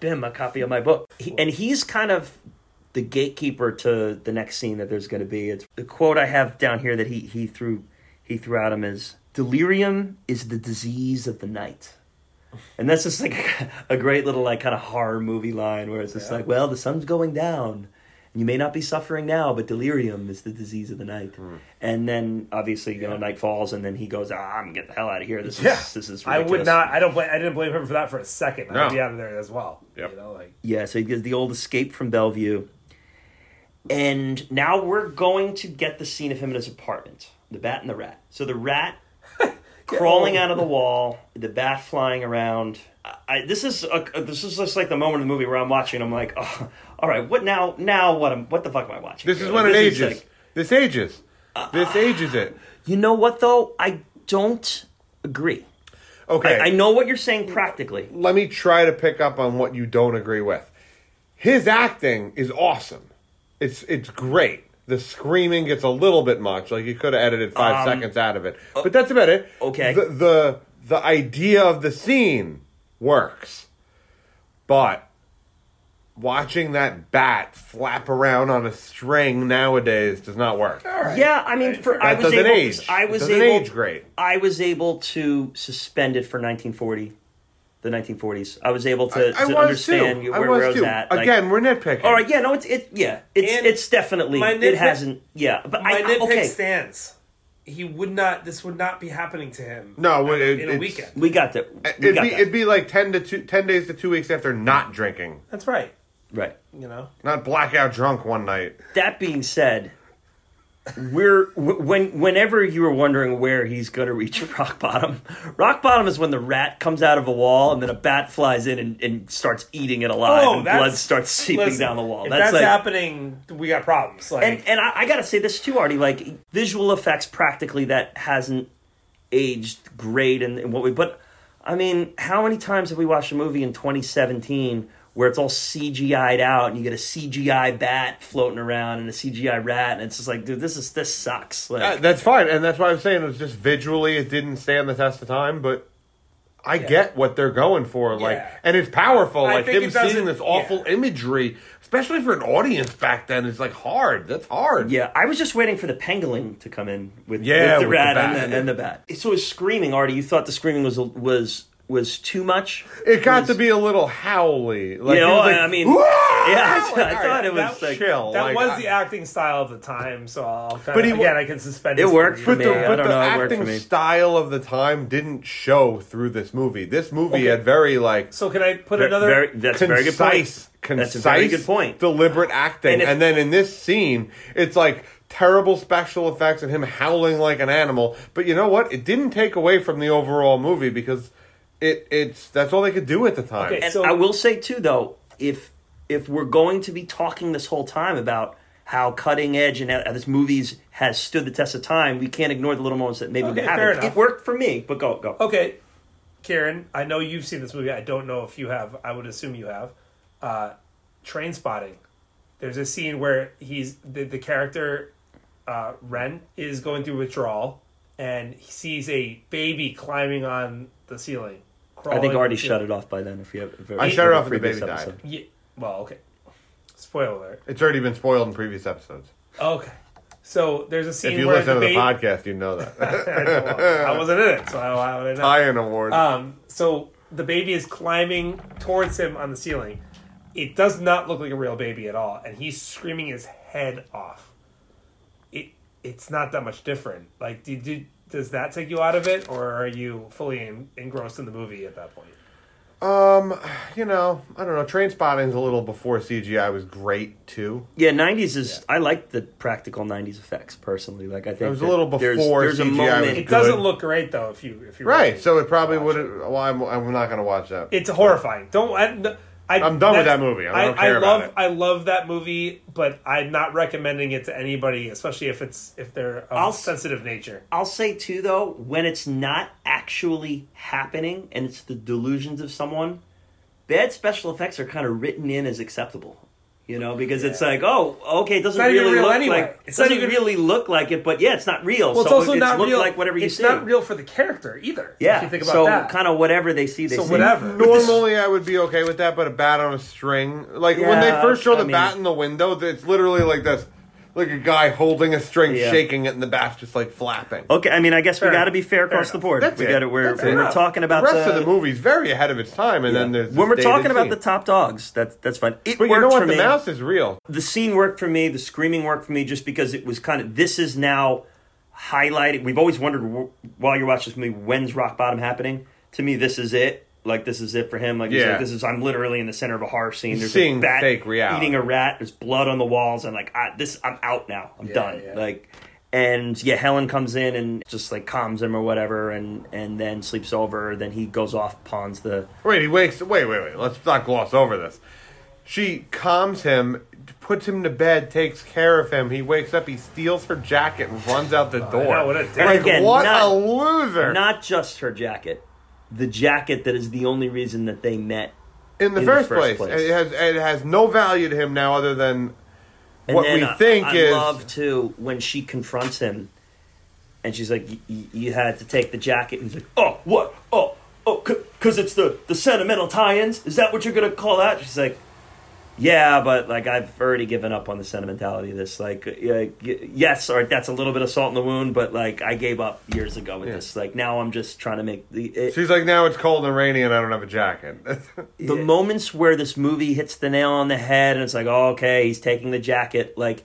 Bim a copy of my book," he, and he's kind of the gatekeeper to the next scene that there's going to be. It's the quote I have down here that he he threw he threw at him is delirium is the disease of the night. And that's just like a, great little like kind of horror movie line where it's just like, well, the sun's going down. You may not be suffering now, but delirium is the disease of the night. Hmm. And then obviously, you know, night falls, and then he goes, "Ah, I'm gonna get the hell out of here. This Yeah. is this is I would not. I don't. Blame, I didn't blame him for that for a second. No. I'd be out of there as well. Yep. You know, like Yeah, so he gives the old escape from Bellevue. And now we're going to get the scene of him in his apartment. The bat and the rat. So the rat crawling out of the wall, the bat flying around. I, this is a, this is just like the moment in the movie where I'm watching. I'm like, oh, all right, what now? Now what? Am, what the fuck am I watching? This is here? when Like, it this ages. like- this ages. This uh, ages it. you know what though? I don't agree. Okay. I, I know what you're saying practically. Let me try to pick up on what you don't agree with. His acting is awesome. It's it's great. The screaming gets a little bit much. Like you could have edited five um, seconds out of it, uh, but that's about it. okay. The, the the idea of the scene works, but watching that bat flap around on a string nowadays does not work. Yeah, I mean, for I was doesn't able. age. To, I was doesn't able. age great. I was able to suspend it for 1940, the 1940s. I was able to, I to was understand too. where, I was where I was too. at. Like, Again, we're nitpicking. all right, yeah, no, it's it, yeah, it's And it's definitely my it hasn't, yeah, but my I, nitpick okay, stands. He would not. This would not be happening to him. No, it- in a it's- weekend. we got that. We It'd got be that. it'd be like ten to two, 10 days to two weeks after not drinking, That's right. right. You know. not blackout drunk one night. That being said, we're when whenever you were wondering where he's going to reach rock bottom, rock bottom is when the rat comes out of a wall and then a bat flies in and, and starts eating it alive, oh, and blood Oh, starts seeping listen, down the wall. If That's, that's, like, happening, we got problems. Like, and and I, I gotta say this too, Artie. Like visual effects, practically that hasn't aged great, and what we. But I mean, how many times have we watched a movie in 2017 where it's all CGI'd out, and you get a CGI bat floating around and a CGI rat, and it's just like, dude, this is this sucks. Like, Uh, that's fine, and that's why I'm saying it was just visually it didn't stand the test of time, but I get what they're going for, like, Yeah. and it's powerful. I like think him seeing this awful yeah. imagery, especially for an audience back then, it's like hard. That's hard. Yeah, I was just waiting for the pangolin to come in with, Yeah, with the with rat bat. and, the, and the bat. So his screaming, Artie. You thought the screaming was was was too much? It got Was- to be a little howly. Like, You know, like, I mean, "Wah!" yeah, I, Like, thought- I thought right, it was that like chill. that like, was I- the acting style of the time. So I'll kind But of, he- again, I can suspend. It worked for me. the, but don't the know, it worked acting for me. style of the time didn't show through this movie. This movie Okay. had very like So can I put Ver- another? very- that's a very good point. concise, concise, That's a very good point. deliberate acting. And And, then in this scene, it's like terrible special effects and him howling like an animal. But you know what? It didn't take away from the overall movie because it it's that's all they could do at the time. Okay. And So- I will say too, though, if if we're going to be talking this whole time about how cutting edge and how this movies has stood the test of time, we can't ignore the little moments that maybe Okay, we haven't. enough. It worked for me, but go go. Okay, Kieran, I know you've seen this movie. I don't know if you have. I would assume you have. Uh, Trainspotting. There's a scene where he's the, the character uh, Ren is going through withdrawal, and he sees a baby climbing on the ceiling. I think I already shut it off by then. If you have, if I shut it off have when the previous baby died. episode. Yeah. Well, okay. Spoiler alert. It's already been spoiled in previous episodes. Okay. So there's a scene If you where listen to the the baby. podcast, you know that. I wasn't in it, so how, how would I know? Tie-in award. Um, so the baby is climbing towards him on the ceiling. It does not look like a real baby at all, and he's screaming his head off. It it's not that much different. Like, did you, does that take you out of it, or are you fully en- engrossed in the movie at that point? Um, you know, I don't know. Trainspotting's a little before CGI was great too. Yeah, '90s is. I like the practical '90s effects personally. Like I think It was a little before There's, a CGI moment. was It doesn't look great though. If you if you Right, so it probably watch would. Well, I'm, I'm not going to watch that. It's horrifying. Don't. I, I, I'm done with that movie. I don't I, care about love. it. I love that movie, but I'm not recommending it to anybody, especially if it's if they're of I'll- sensitive nature. I'll say too though, when it's not actually happening and it's the delusions of someone, bad special effects are kind of written in as acceptable. You know, because it's like, oh, okay, it doesn't not even really real look anyway. like it doesn't not even- really look like it, but yeah, it's not real. Well, it's so also it's not real. like whatever you it's see. It's not real for the character either. Yeah, if you think about so that. kind of whatever they see, they So see. whatever. Normally, I would be okay with that, but a bat on a string, like when they first show I the mean- bat in the window, it's literally like this, like a guy holding a string, Yeah. shaking it, and the bat's just like flapping. Okay, I mean, I guess Fair we got to be fair across Fair the board. That's we it. got to. We're, That's when it. we're talking about the about rest of uh, the movie's very ahead of its time, and then there's when we're this talking dated about scene. the top dogs, that's that's fine. It But you worked know for what? The me. mouse is real. the scene worked for me. The screaming worked for me just because it was kind of. This is now highlighted. We've always wondered wh- while you're watching this movie when's rock bottom happening. To me, this is it. Like this is it for him. Like, he's Yeah. like this is. I'm literally in the center of a horror scene. There's seeing a bat fake reality. eating a rat. There's blood on the walls, and like I, this, I'm out now. I'm Yeah, done. yeah. Like. And yeah, Helen comes in and just like calms him or whatever, and and then sleeps over. Then he goes off, pawns the Wait, he wakes. Wait, wait, wait. Let's not gloss over this. She calms him, puts him to bed, takes care of him. He wakes up. He steals her jacket and runs out the oh, door. know, what a dick. like Again, what not- a loser! not just her jacket, the jacket that is the only reason that they met. in the in the first, first place, place. it has it has no value to him now, other than And what we I- think I, is. I love too when she confronts him, and she's like, "Y- y- "You had to take the jacket." And he's like, "Oh, what? Oh, oh, because it's the the sentimental tie-ins. Is that what you're gonna call that?" She's like, "Yeah, but like I've already given up on the sentimentality of this. Like, uh, yes, or that's a little bit of salt in the wound, but like I gave up years ago with Yeah. this. Like now I'm just trying to make the." It, She's like, now it's cold and rainy, and I don't have a jacket. the moments where this movie hits the nail on the head and it's like oh, okay he's taking the jacket like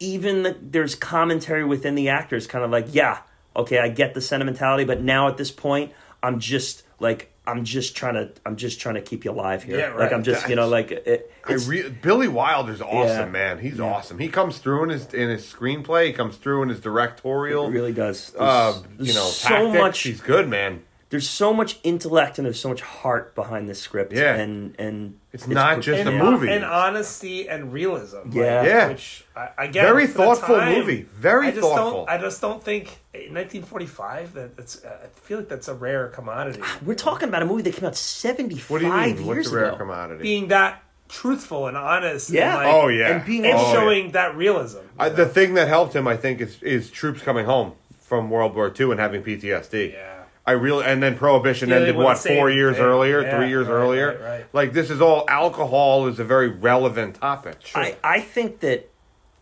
even the, there's commentary within the actors kind of like yeah okay i get the sentimentality but now at this point i'm just like i'm just trying to i'm just trying to keep you alive here Yeah, right. like i'm just you know like it, I re- Billy Wilder's awesome, Yeah. man. He's awesome. He comes through in his in his screenplay. He comes through in his directorial. it really does There's- uh, you know, so tactics. much He's good, man. There's so much intellect and there's so much heart behind this script Yeah. and and It's not just and, a movie. and honesty and realism. Yeah. like, Yeah. Which I, I get. Very thoughtful time, movie. Very I just thoughtful. Don't, I just don't think in 1945 that it's. Uh, I feel like that's a rare commodity. we're talking about a movie that came out 75 What do you mean? years What's a rare ago commodity? Being that truthful and honest. Yeah. And like, oh yeah. and being And oh, yeah. showing that realism. I, the thing that helped him, I think, is is troops coming home from World War II and having PTSD. Yeah. I really and then prohibition Dealing ended what four years thing. earlier, Yeah, three years right, earlier. right, right. Like this is all alcohol is a very relevant topic. I, I think that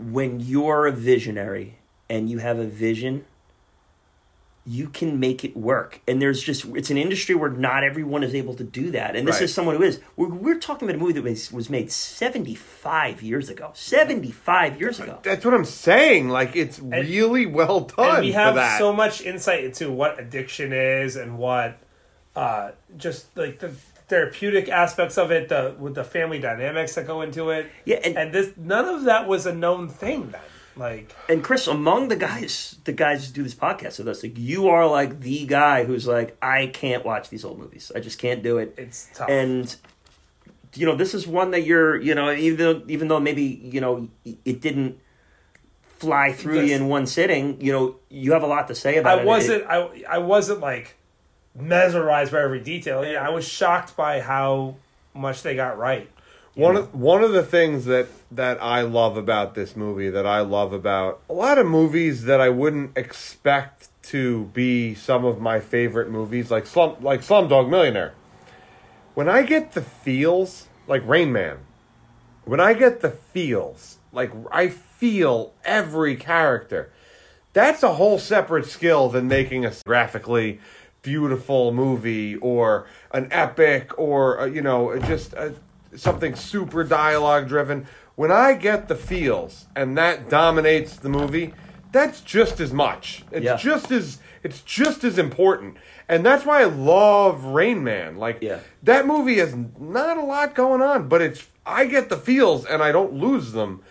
when you're a visionary and you have a vision, you can make it work. And there's just, it's an industry where not everyone is able to do that. And this Right. is someone who is. We're, we're talking about a movie that was, was made 75 years ago. 75 years ago. That's what I'm saying. Like it's really well done and we for have that. so much insight into what addiction is and what uh, just like the therapeutic aspects of it, the with the family dynamics that go into it. Yeah, and- and this none of that was a known thing then. Like And Chris, among the guys, the guys who do this podcast with us, like you are like the guy who's like, I can't watch these old movies. I just can't do it. it's tough. and you know this is one that you're you know even though even though maybe you know it didn't fly through you in one sitting you know you have a lot to say about it I wasn't I I wasn't like mesmerized by every detail. Yeah, I was shocked by how much they got right. One of, one of the things that, that I love about this movie, that I love about a lot of movies that I wouldn't expect to be some of my favorite movies, like Slum, like Slumdog Millionaire. When I get the feels, like Rain Man, when I get the feels, like I feel every character, that's a whole separate skill than making a graphically beautiful movie or an epic or uh, you know just uh, something super dialogue driven. When I get the feels and that dominates the movie, that's just as much. It's Yeah. just as it's just as important. And that's why I love Rain Man. Like Yeah. that movie has not a lot going on, but it's I get the feels and I don't lose them.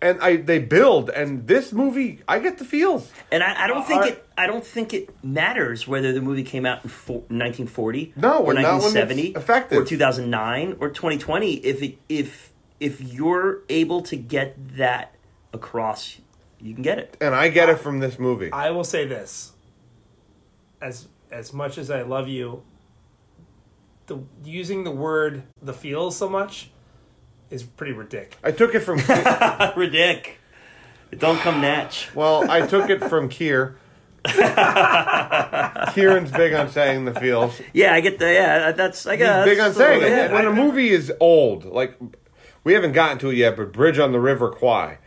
And I they build and this movie I get the feels. And I, I don't think are- it. I don't think it matters whether the movie came out in four, 1940, No, or and not when it's 1970, or 2009, or 2020. If it, if if you're able to get that across, you can get it. And I get it from this movie. I will say this: as as much as I love you, the using the word "the feels" so much is pretty ridiculous. I took it from Ridic. It don't come natch. well, I took it from Kier. Kieran's big on saying the feels. Yeah, I get the. Yeah, that's. I He's guess. big on saying it. Yeah, when I- a movie is old, like we haven't gotten to it yet, but Bridge on the River Kwai.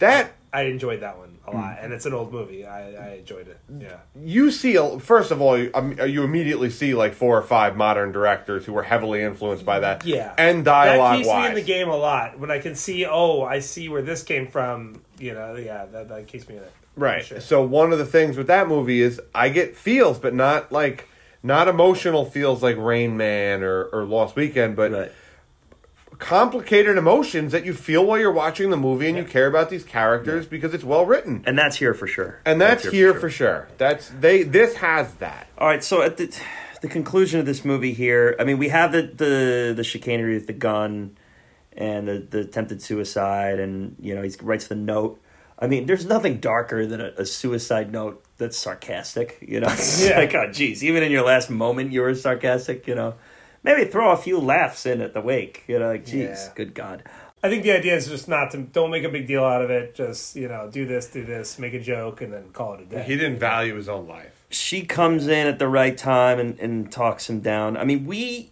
That I enjoyed that one a lot, and it's an old movie. I, I enjoyed it. Yeah, you see, first of all, you, um, you immediately see like four or five modern directors who were heavily influenced by that. yeah. and that dialogue keeps me in wise. the game a lot when I can see. Oh, I see where this came from. You know, yeah, that, that keeps me in it. Right. Sure. So one of the things with that movie is I get feels, but not like not emotional feels like Rain Man or, or Lost Weekend, but Right. Complicated emotions that you feel while you're watching the movie and you care about these characters because it's well written. And that's here for sure. And that's, here for sure. That's they this has that. All right, so at the the conclusion of this movie here, I mean, we have the the, the chicanery with the gun and the, the attempted suicide, and you know he writes the note. I mean, there's nothing darker than a, a suicide note that's sarcastic. You know, Yeah. like, oh, geez, even in your last moment, you were sarcastic. You know, maybe throw a few laughs in at the wake. You know, like, geez, Yeah. good God. I think the idea is just not to don't make a big deal out of it. Just you know, do this, do this, make a joke, and then call it a day. He didn't value his own life. She comes in at the right time and, and talks him down. I mean, we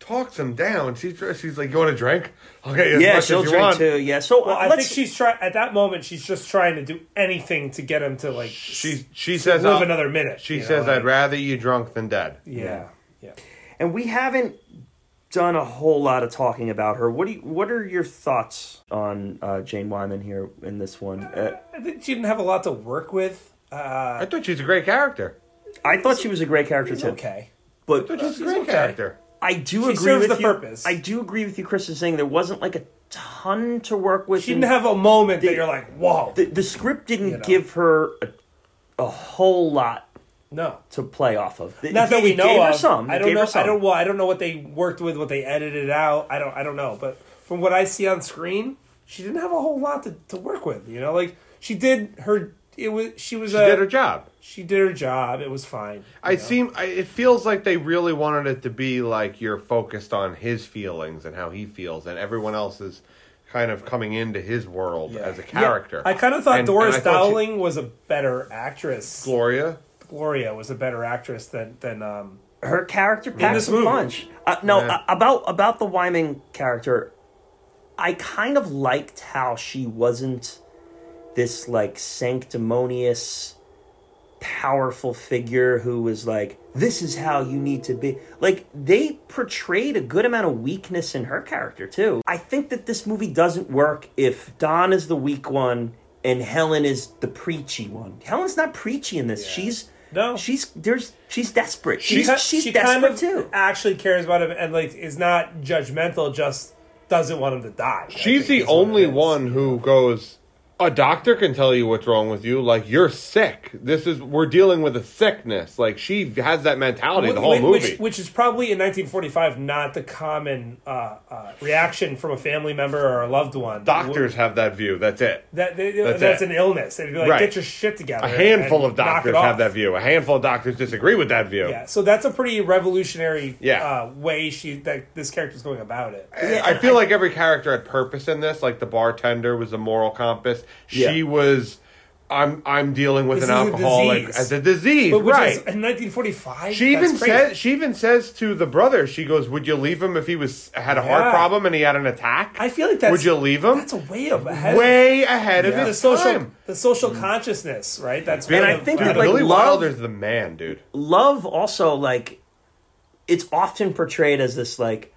Talks him down. She's she's like, You want a drink? Okay, as yeah, much she'll as you drink want. too. Yeah, so Well, I think she's trying at that moment. She's just trying to do anything to get him to like She she s- says live I'll- another minute. She you know, says like- I'd rather you drunk than dead. Yeah, yeah. And we haven't done a whole lot of talking about her. What do you, what are your thoughts on uh, Jane Wyman here in this one? Uh, I think she didn't have a lot to work with. Uh, I thought she was a great character. I thought she was a great character it's too, okay. but I thought she's a great okay. character. I do She agree with the you. purpose. I do agree with you, Chris, in saying there wasn't like a ton to work with. She didn't have a moment The- that you're like, whoa. the, the script didn't You know. give her a, a whole lot no. to play off of. It- Not that it we know gave her of. some. I don't gave her know. I don't. Well, I don't know what they worked with, what they edited out. I don't. I don't know. But from what I see on screen, she didn't have a whole lot to, to work with. You know, like she did her. It was. She was. She a, did her job. She did her job. It was fine. I know? seem. I, it feels like they really wanted it to be like you're focused on his feelings and how he feels, and everyone else is kind of coming into his world Yeah. as a character. I kind of thought And- Doris and I thought she- Dowling was a better actress. Gloria. Gloria was a better actress than than um. her character packs a movie. punch. Uh, no, Yeah. uh, about about the Wyman character, I kind of liked how she wasn't this like sanctimonious, powerful figure who was like, "This is how you need to be." Like they portrayed a good amount of weakness in her character too. I think that this movie doesn't work if Don is the weak one and Helen is the preachy one. Helen's not preachy in this. She's No. she's there's she's desperate. She, She's ki- she's she desperate kind of too. actually cares about him and like is not judgmental. Just doesn't want him to die. She's the is what it only one who goes. A doctor can tell you what's wrong with you. Like you're sick. This is we're dealing with a sickness. Like she has that mentality the whole Which- movie. Which, which is probably in 1945 not the common uh, uh, reaction from a family member or a loved one. Doctors have that view. That's it. That they, That's that's, it. an illness. They'd be like, Right. "Get your shit together." A handful of doctors have that view. A handful of doctors disagree with that view. Yeah, so that's a pretty revolutionary Yeah. uh, way she that this character's going about it. I- I feel like every character had purpose in this. Like the bartender was a moral compass. She Yeah. was I'm I'm dealing with This an alcoholic as a disease, But right? is in 1945. she even crazy. says she even says to the brother, she goes, "Would you leave him if he was had a heart Yeah. problem and he had an attack? I feel like that's Would you leave him? That's a way of ahead. Way ahead of the social time." the social consciousness, right? That's And I of- think that, of like, Billy love- Wilder's the man, dude. love also like it's often portrayed as this like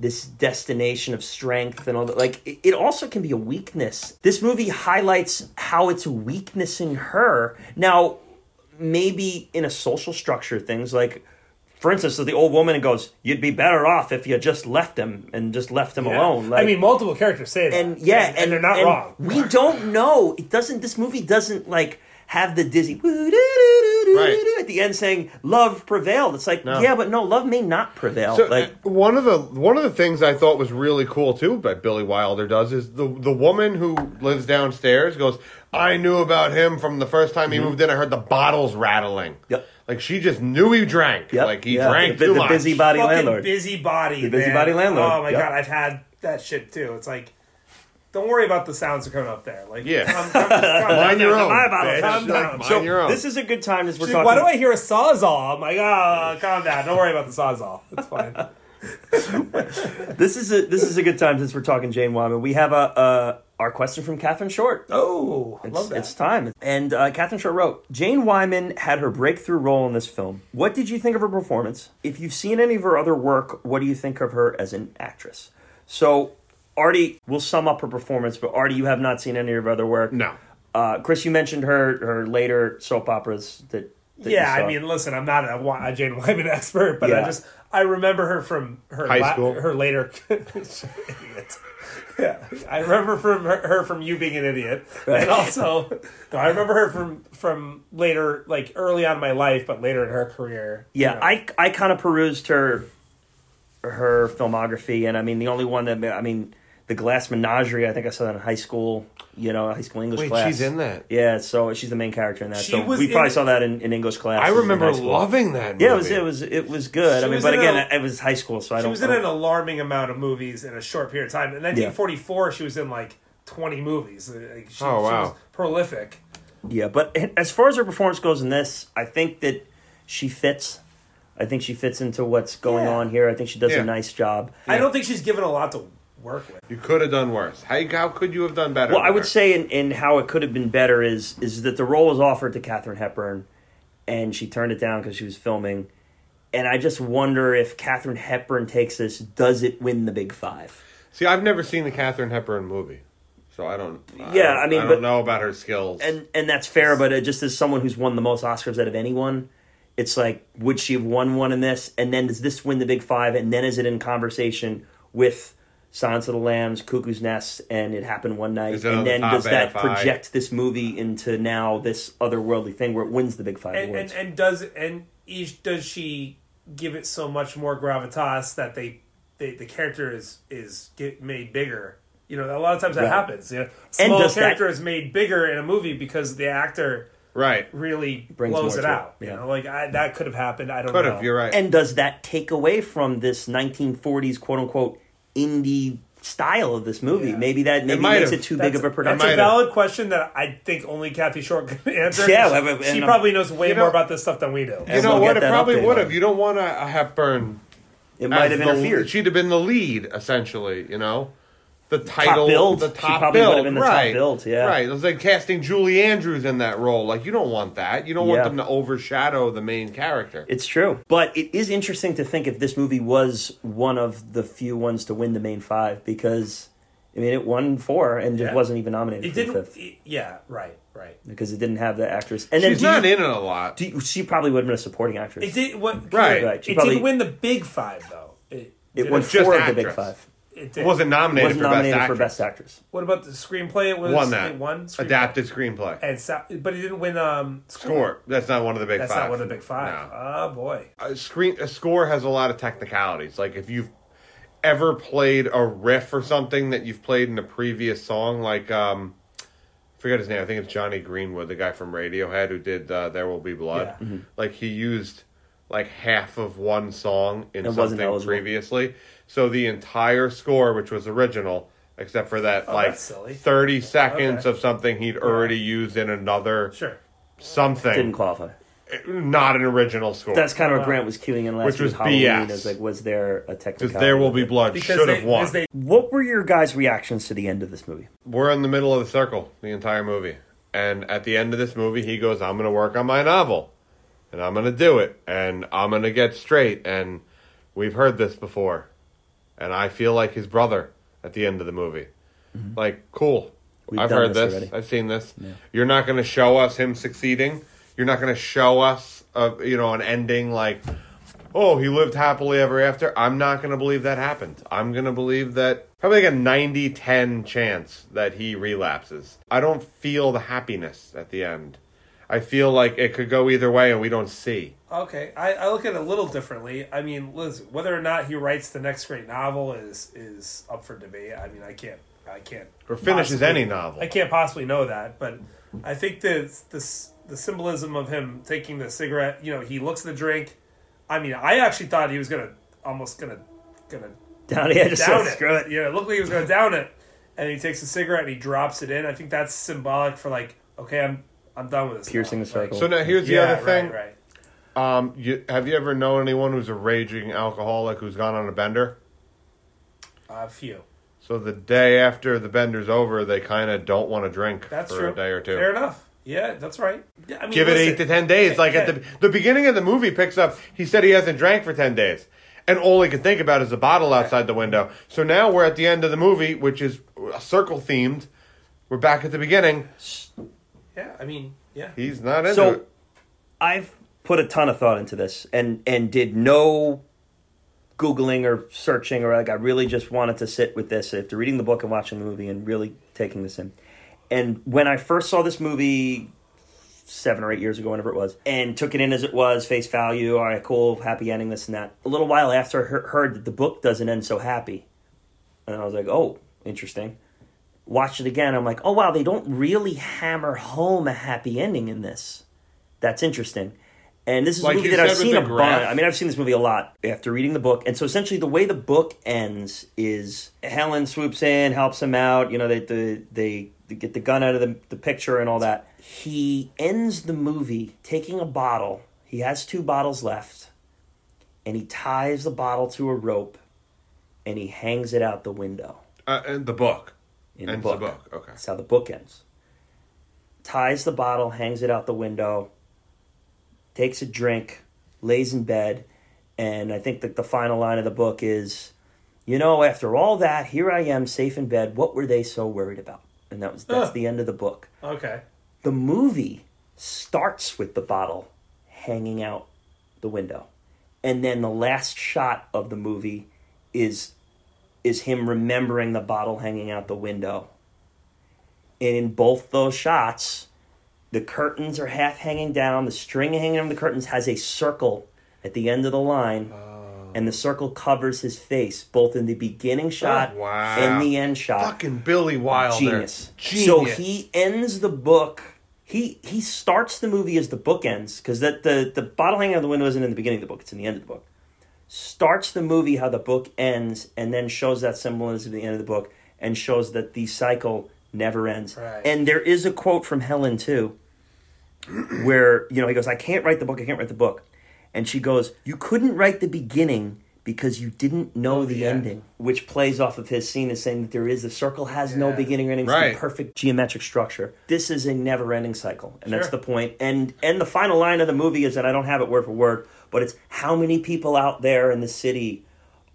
this destination of strength and all that like it, also can be a weakness this movie highlights how it's a weakness in her now maybe in a social structure things like for instance the old woman goes you'd be better off if you just left him and just left him Yeah. alone like, I mean, multiple characters say that, and yeah, and, they're not wrong. We don't know. It doesn't. This movie doesn't like have the dizzy right. Right. at the end saying love prevailed. It's like No. yeah, but no, love may not prevail. So like uh, one of the one of the things I thought was really cool too, that Billy Wilder does is the the woman who lives downstairs goes, "I knew about him from the first time he moved in. I heard the bottles rattling. Mm-hmm. Yep. Like she just knew he drank. Yep. Like he Yeah. drank The- too the much. busybody Fucking landlord. busybody, The busybody man. landlord. Oh my Yep. god, I've had that shit too. It's like, don't worry about the sounds that are coming up there. Like, Yeah. Mind your own. my bottle, bitch. calm down. Mind so your own. this is a good time as we're She's talking. Why do I hear a sawzall? I'm like, oh, calm down. Don't worry about the sawzall. It's fine. this is a this is a good time since we're talking Jane Wyman. We have a uh, our question from Catherine Short. Oh, It's, love that. it's time. And uh, Catherine Short wrote Jane Wyman had her breakthrough role in this film. What did you think of her performance? If you've seen any of her other work, what do you think of her as an actress? So, Artie, we'll sum up her performance, but Artie, you have not seen any of her other work. no. Uh, Chris, you mentioned her her later soap operas that. that you yeah, I mean, listen, I'm not a, a Jane Wyman expert, but I just I remember her from her High la- school. her later. Yeah, I remember from her, her from you being an idiot, and also no, I remember her from from later, like early on in my life, but later in her career. you Yeah, know. I I kind of perused her her filmography, and I mean the only one that I mean the Glass Menagerie. I think I saw that in high school. You know, high school English Wait, class. she's in that? Yeah, so she's the main character in that. She so was we probably in- saw that in, in English class. I remember loving that. Movie. Yeah, it was it was it was good. She I mean, but again, a- it was high school, so I don't. She was in an alarming amount of movies in a short period of time. In 1944, she was in like 20 movies. Uh, like, she, Oh, she wow. was prolific. Yeah, but as far as her performance goes in this, I think that she fits. I think she fits into what's going Yeah. on here. I think she does Yeah. a nice job. I don't think she's given a lot to work with. You could have done worse. How, how could you have done better? Well, I would her? say in, in how it could have been better is is that the role was offered to Katharine Hepburn, and she turned it down because she was filming. And I just wonder if Katharine Hepburn takes this, does it win the big five? See, I've never seen the Katharine Hepburn movie, so I don't. Yeah, don't- I mean, I don't know about her skills. And and that's fair, but it just as someone who's won the most Oscars out of anyone, it's like, would she have won one in this? And then does this win the big five? And then is it in conversation with Silence of the Lambs, Cuckoo's Nest, and It Happened One Night? Is it on And then top does that AFI? project this movie into now this otherworldly thing where it wins the big five And, awards? and, and does and each does she give it so much more gravitas that they, they the character is is get made bigger? You know, a lot of times that Right. happens. You know, small does character is made bigger in a movie because the actor right. really Brings blows it to it, out. yeah. You know, like I, that could have happened. I don't Could know. have. You're right. And does that take away from this 1940s quote unquote indie style of this movie? Yeah. Maybe that maybe might makes have. it too That's, big of a production. That's a have. valid question that I think only Kathy Short can answer. Yeah, well, and she probably knows way You know- more about this stuff than we do. you And know we'll what? It probably would have. it. You don't want a, a Hepburn. It might as have the- interfered. She'd have been the lead, essentially. You know, the title, build. the She top probably would build, have been the top right? build, yeah. right. It was like casting Julie Andrews in that role. Like you don't want that. You don't want them to overshadow the main character. It's true. But it is interesting to think if this movie was one of the few ones to win the main five because, I mean, it won four and just Yeah. wasn't even nominated It for didn't. fifth it- yeah, right, right. because it didn't have the actress. And then She's do not you, in it a lot. do you- she probably would have been a supporting actress. It did what? Right. Right, she It probably- didn't win the big five though. It, it did won four of the big five. It did. Wasn't nominated, Wasn't for, nominated best for actress. best actress. What about the screenplay? It was Won that. It won screenplay. Adapted screenplay. and sa- but he didn't win. Um, Score. That's not one of the big That's five. not one of the big five. No. Oh boy. a screen a score has a lot of technicalities. Like if you've ever played a riff or something that you've played in a previous song, like um, I forget his name. I think it's Jonny Greenwood, the guy from Radiohead who did uh, "There Will Be Blood." Yeah. Like he used like half of one song in It something eligible. previously, so the entire score, which was original, except for that Oh, like that's silly. thirty seconds Okay. of something he'd already used in another Sure. something, Didn't qualify. Eh, not an original score. That's kind of what Grant was queuing in last Which week. was Halloween. BS. Is like, was there a technical? because there will be blood. Because Should they, have won. because they What were your guys' reactions to the end of this movie? We're in the middle of the circle the entire movie, and at the end of this movie, he goes, "I'm going to work on my novel, and I'm going to do it, and I'm going to get straight." And we've heard this before, and I feel like his brother at the end of the movie. Like, cool. Mm-hmm. We've I've heard this. I've seen this. You're not going to show us him succeeding. You're not going to show us, a, you know, an ending like, oh, he lived happily ever after. I'm not going to believe that happened. I'm going to believe that probably like a 90 10 chance that he relapses. I don't feel the happiness at the end. I feel like it could go either way and we don't see. Okay, I, I look at it a little differently. I mean, listen, whether or not he writes the next great novel is is up for debate. I mean, I can't, I can't, Or finishes possibly- any novel. I can't possibly know that, but I think the the the symbolism of him taking the cigarette. You know, he looks at the drink. I mean, I actually thought he was gonna almost gonna gonna Down the edge. Just down said, it. Screw it. Yeah, it looked like he was gonna down it, and he takes a cigarette and he drops it in. I think that's symbolic for like, okay, I'm I'm done with this. Piercing now. the circle. So now here's the yeah, other thing. right, right. Um, you, have you ever known anyone who's a raging alcoholic who's gone on a bender? A few. So the day after the bender's over, they kind of don't want to drink That's for true. a day or two. Fair enough. Yeah, that's right. Yeah, I mean, Give it eight to ten days. Like at the the beginning of the movie picks up. He said he hasn't drank for ten days, and all he can think about is the bottle outside the window. So now we're at the end of the movie, which is a circle themed. We're back at the beginning. Yeah, I mean, yeah. He's not into So it. I've put a ton of thought into this and and did no googling or searching or like I really just wanted to sit with this after reading the book and watching the movie and really taking this in. And when I first saw this movie seven or eight years ago, whenever it was, and took it in as it was, face value, all right, cool, happy ending, this and that. A little while after I heard that the book doesn't end so happy, and I was like, oh, interesting. Watched it again, I'm like, oh wow, they don't really hammer home a happy ending in this. That's interesting. And this is Like a movie that I've seen a bunch. I mean, I've seen this movie a lot after reading the book. And so essentially, the way the book ends is Helen swoops in, helps him out. You know, they they, they, they get the gun out of the, the picture and all that. He ends the movie taking a bottle. He has two bottles left, and he ties the bottle to a rope, and he hangs it out the window Uh, in the book. In Ends the the book. book, okay. That's how the book ends. Ties the bottle, hangs it out the window, takes a drink, lays in bed, and I think that the final line of the book is, you know, after all that, here I am safe in bed. What were they so worried about? And that was that's the end of the book. Okay. The movie starts with the bottle hanging out the window. And then the last shot of the movie is is him remembering the bottle hanging out the window. And in both those shots, the curtains are half hanging down, the string hanging on the curtains has a circle at the end of the line. Oh. And the circle covers his face, both in the beginning oh, shot Oh, wow. and the end shot Fucking Billy Wilder. genius. Genius. So he ends the book. He he starts the movie as the book ends because that the the bottle hanging out the window isn't in the beginning of the book; it's in the end of the book. Starts the movie how the book ends, and then shows that symbolism at the end of the book, and shows that the cycle never ends. Right. And there is a quote from Helen too, where you know he goes, "I can't write the book. I can't write the book," and she goes, "You couldn't write the beginning." Because you didn't know oh, the the end. ending, which plays off of his scene as saying that there is the circle has no beginning or ending. It's Right. the perfect geometric structure. This is a never-ending cycle, and that's the point. And and the final line of the movie is that I don't have it word for word, but it's how many people out there in the city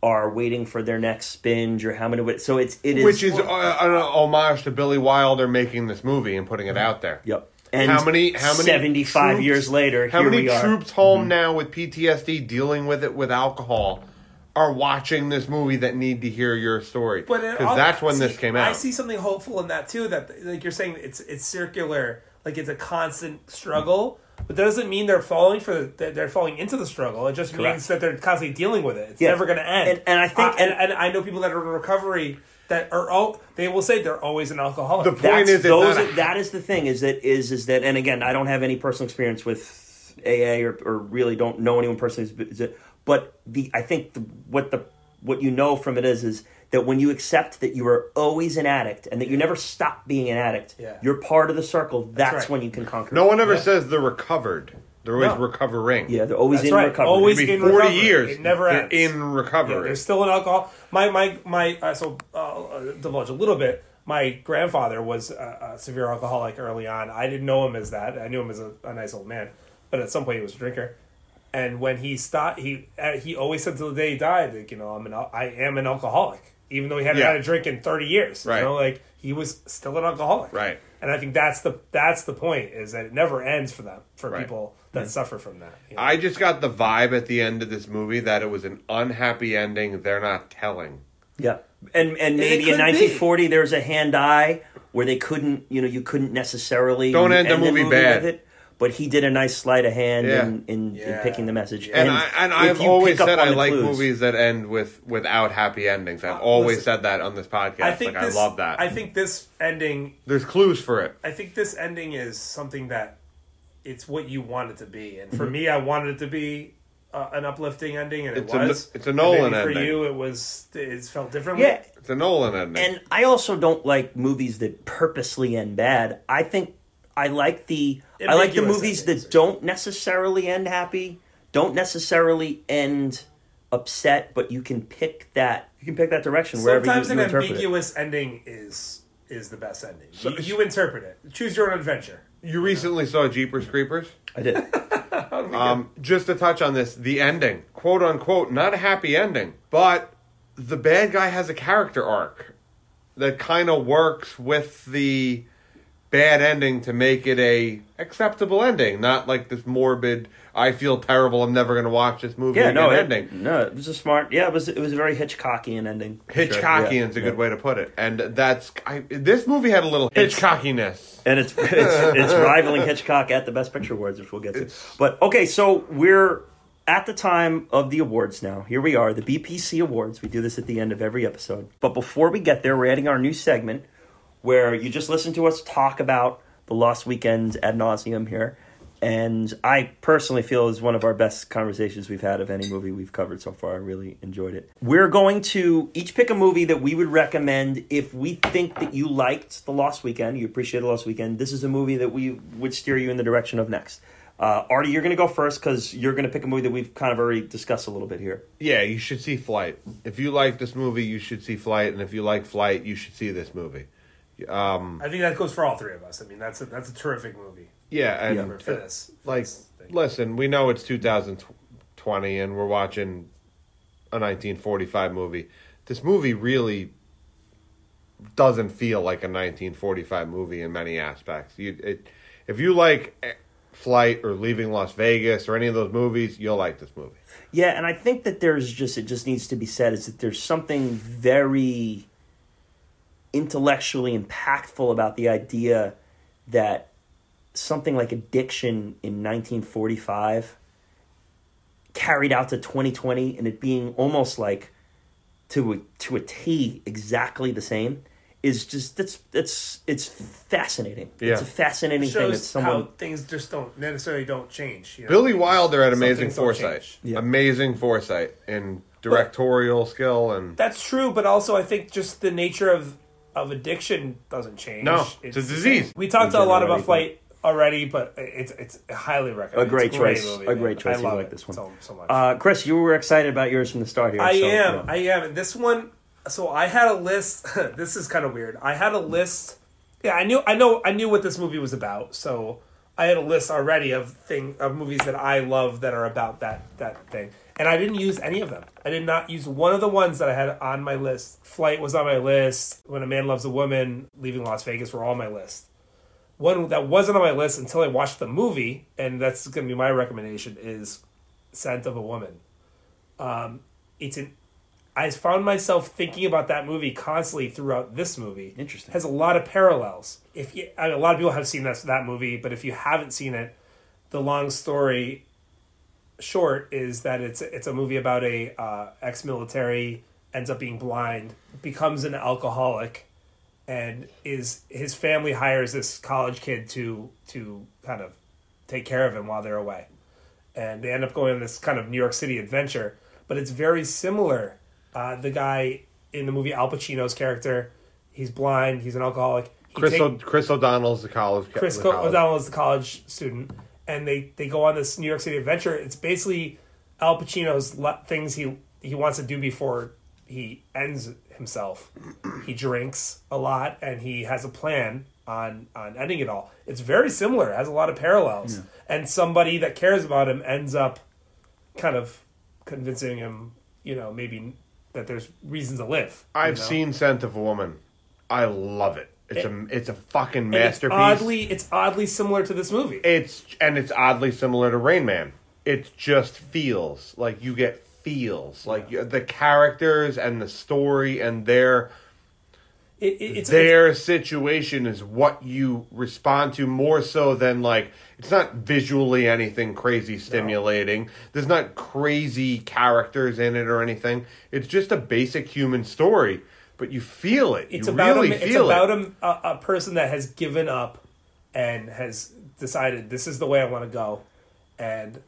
are waiting for their next spinge, or how many. So it's it is Which is uh, an homage to Billy Wilder making this movie and putting it out there. yep. And how many? How many? Seventy-five troops- years later, How here many we are. Mm-hmm. troops home now with PTSD, dealing with it with alcohol, are watching this movie that need to hear your story? But because that's when see, this came out. I see something hopeful in that too. That like you're saying, it's it's circular, like it's a constant struggle. But that doesn't mean they're falling for the, that they're falling into the struggle. It just Correct. means that they're constantly dealing with it. It's Yeah. never going to end. And- and I think- Uh, and, and I know people that are in recovery that are all they will say they're always an alcoholic. The point That's, is, it's those, not a- that is the thing. Is that is is that, and again, I don't have any personal experience with AA or, or really don't know anyone personally. who's- is it- But the I think the, what the what you know from it is is that when you accept that you are always an addict and that you never stop being an addict, Yeah. you're part of the circle. That's, right. when you can conquer. No one ever Yeah. says they're recovered. They're always No. recovering. Yeah, they're always That's in right. recovery. Always It'd in 40 recovery. years. It never they're ends. in Yeah, recovery. there's still an alcohol. My my my. Uh, so uh, uh, divulge a little bit. My grandfather was a, a severe alcoholic early on. I didn't know him as that. I knew him as a, a nice old man, but at some point he was a drinker. And when he stopped, he uh, he always said till the day he died, like you know, I'm an I am an alcoholic, even though he hadn't Yeah. had a drink in 30 years. Right. You know, like he was still an alcoholic. Right. And I think that's the that's the point is that it never ends for them for Right. people that suffer from that. you know? I just got the vibe at the end of this movie that it was an unhappy ending they're not telling. Yeah, and and it maybe in could be. 1940 there was a hand eye where they couldn't, you know, you couldn't necessarily Don't end the movie bad. with it. But he did a nice sleight of hand Yeah. in, in, in picking the message. And, I, and I've always said I like clues- movies that end with without happy endings. I've always listen, said that on this podcast. I think like this, I love that. I think this ending. There's clues for it. I think this ending is something that it's what you want it to be, and Mm-hmm. for me, I wanted it to be uh, an uplifting ending, and it It's a- was. it's a And Nolan maybe For you, it was. It felt differently. Yeah, It's a Nolan ending. and I also don't like movies that purposely end bad. I think I like the I like the movies endings. that don't necessarily end happy, don't necessarily end upset, but you can pick that you can pick that direction wherever you, Sometimes you an interpret it. ambiguous ending is is the best ending. you, you interpret it. Choose your own adventure. you recently saw Jeepers Creepers. I did. Um, just to touch on this, the ending, quote unquote, not a happy ending, but the bad guy has a character arc that kind of works with the bad ending to make it a acceptable ending, not like this morbid. I feel terrible. I'm never going to watch this movie Yeah, again no, it, ending. no, it was a smart. Yeah, it was. It was a very Hitchcockian ending. for sure. Hitchcockian Yeah, is a yeah. good way to put it, and that's I, this movie had a little It's- Hitchcockiness. and it's it's, it's rivaling Hitchcock at the Best Picture awards, which we'll get to. But okay, so we're at the time of the awards now. Here we are, the BPC Awards. We do this at the end of every episode. But before we get there, we're adding our new segment where you just listen to us talk about the Lost Weekends ad nauseum here. And I personally feel is one of our best conversations we've had of any movie we've covered so far. I really enjoyed it. We're going to each pick a movie that we would recommend if we think that you liked The Lost Weekend, you appreciate The Lost Weekend. This is a movie that we would steer you in the direction of next. Uh, Artie, you're going to go first because you're going to pick a movie that we've kind of already discussed a little bit here. Yeah, you should see Flight. If you like this movie, you should see Flight, and if you like Flight, you should see this movie. Um, I think that goes for all three of us. I mean, that's a, that's a terrific movie yeah, and Yeah. for, for this. for like, this listen, we know it's 2020, and we're watching a 1945 movie. This movie really doesn't feel like a 1945 movie in many aspects. You, it, if you like eh, Flight or Leaving Las Vegas or any of those movies, you'll like this movie. Yeah, and I think that there's just it just needs to be said is that there's something very intellectually impactful about the idea that something like addiction in 1945 carried out to 2020 and it being almost like to a, to a T exactly the same is just that's it's it's fascinating. Yeah. It's a fascinating thing that shows someone how things just don't necessarily don't change. You know? Billy Wilder had amazing foresight. Yeah. Amazing foresight in directorial skill and That's true, but also I think just the nature of of addiction doesn't change. No, it's a disease. We talked a lot about but- Flight already, but it's it's highly recommended. A great It's choice. movie, A great choice. I You love like it this one. so, so much. uh, Chris, you were excited about yours from the start here. I so, am. yeah. I am. And this one, so I had a list. this is kind of weird. I had a list. Yeah, I knew. I know. I knew what this movie was about. So I had a list already of thing of movies that I love that are about that that thing. And I didn't use any of them. I did not use one of the ones that I had on my list. Flight was on my list. When a Man Loves a Woman, Leaving Las Vegas were all on my list. One that wasn't on my list until I watched the movie, and that's going to be my recommendation is Scent of a Woman um, it's an I found myself thinking about that movie constantly throughout this movie. Interesting. Has a lot of parallels. If you, I mean, a lot of people have seen that that movie, but if you haven't seen it, the long story short is that it's it's a movie about a uh, ex-military ends up being blind, becomes an alcoholic, and is his family hires this college kid to to kind of take care of him while they're away and they end up going on this kind of New York City adventure. But it's very similar. Uh, the guy in the movie Al Pacino's character. He's blind. He's an alcoholic. He Chris, take- O- Chris O'Donnell's the college. Chris the college. O'Donnell is the college student, and they they go on this New York City adventure. It's basically Al Pacino's le- things he he wants to do before he ends himself. he drinks a lot, and he has a plan on on ending it all. It's very similar. Has a lot of parallels, and somebody that cares about him ends up kind of convincing him, you know, maybe that there's reason to live. I've know? seen Scent of a Woman. I love it. It's a it's a fucking And it's masterpiece. oddly, it's oddly similar to this movie. It's and it's oddly similar to Rain Man. It just feels like you get feels like you, the characters and the story and their It- it- it's, their situation is what you respond to more so than like it's not visually anything crazy stimulating. There's not crazy characters in it or anything. It's just a basic human story, but you feel it. it's you about really a, it's feel about it. a, a, a person that has given up and has decided this is the way I want to go, and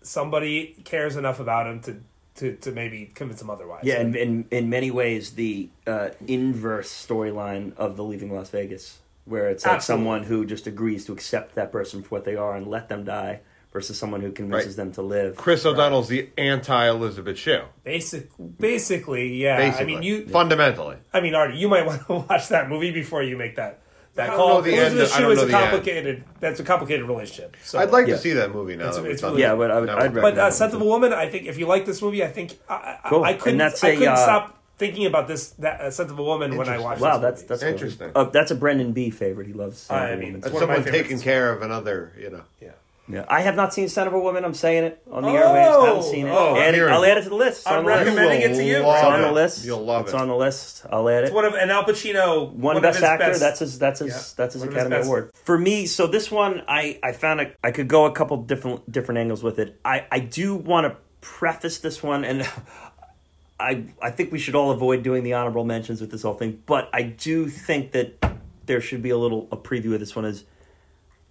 somebody cares enough about him to to, to maybe convince him otherwise. Yeah, and in in many ways, the uh, inverse storyline of the Leaving Las Vegas, where it's like Absolutely. someone who just agrees to accept that person for what they are and let them die, versus someone who convinces Right. them to live. Chris O'Donnell's the anti Elizabeth Shue. basic basically, yeah. Basically, I mean, you. fundamentally. I mean, Artie, you might want to watch that movie before you make that. That I don't call. know the end Elizabeth of- I Shue don't is know a the end. complicated. That's a complicated relationship. So I'd like Yeah. to see that movie now. It's- that it's really- Yeah, but I would- Now I'd we're- But uh, recommend Scent of a Woman, I think if you like this movie, I think I, I, Cool. I And couldn't, that's I a, couldn't uh, stop thinking about this that uh, Scent of a Woman when I watched. Wow, this that's that's Interesting. Uh, that's a Brendan B favorite. He loves. Son of I a mean, Woman. That's one of my someone taking care of another, you know. yeah. Yeah, I have not seen Son of a Woman. I'm saying it on the Oh! airwaves. Haven't seen it. Oh, Add it- I'll add it to the list. It's I'm on the list. recommending it to you. It's on the list. You'll love it's it. It's on the list. I'll add it. It's one of and Al Pacino. One, of best his actor. best- That's his. That's his. Yeah. That's his One of his Academy. Award for me. So this one, I I found a, I could go a couple different different angles with it. I I do want to preface this one, and I I think we should all avoid doing the honorable mentions with this whole thing. But I do think that there should be a little a preview of this one. Is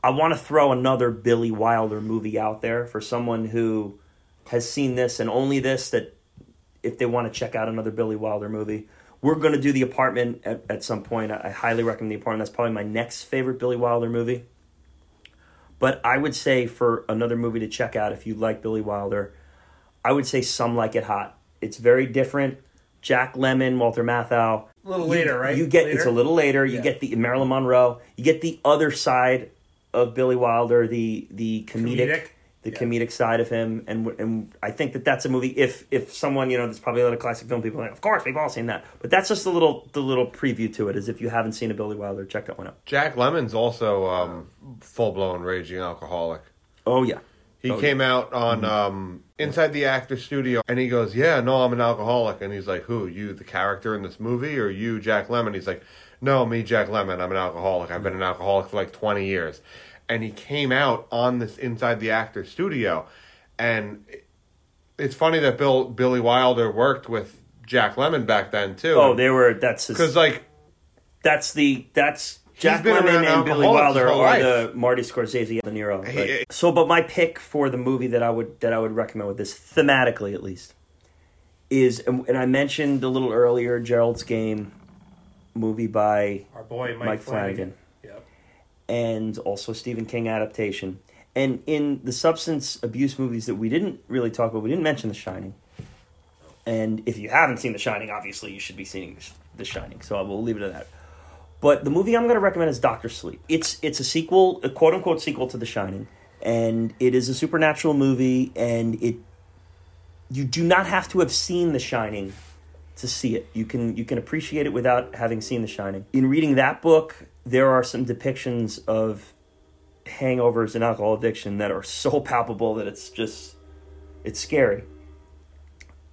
I want to throw another Billy Wilder movie out there for someone who has seen this and only this that if they want to check out another Billy Wilder movie. We're going to do The Apartment at, at some point. I, I highly recommend The Apartment. That's probably my next favorite Billy Wilder movie. But I would say for another movie to check out if you like Billy Wilder, I would say Some Like It Hot. It's very different. Jack Lemmon, Walter Matthau. A little You- later, right? You get Later? it's a little later. You Yeah. get the Marilyn Monroe. You get the other side of Billy Wilder, the the comedic, Comedic? the Yeah. comedic side of him, and and I think that that's a movie. If if someone you know, there's probably a lot of classic film people. Like, of course, we've all seen that, but that's just a little the little preview to it. As if you haven't seen a Billy Wilder, check that one out. Jack Lemmon's also um, full blown raging alcoholic. Oh yeah, He Oh, came out on um, Inside the Actor Studio and he goes, Yeah, no, I'm an alcoholic. And he's like, Who? You, the character in this movie, or you, Jack Lemmon? He's like, No, me, Jack Lemmon. I'm an alcoholic. I've been an alcoholic for like 20 years. And he came out on this Inside the Actor Studio. And it's funny that Bill Billy Wilder worked with Jack Lemmon back then, too. oh they were. That's his, Because, like, that's the that's Jack been Lemmon and Billy Wilder are life. the Marty Scorsese, De Niro. He- right? so, but my pick for the movie that I would that I would recommend with this thematically at least is, and and I mentioned a little earlier, Gerald's Game movie by Our boy Mike, Mike Flanagan. Flanagan. Yep. and also Stephen King adaptation. And in the substance abuse movies that we didn't really talk about, we didn't mention The Shining. And if you haven't seen The Shining, obviously you should be seeing The Shining. So I will leave it at that. But the movie I'm going to recommend is Doctor Sleep. It's it's a sequel, a quote unquote sequel to The Shining, and it is a supernatural movie. And it you do not have to have seen The Shining to see it. You can you can appreciate it without having seen The Shining. In reading that book, there are some depictions of hangovers and alcohol addiction that are so palpable that it's just it's scary.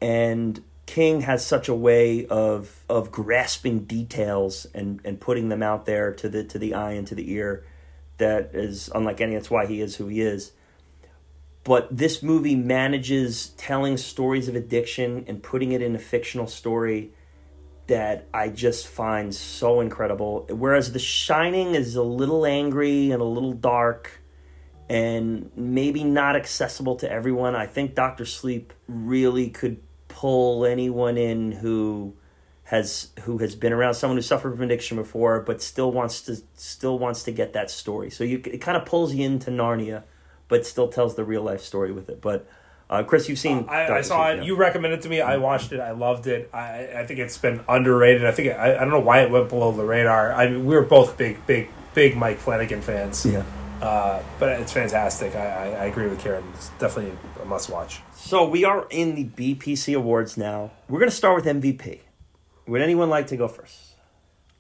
And King has such a way of of grasping details and and putting them out there to the to the eye and to the ear that is unlike any that's why he is who he is but this movie manages telling stories of addiction and putting it in a fictional story that I just find so incredible. Whereas The Shining is a little angry and a little dark and maybe not accessible to everyone. I think Doctor Sleep really could pull anyone in who has who has been around someone who suffered from addiction before, but still wants to still wants to get that story. So you it kind of pulls you into Narnia, but still tells the real life story with it. But uh, Chris, you've seen. I, I saw it. yeah. You recommended it to me. I watched it. I loved it. I, I think it's been underrated. I think I, I don't know why it went below the radar. I mean, we were both big, big, big Mike Flanagan fans. Yeah. Uh, but it's fantastic. I, I, agree with Kieran. It's definitely a must watch. So we are in the BPC awards now. We're going to start with MVP. Would anyone like to go first?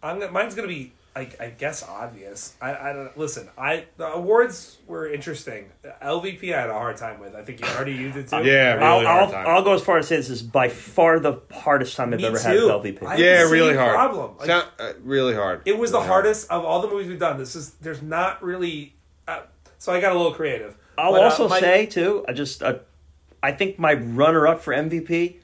I'm mine's gonna be, I, I guess, obvious. I, I don't listen. I the awards were interesting. LVP I had a hard time with. I think you already used it too. Yeah, really I'll, hard I'll, time. I'll go as far as say this is by far the hardest time I've Me ever too. had with LVP. I- yeah, the really same hard. problem. Like- Sound- uh, really hard. It was the Really hard. hardest of all the movies we've done. This is there's not really. Uh, so I got a little creative. I'll But, uh, also my- say too. I just uh, I think my runner up for MVP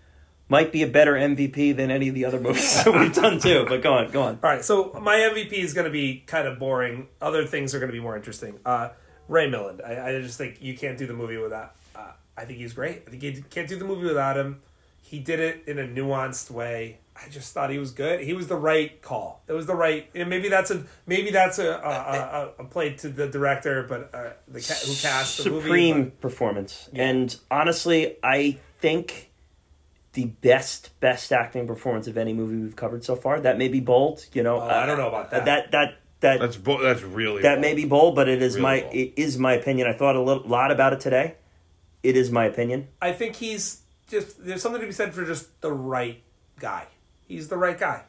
might be a better MVP than any of the other movies that we've done too. But go on, go on. All right, so my MVP is going to be kind of boring. Other things are going to be more interesting. Uh, Ray Milland. I, I just think you can't do the movie without. Uh, I think he's great. I think you can't do the movie without him. He did it in a nuanced way. I just thought he was good. He was the right call. It was the right. And maybe that's a maybe that's a a, a, a play to the director, but uh, the ca- who cast the movie. Supreme but- performance, and honestly, I think the best best acting performance of any movie we've covered so far. That may be bold, you know. Oh, I don't know about that. That that that That's bo- that's really that bold. may be bold, but it is Really my bold. it is my opinion. I thought a little, lot about it today. It is my opinion. I think he's just there's something to be said for just the right guy. He's the right guy.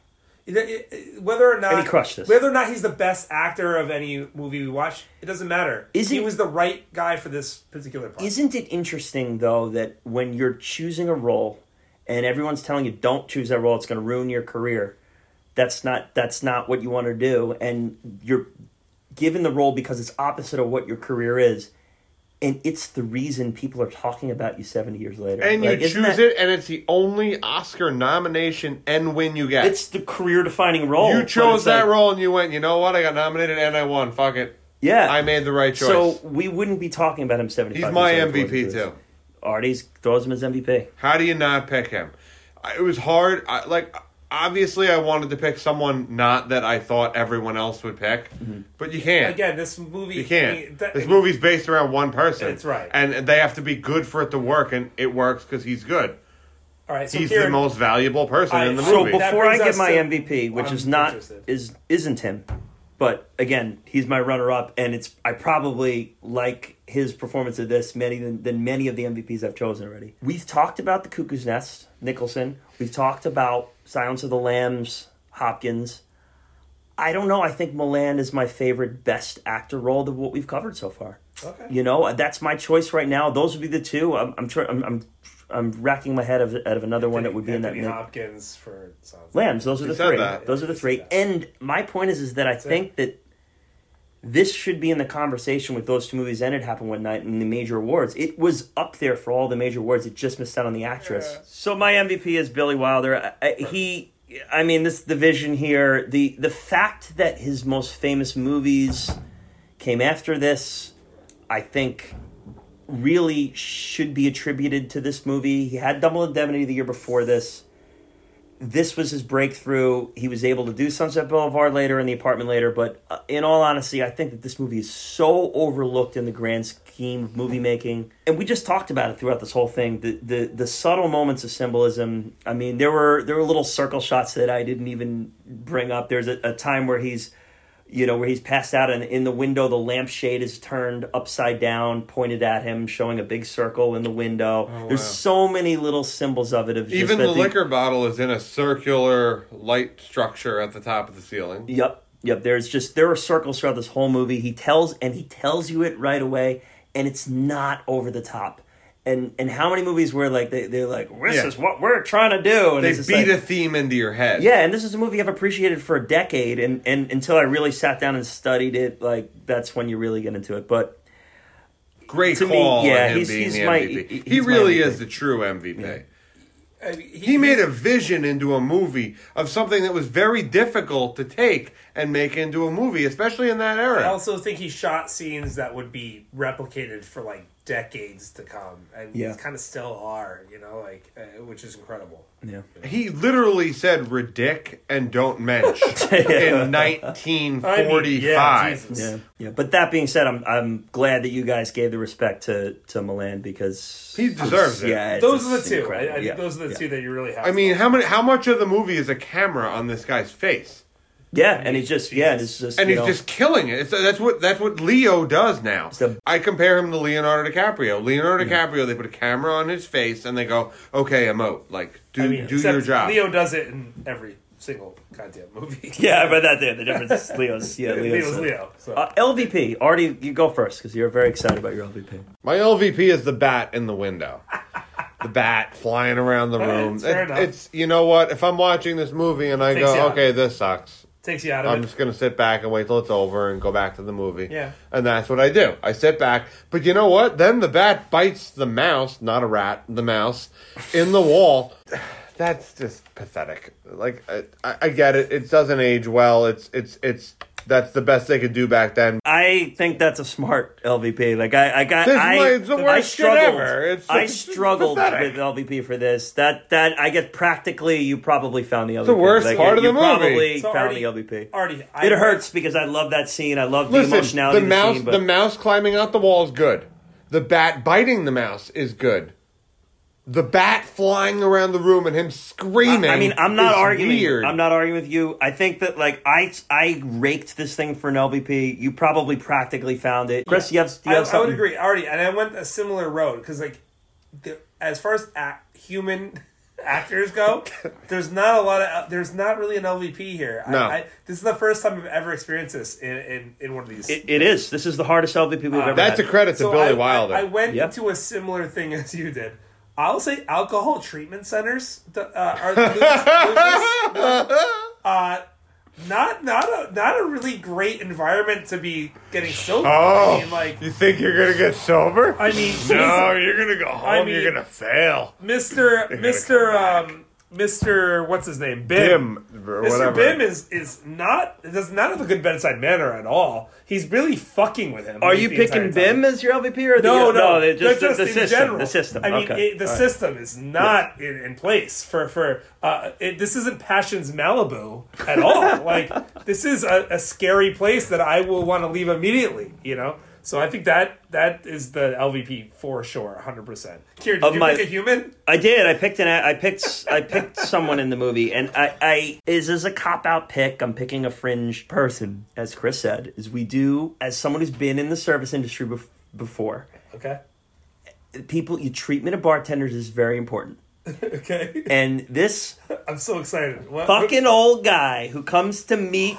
Whether or not And he crushed this. whether or not he's the best actor of any movie we watch, it doesn't matter. Is he he- was the right guy for this particular part? Isn't it interesting though that when you're choosing a role and everyone's telling you don't choose that role, it's going to ruin your career. That's not that's not what you want to do, and you're given the role because it's opposite of what your career is, and it's the reason people are talking about you seventy years later. And Like, you choose that- it, and it's the only Oscar nomination and win you get. It's the career defining role. you chose that like- role, and you went. You know what? I got nominated, and I won. Fuck it. Yeah, I made the right choice. So we wouldn't be talking about him seventy He's my MVP too. Artie's throws him as MVP. How do you not pick him? It was hard. I, like obviously, I wanted to pick someone not that I thought everyone else would pick, mm-hmm. but you can't. Again, this movie You can't. mean, that- this movie's based around one person. That's right. And they have to be good for it to work, and it works because he's good. All right, so he's Kieran, the most valuable person I- in the so movie. So before I get my to- MVP, which I'm is not interested. is isn't him, but again, he's my runner up, and it's I probably like his performance of this many than, than many of the MVPs I've chosen already. We've talked about the Cuckoo's Nest, Nicholson. We've talked about Silence of the Lambs, Hopkins. I don't know. I think Milland is my favorite best actor role of what we've covered so far. Okay. You know, that's my choice right now. Those would be the two. I'm I'm try- I'm, I'm, I'm racking my head of, out of another one that would be Anthony in that. Hopkins for Sounds Lambs. Those are the three. that. Those are the three. said. And my point is, is that I think that this should be in the conversation with those two movies and it happened one night in the major awards. It was up there for all the major awards. It just missed out on the actress. Yeah. So my MVP is Billy Wilder. I, I, he, I mean, this division here. The the fact that his most famous movies came after this, I think really should be attributed to this movie. He had Double Indemnity the year before this. This was his breakthrough. He was able to do Sunset Boulevard later and The Apartment later, but uh, in all honesty, I think that this movie is so overlooked in the grand scheme of movie making. And we just talked about it throughout this whole thing. The the the subtle moments of symbolism. I mean, there were there were little circle shots that I didn't even bring up. There's a, a time where he's you know, where he's passed out and in the window the lampshade is turned upside down, pointed at him, showing a big circle in the window. Oh, there's wow. so many little symbols of it. Of just Even that the liquor bottle is in a circular light structure at the top of the ceiling. Yep, yep. There's just there are circles throughout this whole movie. He tells and he tells you it right away, and it's not over the top. And and how many movies were like they they're like this Yeah. is what we're trying to do, and They it's beat like- a theme into your head. Yeah, and this is a movie I've appreciated for a decade, and, and until I really sat down and studied it, like that's when you really get into it. But Great To me, call yeah, him he's- being he's the my- MVP. he- he he's my really MVP. is the true MVP. I mean, He made a vision into a movie of something that was very difficult to take and make into a movie, especially in that era. I also think he shot scenes that would be replicated for like decades to come, and Yeah. kind of still are. You know, like uh, which is incredible. Yeah. He literally said "ridic" and "don't mensch" in 1945. yeah, Jesus. Yeah, yeah. But that being said, I'm I'm glad that you guys gave the respect to to Milland because He deserves it. Yeah, Those are the just two. I. I think Yeah, those are the yeah. two that you really have. I mean, how many? How much of the movie is a camera on this guy's face? Yeah, and he's just yeah, it's just and you he's know, just killing it. It's, that's what that's what Leo does now. a- I compare him to Leonardo DiCaprio. Leonardo DiCaprio, they put a camera on his face and they go, "Okay, emote, like do I mean, do your job." Leo does it in every single goddamn movie. yeah, but that the difference is Leo's yeah Leo's, Leo's uh, Leo. So. Uh, LVP, Artie, you go first because you're very excited about your LVP. My LVP is the bat in the window. the bat flying around the room. it's fair It- it's you know what? If I'm watching this movie and I Takes you go, out. "Okay, this sucks," Takes you out of I'm it. just gonna sit back and wait till it's over and go back to the movie. Yeah. And that's what I do. I sit back. But you know what? Then the bat bites the mouse, not a rat, the mouse, in the wall. That's just pathetic. Like I I get it. It doesn't age well. It's it's it's that's the best they could do back then. I think that's a smart LVP. Like I, I got, This I, way, it's the I worst shit struggled. ever. It's- I it's struggled pathetic. with LVP for this. That that I get practically. You probably found the LVP. the worst Like, part of you the movie. Probably So found Artie- the LVP. Artie, I it hurts because I love that scene. I love the emotionality. the of mouse, scene, but the mouse climbing out the wall is good. The bat biting the mouse is good. The bat flying around the room and him screaming. I mean, I'm not arguing. Weird. I'm not arguing with you. I think that like I I raked this thing for an LVP. You probably practically found it. Chris, you have, do you I, have I something? would agree, already, and I went a similar road because, like, the, as far as act, human actors go, there's not a lot of uh, there's not really an LVP here. No. I, I, this is the first time I've ever experienced this in in, in one of these. It, it is. This is the hardest LVP we've uh, ever That's a credit to So Billy I, Wilder. I, I went Yeah. into a similar thing as you did. I'll say alcohol treatment centers uh, are lose, lose, uh, not not a not a really great environment to be getting sober. oh, I mean, like you think you're gonna get sober? I mean, no, you're gonna go home. I mean- you're gonna fail. Mr. Mr. Um, Mr. What's his name? Bim. Bim, or Mr. whatever. Bim is is not does not have a good bedside manner at all. He's really fucking with him. Are you picking. Bim as your LVP or the, No, no, they just, they're the, the in system? general. The system. I mean, okay. it, the All right. system is not in, in place for for. Uh, it, this isn't Passages Malibu at all. like this is a, a scary place that I will want to leave immediately. You know. So I think that that is the LVP for sure, hundred percent. Kieran, did Of you my- pick a human? I did. I picked an. I picked. I picked someone in the movie, and I. I is as a cop out pick. I'm picking a fringe person, as Chris said, as we do as someone who's been in the service industry bef- before. Okay. People, you treatment of bartenders is very important, Okay. and this I'm so excited. What, fucking old guy who comes to meet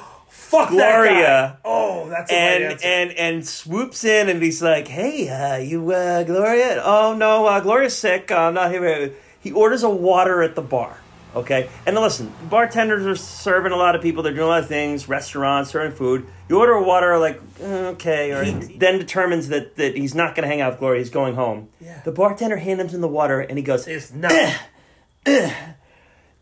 fuck that Gloria. guy. Oh, that's a and and and swoops in and he's like, "Hey, uh, you uh, Gloria? Oh no, uh, Gloria's sick. I'm not here." He orders a water at the bar. Okay, and listen, bartenders are serving a lot of people. They're doing a lot of things. Restaurants serving food. You order a water, like "Mm, okay, or then determines that that he's not going to hang out with Gloria. He's going home. Yeah. The bartender hands him the water, and he goes, it's not.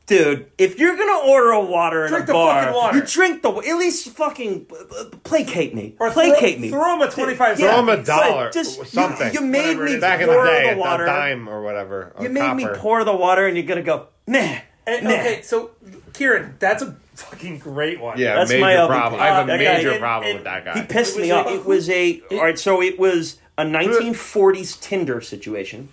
Dude, if you're gonna order a water Drink at the a bar, fucking water. you drink the. At least fucking uh, placate me. Or placate throw, me. Throw him a 25 Throw him a dollar, Just- something. You, made me is. Back in the pour day, the a dime or whatever. or You made me pour the water, and you're gonna go meh. And- meh. okay, so Kieran, that's a fucking great one. Yeah, That's major my LVP. problem. I have a Uh, that guy- major and- problem and with that guy. He pissed me off. It was a all right. So it was a 1940s Tinder situation.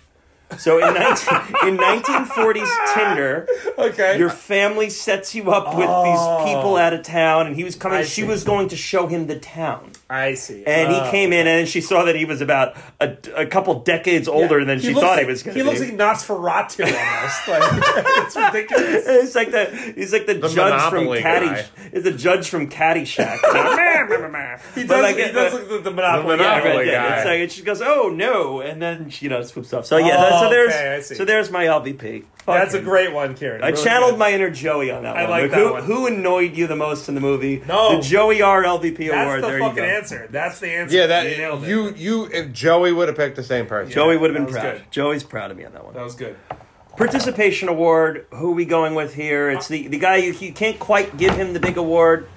So in 19, in 1940s Tinder, Okay. your family sets you up with these people out of town, and he was coming. I she see. was going to show him the town. I see. And Uh, he came in, and she saw that he was about a, a couple decades older yeah. than He she looks thought like, he was going He to be. He looks like Nosferatu almost. like, it's ridiculous. It's like the he's like the, judge Monopoly from Caddy. guy. Is the judge from Caddyshack. He But does, like he does but- look like the Monopoly. The Yeah, Monopoly right, yeah. guy. It's like and she goes, "Oh no," and then she, you know swoops off. So yeah, Oh, that- so there's okay, I see. so there's my LVP. Fuck That's a great one, Kieran. I Really channeled good. my inner Joey on that one. I one. like that who, one. who annoyed you the most in the movie? No. the Joey R LVP That's award. the there you fucking go. answer. That's the answer. yeah, You that nailed it. you you if Joey would have picked the same person. Joey would have been That was proud. good. Joey's proud of me on that one. That was good. Participation award. Who are we going with here? It's the the guy you, you can't quite give him the big award.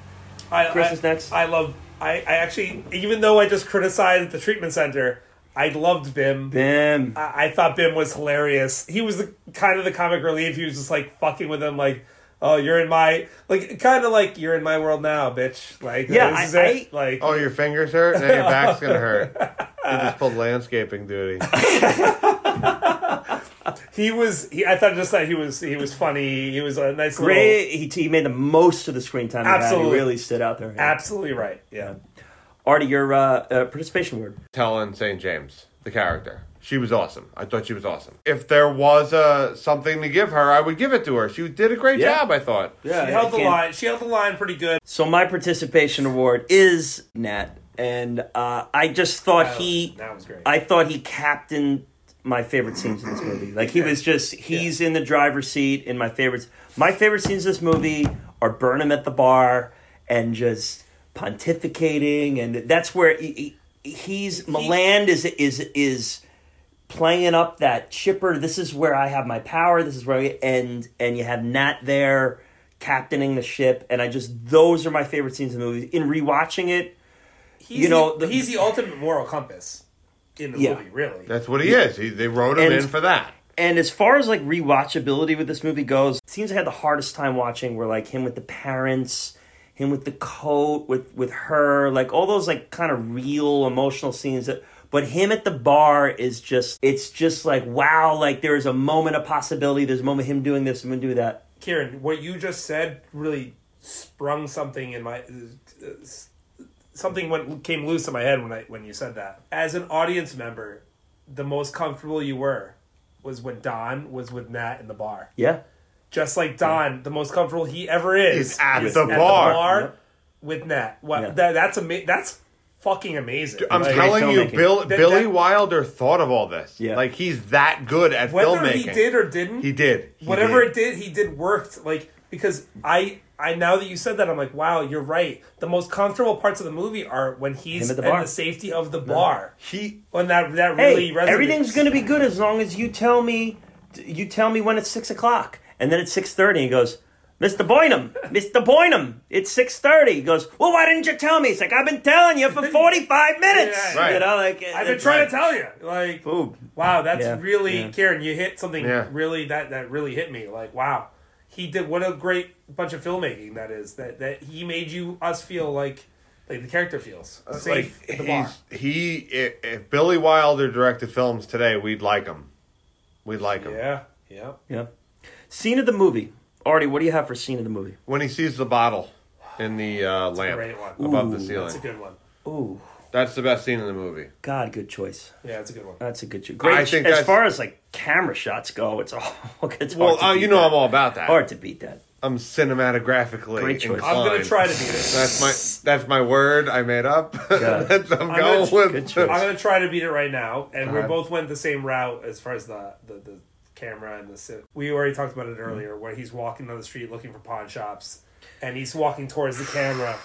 I, Chris I, is next. I love. I, I actually, even though I just criticized the treatment center, I loved Bim. Bim. I, I thought Bim was hilarious. He was the kind of the comic relief. He was just like fucking with him, like, "Oh, you're in my like, kind of like you're in my world now, bitch." Like, Yeah, this I- is it. I- like, Oh, your fingers hurt? Now your back's gonna hurt. You just pulled landscaping duty. he was. He, I thought just that he was. He was funny. He was a nice little. He, he made the most of the screen time. Absolutely. He really stood out there. Absolutely right. Yeah. Artie, your uh, uh, participation word. Helen St. James, the character. She was awesome. I thought she was awesome. If there was uh, something to give her, I would give it to her. She did a great Yeah. job, I thought. Yeah, She held the line. She held the line pretty good. So my participation award is Nat, and uh, I just thought That- he, that was great. I thought he captained my favorite scenes in this movie. Like he was just, he's in the driver's seat in my favorites. My favorite scenes in this movie are Birnam at the bar and just pontificating, and that's where he, he- he's Milland is is is playing up that chipper. This is where I have my power. This is where I, and and you have Nat there captaining the ship, and I just those are my favorite scenes in the movie. In rewatching it, He's You know, the, the- he's the ultimate moral compass in the Yeah. movie. Really. That's what he is. He, they wrote him And- in for that. and as far as like rewatchability with this movie goes, scenes I had the hardest time watching were like him with the parents. Him with the coat, with with her, like all those like kind of real emotional scenes that but him at the bar is just it's just like wow, like there's a moment of possibility, there's a moment of him doing this, I'm gonna do that. Kieran, what you just said really sprung something in my uh, something went came loose in my head when I when you said that. As an audience member, the most comfortable you were was when Don was with Nat in the bar. Yeah. Just like Don, the most comfortable he ever is Is at is the bar. Yep. with Nat. What Yeah. that, that's ama- That's fucking amazing. I'm Like, telling you. Bill, That- Billy that- Wilder thought of all this. Yeah. Like he's that good at whether filmmaking. he did or didn't, He did. He whatever did. it did, he did worked. Like because I, I now that you said that, I'm like, wow, you're right. The most comfortable parts of the movie are when he's at the in the safety of the bar. He When that that Hey, really resonates. everything's gonna be good as long as you tell me. You tell me when it's six o'clock, and then at six thirty. He goes, "Mr. Boynham, Mr. Boynham, it's six 30. He goes, "Well, why didn't you tell me?" He's like I've been telling you for forty five minutes. Yeah, Right. You know, like I've been it's- trying to tell you, like, Boom. wow, that's Yeah, really yeah. Kieran. You hit something Yeah. really that that really hit me. Like, wow, he did what a great bunch of filmmaking that is. That that he made you us feel like like the character feels uh, safe like at the bar. he if, if Billy Wilder directed films today, we'd like him. We'd like him. Yeah, yeah. Yeah. Scene of the movie. Artie, what do you have for scene of the movie? When he sees the bottle in the uh, lamp great one. above Ooh, the ceiling. That's a good one. Ooh, That's the best scene in the movie. God, good choice. Yeah, that's a good one. That's a good choice. Great. I think as that's- far as like camera shots go, it's all it's Well, hard to uh, beat you know that. I'm all about that. hard to beat that. I'm cinematographically Great choice. inclined. I'm gonna try to beat it. That's my that's my word I made up. Yeah. That's- I'm, I'm going gonna- with. choice. I'm gonna try to beat it right now, and we Uh-huh. both went the same route as far as the the, the camera and the. We already talked about it hmm. earlier, where he's walking down the street looking for pawn shops, and he's walking towards the camera,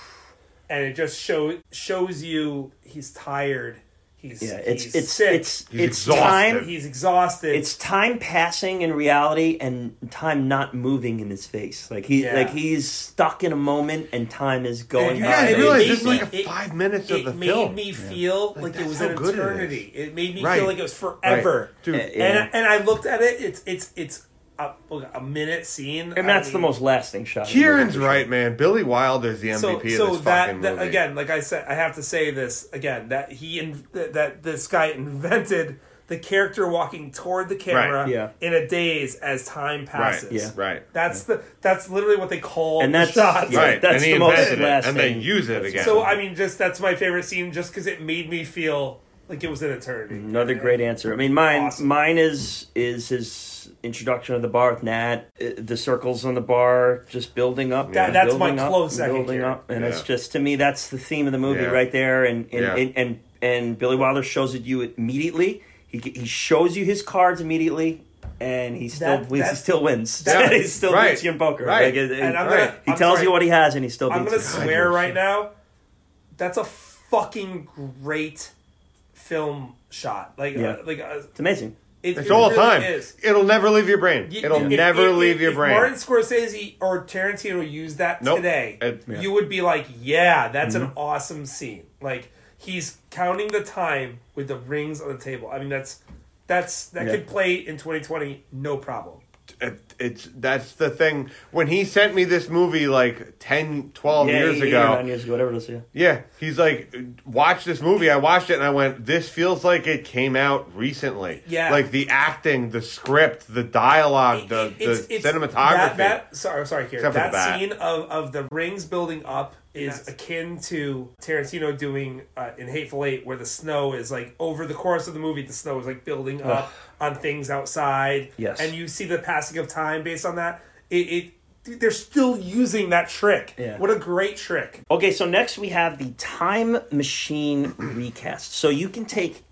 and it just show shows you he's tired. He's Yeah, it's he's it's sick. it's He's it's exhausted. time. he's exhausted. It's time passing in reality and time not moving in his face. Like he Yeah. like he's stuck in a moment and time is going And- by. Yeah, I and it realize made this is like it- five minutes it of the made film. me feel Like, like, it was an good eternity. It, made me Right. feel like it was forever. Dude, Uh, yeah. And and I looked at it. It's it's it's a, a minute scene. and I that's the most lasting shot. Kieran's right, man. Billy Wilder's the MVP So of so this that, fucking that movie. again, like I said, I have to say this again that he in, that, that this guy invented the character walking toward the camera Right. Yeah. in a daze as time passes. Yeah. right. That's the that's literally what they call And the that's- shot. yeah. right. that's and he the most invented it, lasting- and they use it again. So I mean, just that's my favorite scene, just because it made me feel like it was an eternity. Another great answer. I mean, mine Awesome. mine is is his introduction of the bar with Nat. uh, The circles on the bar just building up. That- that's my building up, close second, Building Kieran. up, and it's just to me that's the theme of the movie Yeah. right there. And and, Yeah. and and and Billy Wilder shows it you immediately. He he shows you his cards immediately. And he still That- wins. that- he still wins. that- he still right, beats you in poker. right. Like, it- it- And I'm Right. gonna. he I'm tells sorry, you what he has, and he still I'm gonna you. swear right now. That's a fucking great film shot. Like, Yeah. uh, like uh, It's amazing. It, it's it all the really time. Is. It'll never leave your brain. Y- It'll if- never if- leave if- your if brain. Martin Scorsese or Tarantino used that Nope. today, It- Yeah. you would be like, "Yeah, that's Mm-hmm. an awesome scene." Like he's counting the time with the rings on the table. I mean, that's that's that Yeah. could play in 2020, no problem. It, it's that's the thing. When he sent me this movie like 10, 12 yeah, years ago, nine years ago, whatever it is. Yeah. Yeah, he's like, watch this movie. I watched it and I went, this feels like it came out recently. Yeah. like the acting, the script, the dialogue, the, It's- the it's- cinematography. That, that sorry, sorry, Kieran. Except That scene of, of the rings building up is akin to Tarantino doing uh, in Hateful Eight, where the snow is like over the course of the movie, the snow is like building up on things outside. Yes. and you see the passing of time based on that. It, it they're still using that trick. Yeah. What a great trick! Okay, so next we have the time machine recast. So you can take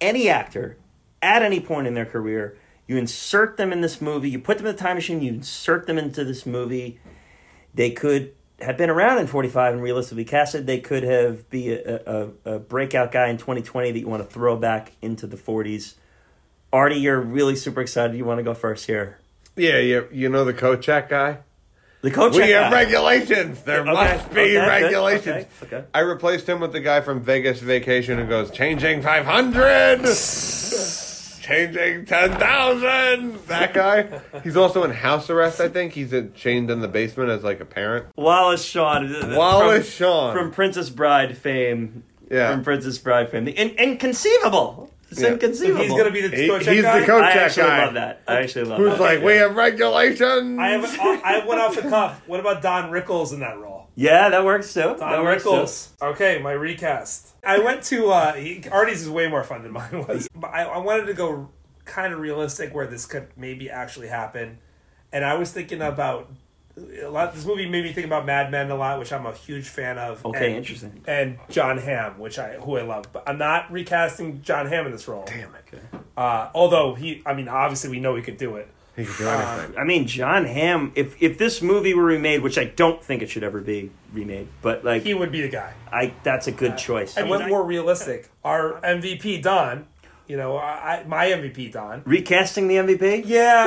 any actor at any point in their career, you insert them in this movie, you put them in the time machine, you insert them into this movie. They could have been around in 45 and realistically casted. They could have be a, a, a breakout guy in 2020 that you want to throw back into the 40s. Artie, you're really super excited. You want to go first here. yeah, you, you know the Kochak guy? The coach. We have regulations. There Okay, must be okay, regulations. okay, okay. I replaced him with the guy from Vegas Vacation who goes, changing 500! changing 10,000! That guy. He's also in house arrest, I think. He's chained in the basement as like a parent. Wallace Shawn. Wallace from, Shawn. From Princess Bride fame. Yeah. From Princess Bride fame. In, inconceivable. It's Yeah. inconceivable. He's gonna be the He- coach. he's guy? the coach. I actually guy. love that. I actually love Who's that. like, we have regulations! I have I have one off the cuff. What about Don Rickles in that role? Yeah, that works too. that Don works Rickles. Okay, my recast. I went to uh Artie's is way more fun than mine was. But I, I wanted to go kind of realistic where this could maybe actually happen. And I was thinking about a lot this movie made me think about Mad Men a lot, which I'm a huge fan of. Okay, and, interesting. And Jon Hamm, which I who I love. But I'm not recasting Jon Hamm in this role. Damn it. Uh, although he I mean obviously we know he could do it. He can do anything. I mean, Jon Hamm. If if this movie were remade, which I don't think it should ever be remade, but like, He would be the guy. I that's a good choice. I went more realistic. Our MVP Don, you know, I, I my MVP Don. recasting the MVP. Yeah.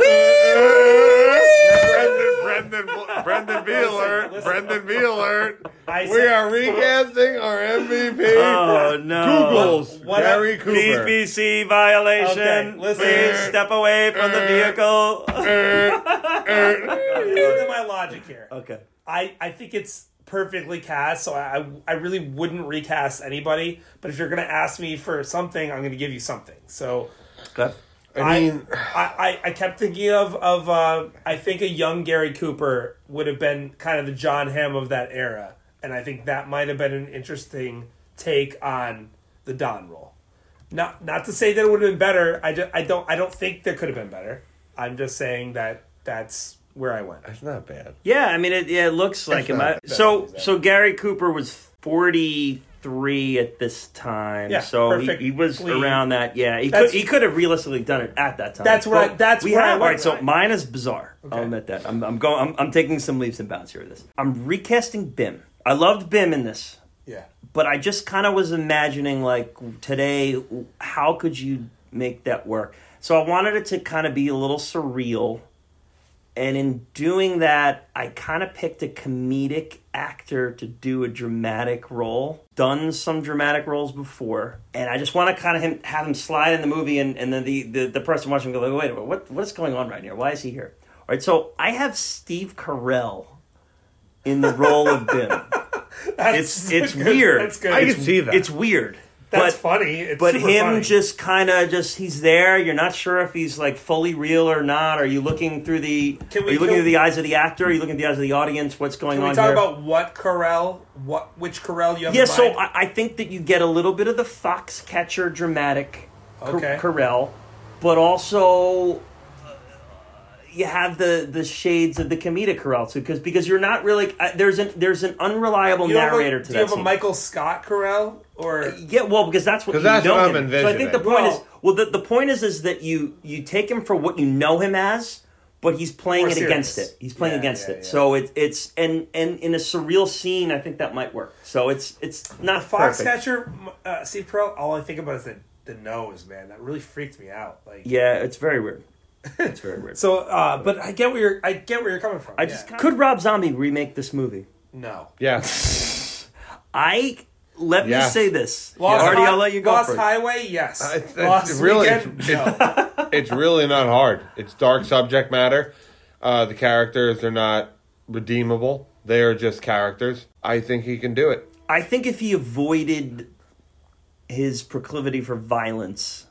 Brendan, Brendan, Brendan B alert! listen. Brendan B alert! I We said- are recasting our MVP. Oh no! Google's What- what- Gary Cooper. BBC violation. Okay, listen. Please er, step away from the er, vehicle. Er, listen to my logic here. okay. I, I think it's perfectly cast, so I, I really wouldn't recast anybody. But if you're going to ask me for something, I'm going to give you something. So Okay. I mean, I, I, I kept thinking of, of uh, I think a young Gary Cooper would have been kind of the Jon Hamm of that era. And I think that might have been an interesting take on the Don role. Not not to say that it would have been better. I, just, I don't I don't think there could have been better. I'm just saying that that's where I went. that's not bad. Yeah, I mean, it, yeah, it looks like him. I, so, so Gary Cooper was forty three at this time. Yeah, so he, he was around that. Yeah, he could he could have realistically done it at that time. That's where I- that's we have. All right, so mine is bizarre. I'll admit that. I'm, I'm going. I'm, I'm taking some leaps and bounds here with this. I'm recasting Bim. I loved Bim in this. Yeah. but I just kind of was imagining like today, how could you make that work? So I wanted it to kind of be a little surreal. And in doing that, I kind of picked a comedic actor to do a dramatic role. Done some dramatic roles before, and I just want to kind of him, have him slide in the movie, and, and then the, the, the person watching go, like, wait minute, what, what's going on right here? Why is he here? All right, so I have Steve Carell in the role of Bim. It's it's good. weird. That's good. I can see that. It's weird. That's but, funny. It's But super him funny. just kind of just he's there. You're not sure if he's like fully real or not. Are you looking through the? Can are you looking can- through the eyes of the actor? Are you looking through the eyes of the audience? What's going on? Can we talk here? about what Carell, what which Carell you have? yeah, in so? I, I think that you get a little bit of the Foxcatcher dramatic Car- Okay. Carell, but also you have the the shades of the comedic Carell too, because because you're not really uh, there's an there's an unreliable You have a- narrator to do that you have scene. a Michael Scott Carell or Yeah, well, because that's what 'Cause you that's know what I'm him. So I think the point Well- is, well, the, the point is, is that you you take him for what you know him as, but he's playing More it against it. He's playing Yeah, against yeah, it. yeah. So it, it's and and in a surreal scene, I think that might work. So it's it's not perfect. Foxcatcher? Uh, Steve Carell. All I think about is the the nose, man. That really freaked me out. Like, Yeah, it's very weird. It's very weird. so, uh, but I get where you're. I get where you're coming from. I just Yeah. could Rob Zombie remake this movie. no. Yeah. I let me say this. Lost Artie, Hi- I'll let you go Lost first. Highway, yes. Uh, It's, Lost it's really, Weekend, it's, no. it's really not hard. It's dark subject matter. Uh, the characters are not redeemable. They are just characters. I think he can do it. I think if he avoided his proclivity for violence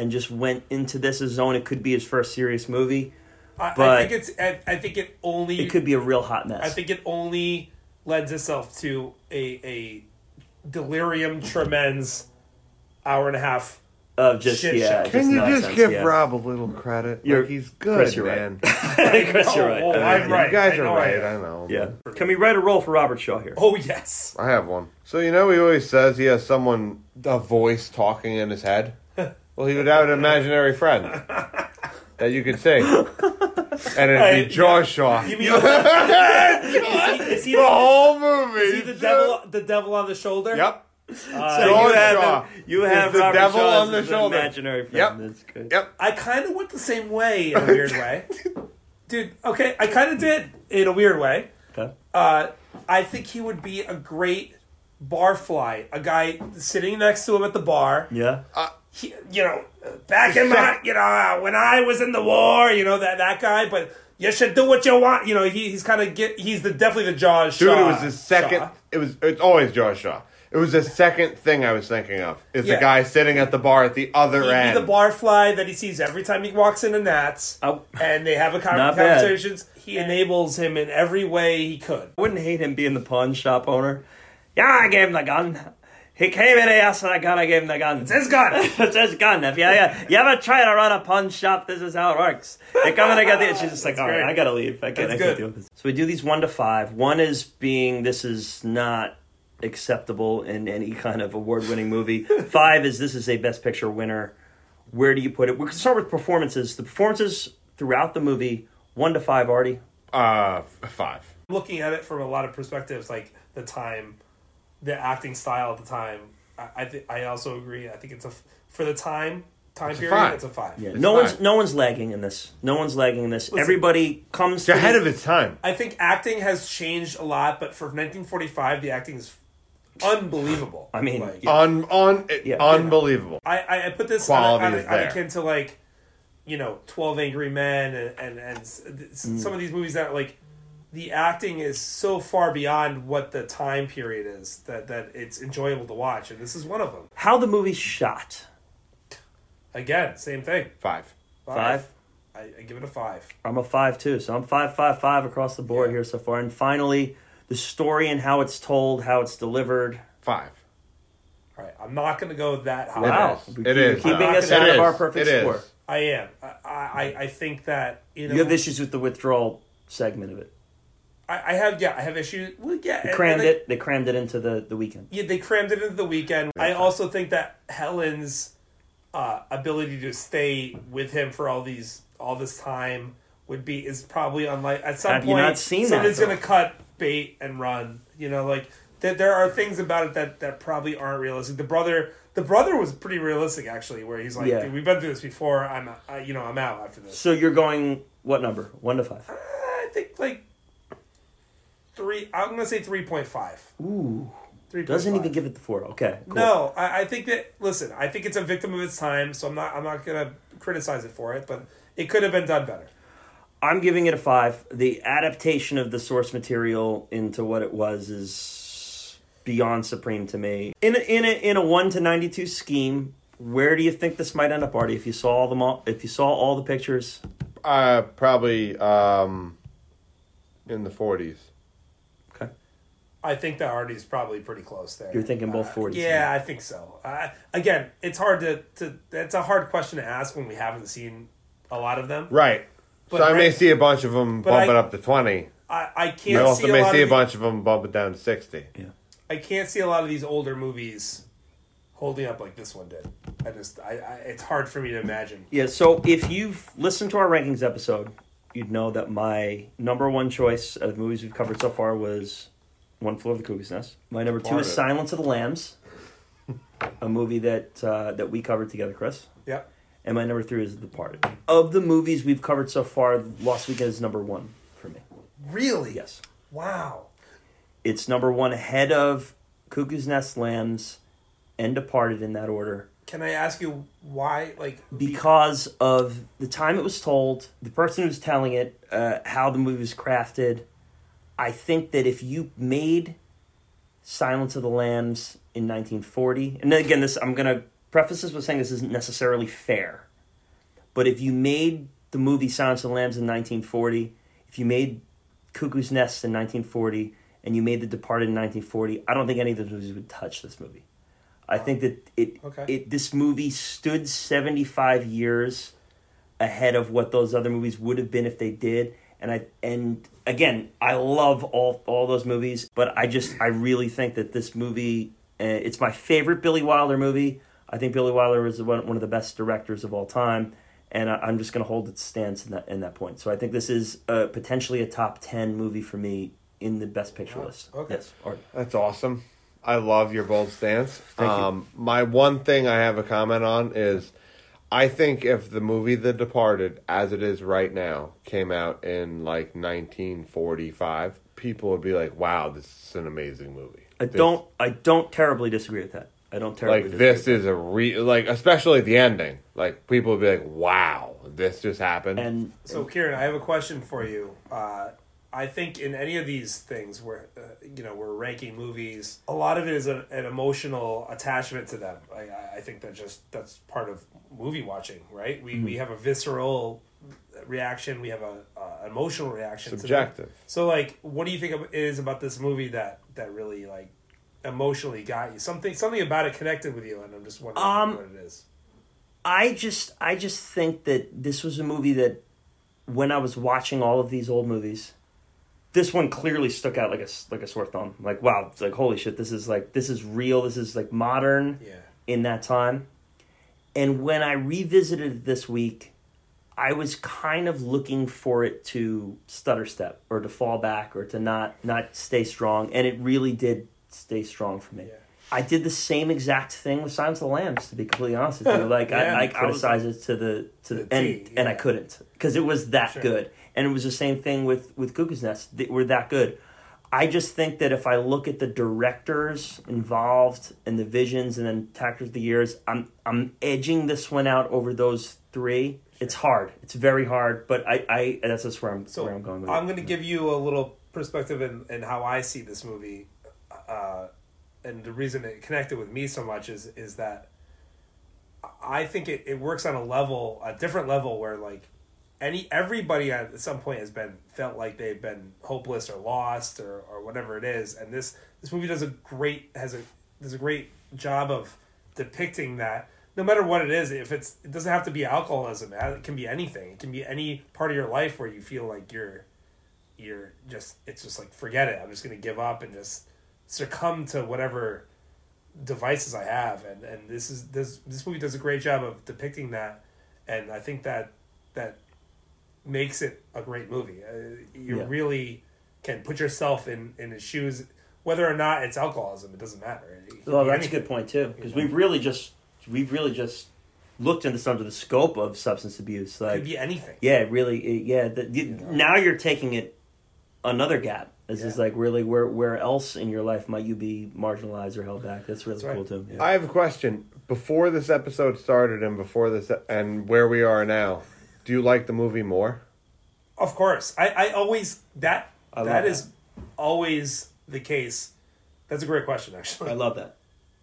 and just went into this as zone, it could be his first serious movie. I, I think it's. I, I think it only. It could be a real hot mess. I think it only lends itself to a a delirium tremens hour and a half. of just Shit yeah. show. Can you nonsense, just give yeah. Rob a little credit? You're- like he's good, Chris, you're right. man. Chris, you're Oh, right. oh, oh I I'm right. You guys are know I right. I know. Yeah. Can we write a role for Robert Shaw here? Oh yes. I have one. So you know he always says he has someone a voice talking in his head. Well, he would have an imaginary friend that you could see, and it'd Right, be Joshua. You mean is he, is he, the the, whole movie. is he the devil? The devil on the shoulder? Yep. Uh, So George you have, him- you have the Robert devil Shaw on the shoulder. Imaginary friend. Yep. That's good. Yep. I kind of went the same way in a weird way, dude. Okay, I kind of did in a weird way. Okay. Uh, I think he would be a great barfly, a guy sitting next to him at the bar. Yeah. He, you know, back in my, you know, uh, when I was in the war, you know that that guy. But you should do what you want. You know, he, he's kind of get. He's the definitely the Jaws. Dude, Shaw, it was the second. Shaw. It was. It's always Josh Shaw. It was the second thing I was thinking of. Is Yeah. the guy sitting at the bar at the other He'd end? be the barfly that he sees every time he walks into Nats, Oh. and they have a con- Not bad. conversations. He enables him in every way he could. I wouldn't hate him being the pawn shop owner. Yeah, I gave him the gun. He came in and asked for the gun. I gave him the gun. It's his gun. it's his gun. If you, yeah, you ever try to run a pawn shop, this is how it works. They come in and get the. She's just like, all right. I gotta leave. I can't, That's I can't deal with this. So we do these one to five. One is being this is not acceptable in any kind of award-winning movie. five is this is a Best Picture winner. Where do you put it? We can start with performances. The performances throughout the movie, one to five. Artie. uh, five. Looking at it from a lot of perspectives, like the time, the acting style at the time. I I, th- I also agree. I think it's a for the time time It's period. five. It's a five. Yeah, It's no fine. one's no one's lagging in this. No one's lagging in this. Listen. Everybody comes to ahead the- of its time. I think acting has changed a lot, but for 1945, the acting is unbelievable. I mean, Like, yeah. Un, un, Yeah. unbelievable. I, I, I put this Quality on, a, is on, on there. akin to like, you know, Twelve Angry Men and and, and s- s- Mm. some of these movies that like the acting is so far beyond what the time period is that that it's enjoyable to watch, and this is one of them. how the movie's shot. Again, same thing. Five. Five. I, I give it a five. I'm a five too, so I'm five five five across the board Yeah. here so far. And finally, the story and how it's told, how it's delivered. Five. All right, I'm not going to go that high. Wow. It is. It keep- is. keeping us It out of our perfect It is. score. I am. I, I I think that you know You have issues with the withdrawal segment of it. I, I have yeah I have issues. Well, yeah, They crammed they- it. They crammed it into the the weekend. Yeah, they crammed it into the weekend. I also think that Helen's uh, ability to stay with him for all these all this time would be is probably unlike at some Have you point not seen that, somebody's though? going to cut bait and run. You know, like there there are things about it that that probably aren't realistic. The brother. The brother was pretty realistic, actually, where he's like, Yeah. "Dude, "We've been through this before. I'm, I, you know, I'm out after this." So you're going what number? One to five. I think like three. I'm gonna say three point five. Ooh, Three doesn't even give it the four. Okay, cool. No, I, I think that listen, I think it's a victim of its time, so I'm not I'm not gonna criticize it for it, but it could have been done better. I'm giving it a five. The adaptation of the source material into what it was is beyond supreme to me. In a, in a, in a one to ninety two scheme, where do you think this might end up, Artie? If you saw all them all, if you saw all the pictures, Uh, probably um, in the forties. Okay, I think that Artie's probably pretty close there. You're thinking both Uh, Yeah, yeah. I think so. Uh, again, it's hard to to it's a hard question to ask when we haven't seen a lot of them. Right. But so I may right- see a bunch of them bumping I- up to twenty. I, I I can't also see a may lot see a of bunch of them bumping down to sixty. Yeah. I can't see a lot of these older movies holding up like this one did. I just I, I it's hard for me to imagine. yeah. So if you've listened to our rankings episode, you'd know that my number one choice of movies we've covered so far was One Flew Over the Cuckoo's Nest. My number two Part is of it. Silence of the Lambs, a movie that uh, that we covered together, Chris. Yep. And my number three is The Departed. Of the movies we've covered so far, Lost Weekend is number one for me. Really? Yes. Wow. It's number one ahead of Cuckoo's Nest, Lambs, and Departed in that order Can I ask you why? Like because of the time it was told, the person who's telling it, uh, how the movie was crafted. I think that if you made Silence of the Lambs in 1940, and again, this I'm gonna preface this with saying this isn't necessarily fair, but if you made the movie Silence of the Lambs in 1940, if you made Cuckoo's Nest in 1940, and you made The Departed in 1940, I don't think any of those movies would touch this movie. I think that it, Okay. it this movie stood 75 years ahead of what those other movies would have been if they did. And I and again, I love all all those movies, but I just I really think that this movie uh, it's my favorite Billy Wilder movie. I think Billy Wilder is one, one of the best directors of all time, and I, I'm just going to hold its stance in that in that point. So I think this is uh, potentially a top ten movie for me in the best picture Wow. list. Okay. Yes. Or, That's awesome. I love your bold stance. Thank you. um, My one thing I have a comment on is I think if the movie The Departed, as it is right now, came out in like 1945, people would be like, wow, this is an amazing movie. I This- don't I don't terribly disagree with that. I don't terribly Like, disagree this is a re. Like, especially the ending. Like, people would be like, wow, this just happened. and So, Kieran, I have a question for you. Uh, I think in any of these things where uh, you know we're ranking movies, a lot of it is a, an emotional attachment to them. I, I- think that just that's part of movie watching, right? We we have a visceral reaction, we have a uh, emotional reaction. To. Subjective. So, like, what do you think it is about this movie that that really like emotionally got you? Something something about it connected with you, and I'm just wondering Um, what it is. I just I just think that this was a movie that when I was watching all of these old movies, this one clearly stuck out like a like a sore thumb. Like wow, it's like holy shit, this is like this is real. This is like modern Yeah. in that time. And when I revisited it this week, I was kind of looking for it to stutter step or to fall back or to not not stay strong, and it really did stay strong for me. Yeah. I did the same exact thing with Silence of the Lambs, to be completely honest with you. Like Yeah, I, I I was- criticized it to the to the, the and T, and I couldn't because it was that Sure. good, and it was the same thing with with Cuckoo's Nest. They were that good. I just think that if I look at the directors involved and the visions and then actors of the years, I'm I'm edging this one out over those three. It's hard. It's very hard, but I, I that's just where I'm So where I'm going with it. I'm going to give you a little perspective in, in how I see this movie, uh, and the reason it connected with me so much is is that I think it, it works on a level, a different level, where like any everybody at some point has been felt like they've been hopeless or lost or, or whatever it is, and this this movie does a great has a does a great job of depicting that. No matter what it is, if it's it doesn't have to be alcoholism. It can be anything. It can be any part of your life where you feel like you're you're just it's just like forget it. I'm just gonna give up and just succumb to whatever devices I have. And and this is this this movie does a great job of depicting that. And I think that that makes it a great movie. Uh, you Yeah. really can put yourself in in his shoes, whether or not it's alcoholism. It doesn't matter. It Well, be that's a good point too, because we've really just we've really just looked into some of the scope of substance abuse. Like, could be anything. yeah, really, yeah. The, the, know? Now you're taking it another gap. This is like really where where else in your life might you be marginalized or held back? That's really That's right. cool too. Yeah. I have a question. Before this episode started and before this and where we are now, do you like the movie more? Of course, I, I always that I love that that. is always the case. That's a great question, actually. I love that.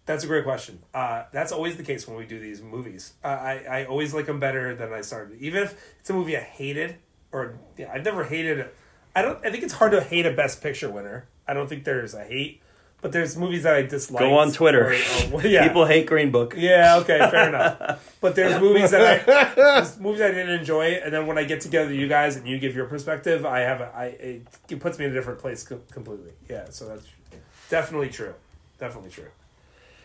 That's a great question. Uh, that's always the case when we do these movies. Uh, I I always like them better than I started. Even if it's a movie I hated, or yeah, I've never hated. it. I don't. I think it's hard to hate a Best Picture winner. I don't think there's a hate, but there's movies that I dislike. Go on Twitter. Or, or- well, yeah. People hate Green Book. Yeah, okay, fair enough. But there's movies that I there's movies I didn't enjoy, and then when I get together with you guys and you give your perspective, I have a, I it, it puts me in a different place completely. Yeah, so that's definitely true. Definitely true.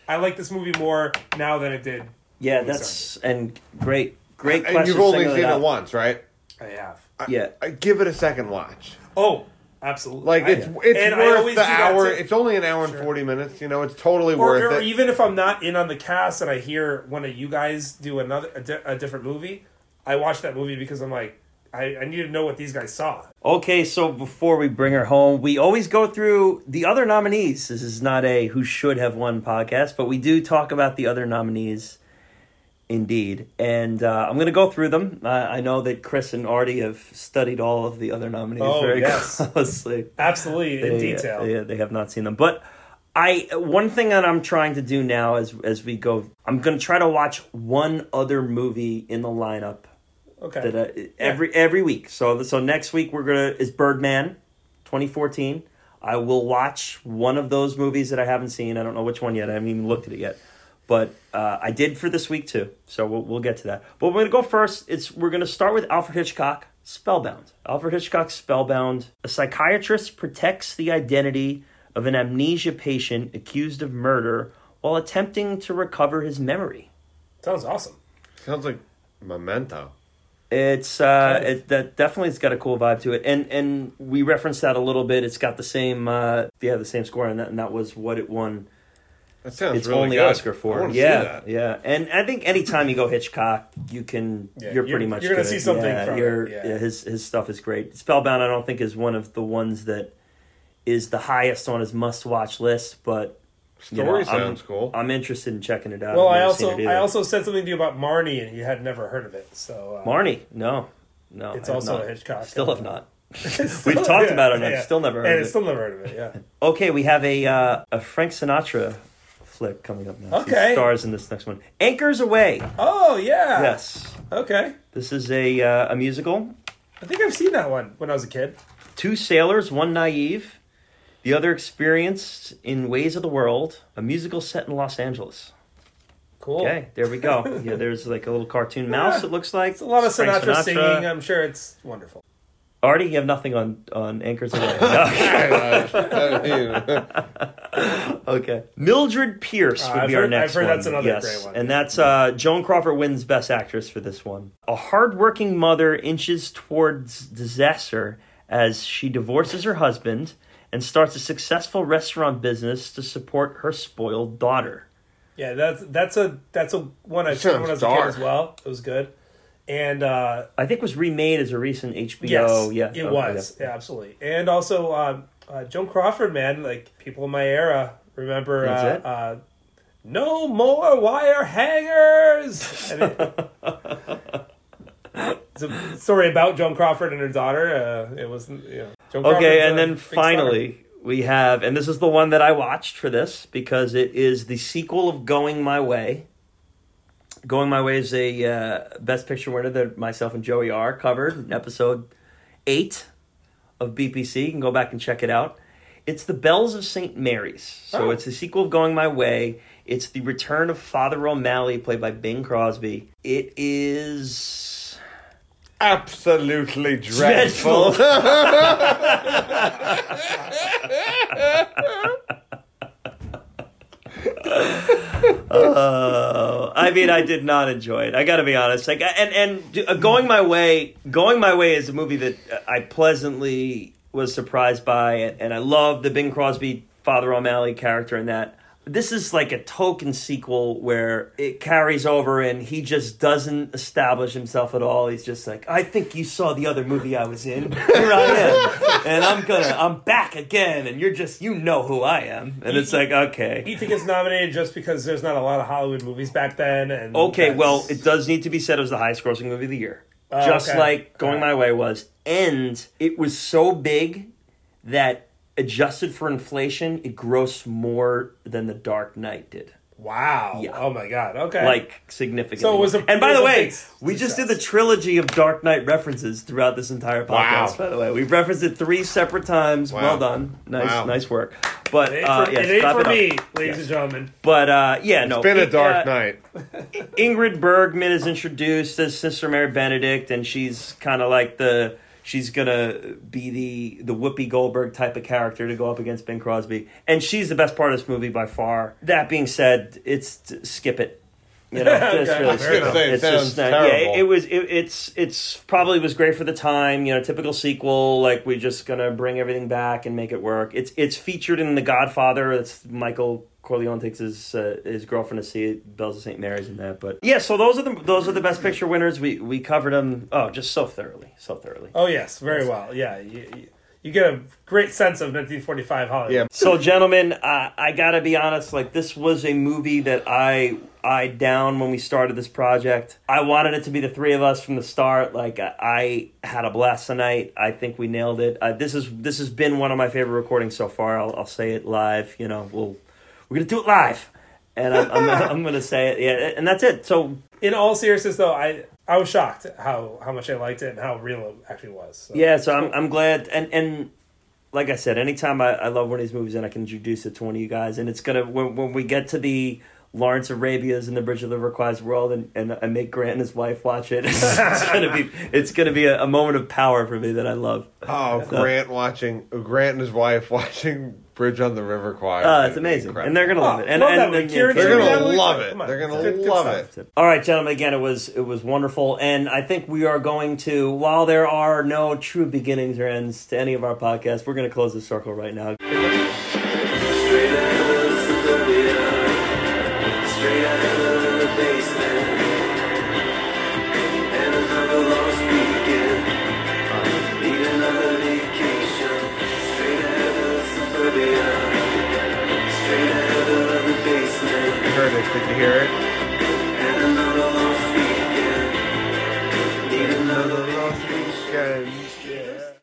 I like this movie more now than it did. Yeah, when we that's and great, great. And question you've only singling seen out. it once, right? I have. Yeah, I give it a second watch. Oh, absolutely. Like I- it's it's and worth the hour. too. It's only an hour and Sure. forty minutes. You know, it's totally or, worth or it. even if I'm not in on the cast and I hear one of you guys do another a, di- a different movie, I watch that movie because I'm like, I, I need to know what these guys saw. Okay, so before we bring her home, we always go through the other nominees. This is not a who should have won podcast, but we do talk about the other nominees indeed. And uh, I'm going to go through them. Uh, I know that Chris and Artie have studied all of the other nominees Oh, very yes. closely. Absolutely in detail. Yeah, they have not seen them. But I one thing that I'm trying to do now as as we go, I'm going to try to watch one other movie in the lineup Okay. that uh, every every week. So so next week we're gonna is Birdman, 2014. I will watch one of those movies that I haven't seen. I don't know which one yet. I haven't even looked at it yet. But uh, I did for this week too. So we'll we'll get to that. But we're gonna go first. It's we're gonna start with Alfred Hitchcock. Spellbound. Alfred Hitchcock Spellbound. A psychiatrist protects the identity of an amnesia patient accused of murder while attempting to recover his memory. Sounds awesome. Sounds like Memento. It's uh, it, that definitely it's got a cool vibe to it, and and we referenced that a little bit. It's got the same, uh, yeah, the same score, and that, and that was what it won That sounds its really only good. Oscar for. wanna see Yeah, that. yeah, and I think anytime you go Hitchcock, you can Yeah, you're you're- pretty much you're gonna good. see something Yeah, from it, you're- yeah. his his stuff is great. Spellbound, I don't think is one of the ones that is the highest on his must watch list, but you know, Story I'm- sounds cool. I'm interested in checking it out. Well, I've I never also I also said something to you about Marnie, and you had never heard of it. So uh, Marnie, no, no, It's also not. a Hitchcock. Still have not. Still- We've talked yeah, about it, and I've yeah. still never heard and of it. Still never heard of it. Yeah. Okay, we have a uh, a Frank Sinatra flick coming up next. Okay. He stars in this next one. Anchors Aweigh. Oh yeah. Yes, Okay. this is a uh, a musical. I think I've seen that one when I was a kid. Two sailors, one naive, the other experienced in ways of the world. A musical set in Los Angeles. Cool. Okay, there we go. yeah, there's like a little cartoon mouse. It looks like It's a lot of Frank Sinatra, singing. I'm sure it's wonderful. Artie, you have nothing on on Anchors Aweigh. Okay. Mildred Pierce Uh, would I've be our heard- next I've heard one. that's another yes. great one. And that's uh, Joan Crawford wins Best Actress for this one. A hardworking mother inches towards disaster as she divorces her husband and starts a successful restaurant business to support her spoiled daughter. Yeah, that's that's a that's a one I That saw when I was sounds a kid dark. as well. It was good, and uh, I think was remade as a recent HBO. yes, yeah, it oh, was yeah. absolutely. And also um, uh, Joan Crawford, man, like people in my era remember. Uh? Uh, no more wire hangers. It- it's a story about Joan Crawford and her daughter. Uh, it was, you know, Joan Okay, and then big star. finally we have, and this is the one that I watched for this because it is the sequel of Going My Way. Going My Way is a uh, Best Picture winner that myself and Joey R covered in episode eight of BPC. You can go back and check it out. It's the Bells of St. Mary's. So Oh. it's the sequel of Going My Way. It's the return of Father O'Malley, played by Bing Crosby. It is Absolutely dreadful. Uh, I mean, I did not enjoy it. I got to be honest. Like, and and uh, going my way, going my way is a movie that uh, I pleasantly was surprised by, and, and I love the Bing Crosby Father O'Malley character in that. This is like a token sequel where it carries over, and he just doesn't establish himself at all. He's just like, I think you saw the other movie I was in. Here I am, and I'm gonna, I'm back again, and you're just, you know who I am, and it's like, okay. He gets nominated just because there's not a lot of Hollywood movies back then. And Okay, that's- well, it does need to be said it was the highest grossing movie of the year. Oh, just okay. like Going Alright. My Way was. And it was so big that adjusted for inflation, it grossed more than The Dark Knight did. wow. Yeah. Oh my god. Okay. Like significantly. So it was a- and by it the way, big we just did the trilogy of Dark Knight references throughout this entire podcast. Wow. By the way, we've referenced it three separate times. Wow. Well done, nice, Wow. nice work. But it ain't uh, for, yes, it ain't for it me, ladies Yes. and gentlemen. But uh, yeah, no, It's been a it, dark uh, night. Ingrid Bergman is introduced as Sister Mary Benedict, and she's kind of like the she's gonna be the the Whoopi Goldberg type of character to go up against Bing Crosby, and she's the best part of this movie by far. That being said, it's skip it. You know, just Okay. really I was gonna say, it it's just not- terrible. Yeah, it, was. It, it's it's probably was great for the time. You know, typical sequel. Like we're just gonna bring everything back and make it work. It's it's featured in The Godfather. It's Michael Corleone takes his uh, his girlfriend to see it. Bells of St. Mary's in that. But yeah, so those are the those are the best picture winners. We we covered them. Oh, just so thoroughly, so thoroughly. Oh yes, very well. Yeah, you, you, you get a great sense of 1945 Hollywood. Yeah. So, gentlemen, uh, I gotta be honest. Like, this was a movie that I eyed down when we started this project. I wanted it to be the three of us from the start. Like, I, I had a blast tonight. I think we nailed it. Uh, this is this has been one of my favorite recordings so far. I'll, I'll say it live. You know, we'll we're gonna do it live, and I'm I'm, I'm gonna say it. Yeah, and that's it. So, In all seriousness, though, I I was shocked how how much I liked it and how real it actually was. So, yeah. So I'm I'm glad. And and like I said, anytime I, I love one of these movies and I can introduce it to one of you guys, and it's gonna when when we get to the Lawrence Arabia's in the Bridge of the Requires World, and, and I make Grant and his wife watch it. It's, gonna be it's gonna be a, a moment of power for me that I love. Oh, Grant watching Grant and his wife watching Bridge on the River Kwai. Uh, it's amazing, and they're gonna love Oh, it. And, love and, that one. and- They're Shouldn't gonna be ugly? love it. They're gonna Good- good love stuff. it. All right, gentlemen. Again, it was it was wonderful, and I think we are going to. While there are no true beginnings or ends to any of our podcasts, we're going to close the circle right now.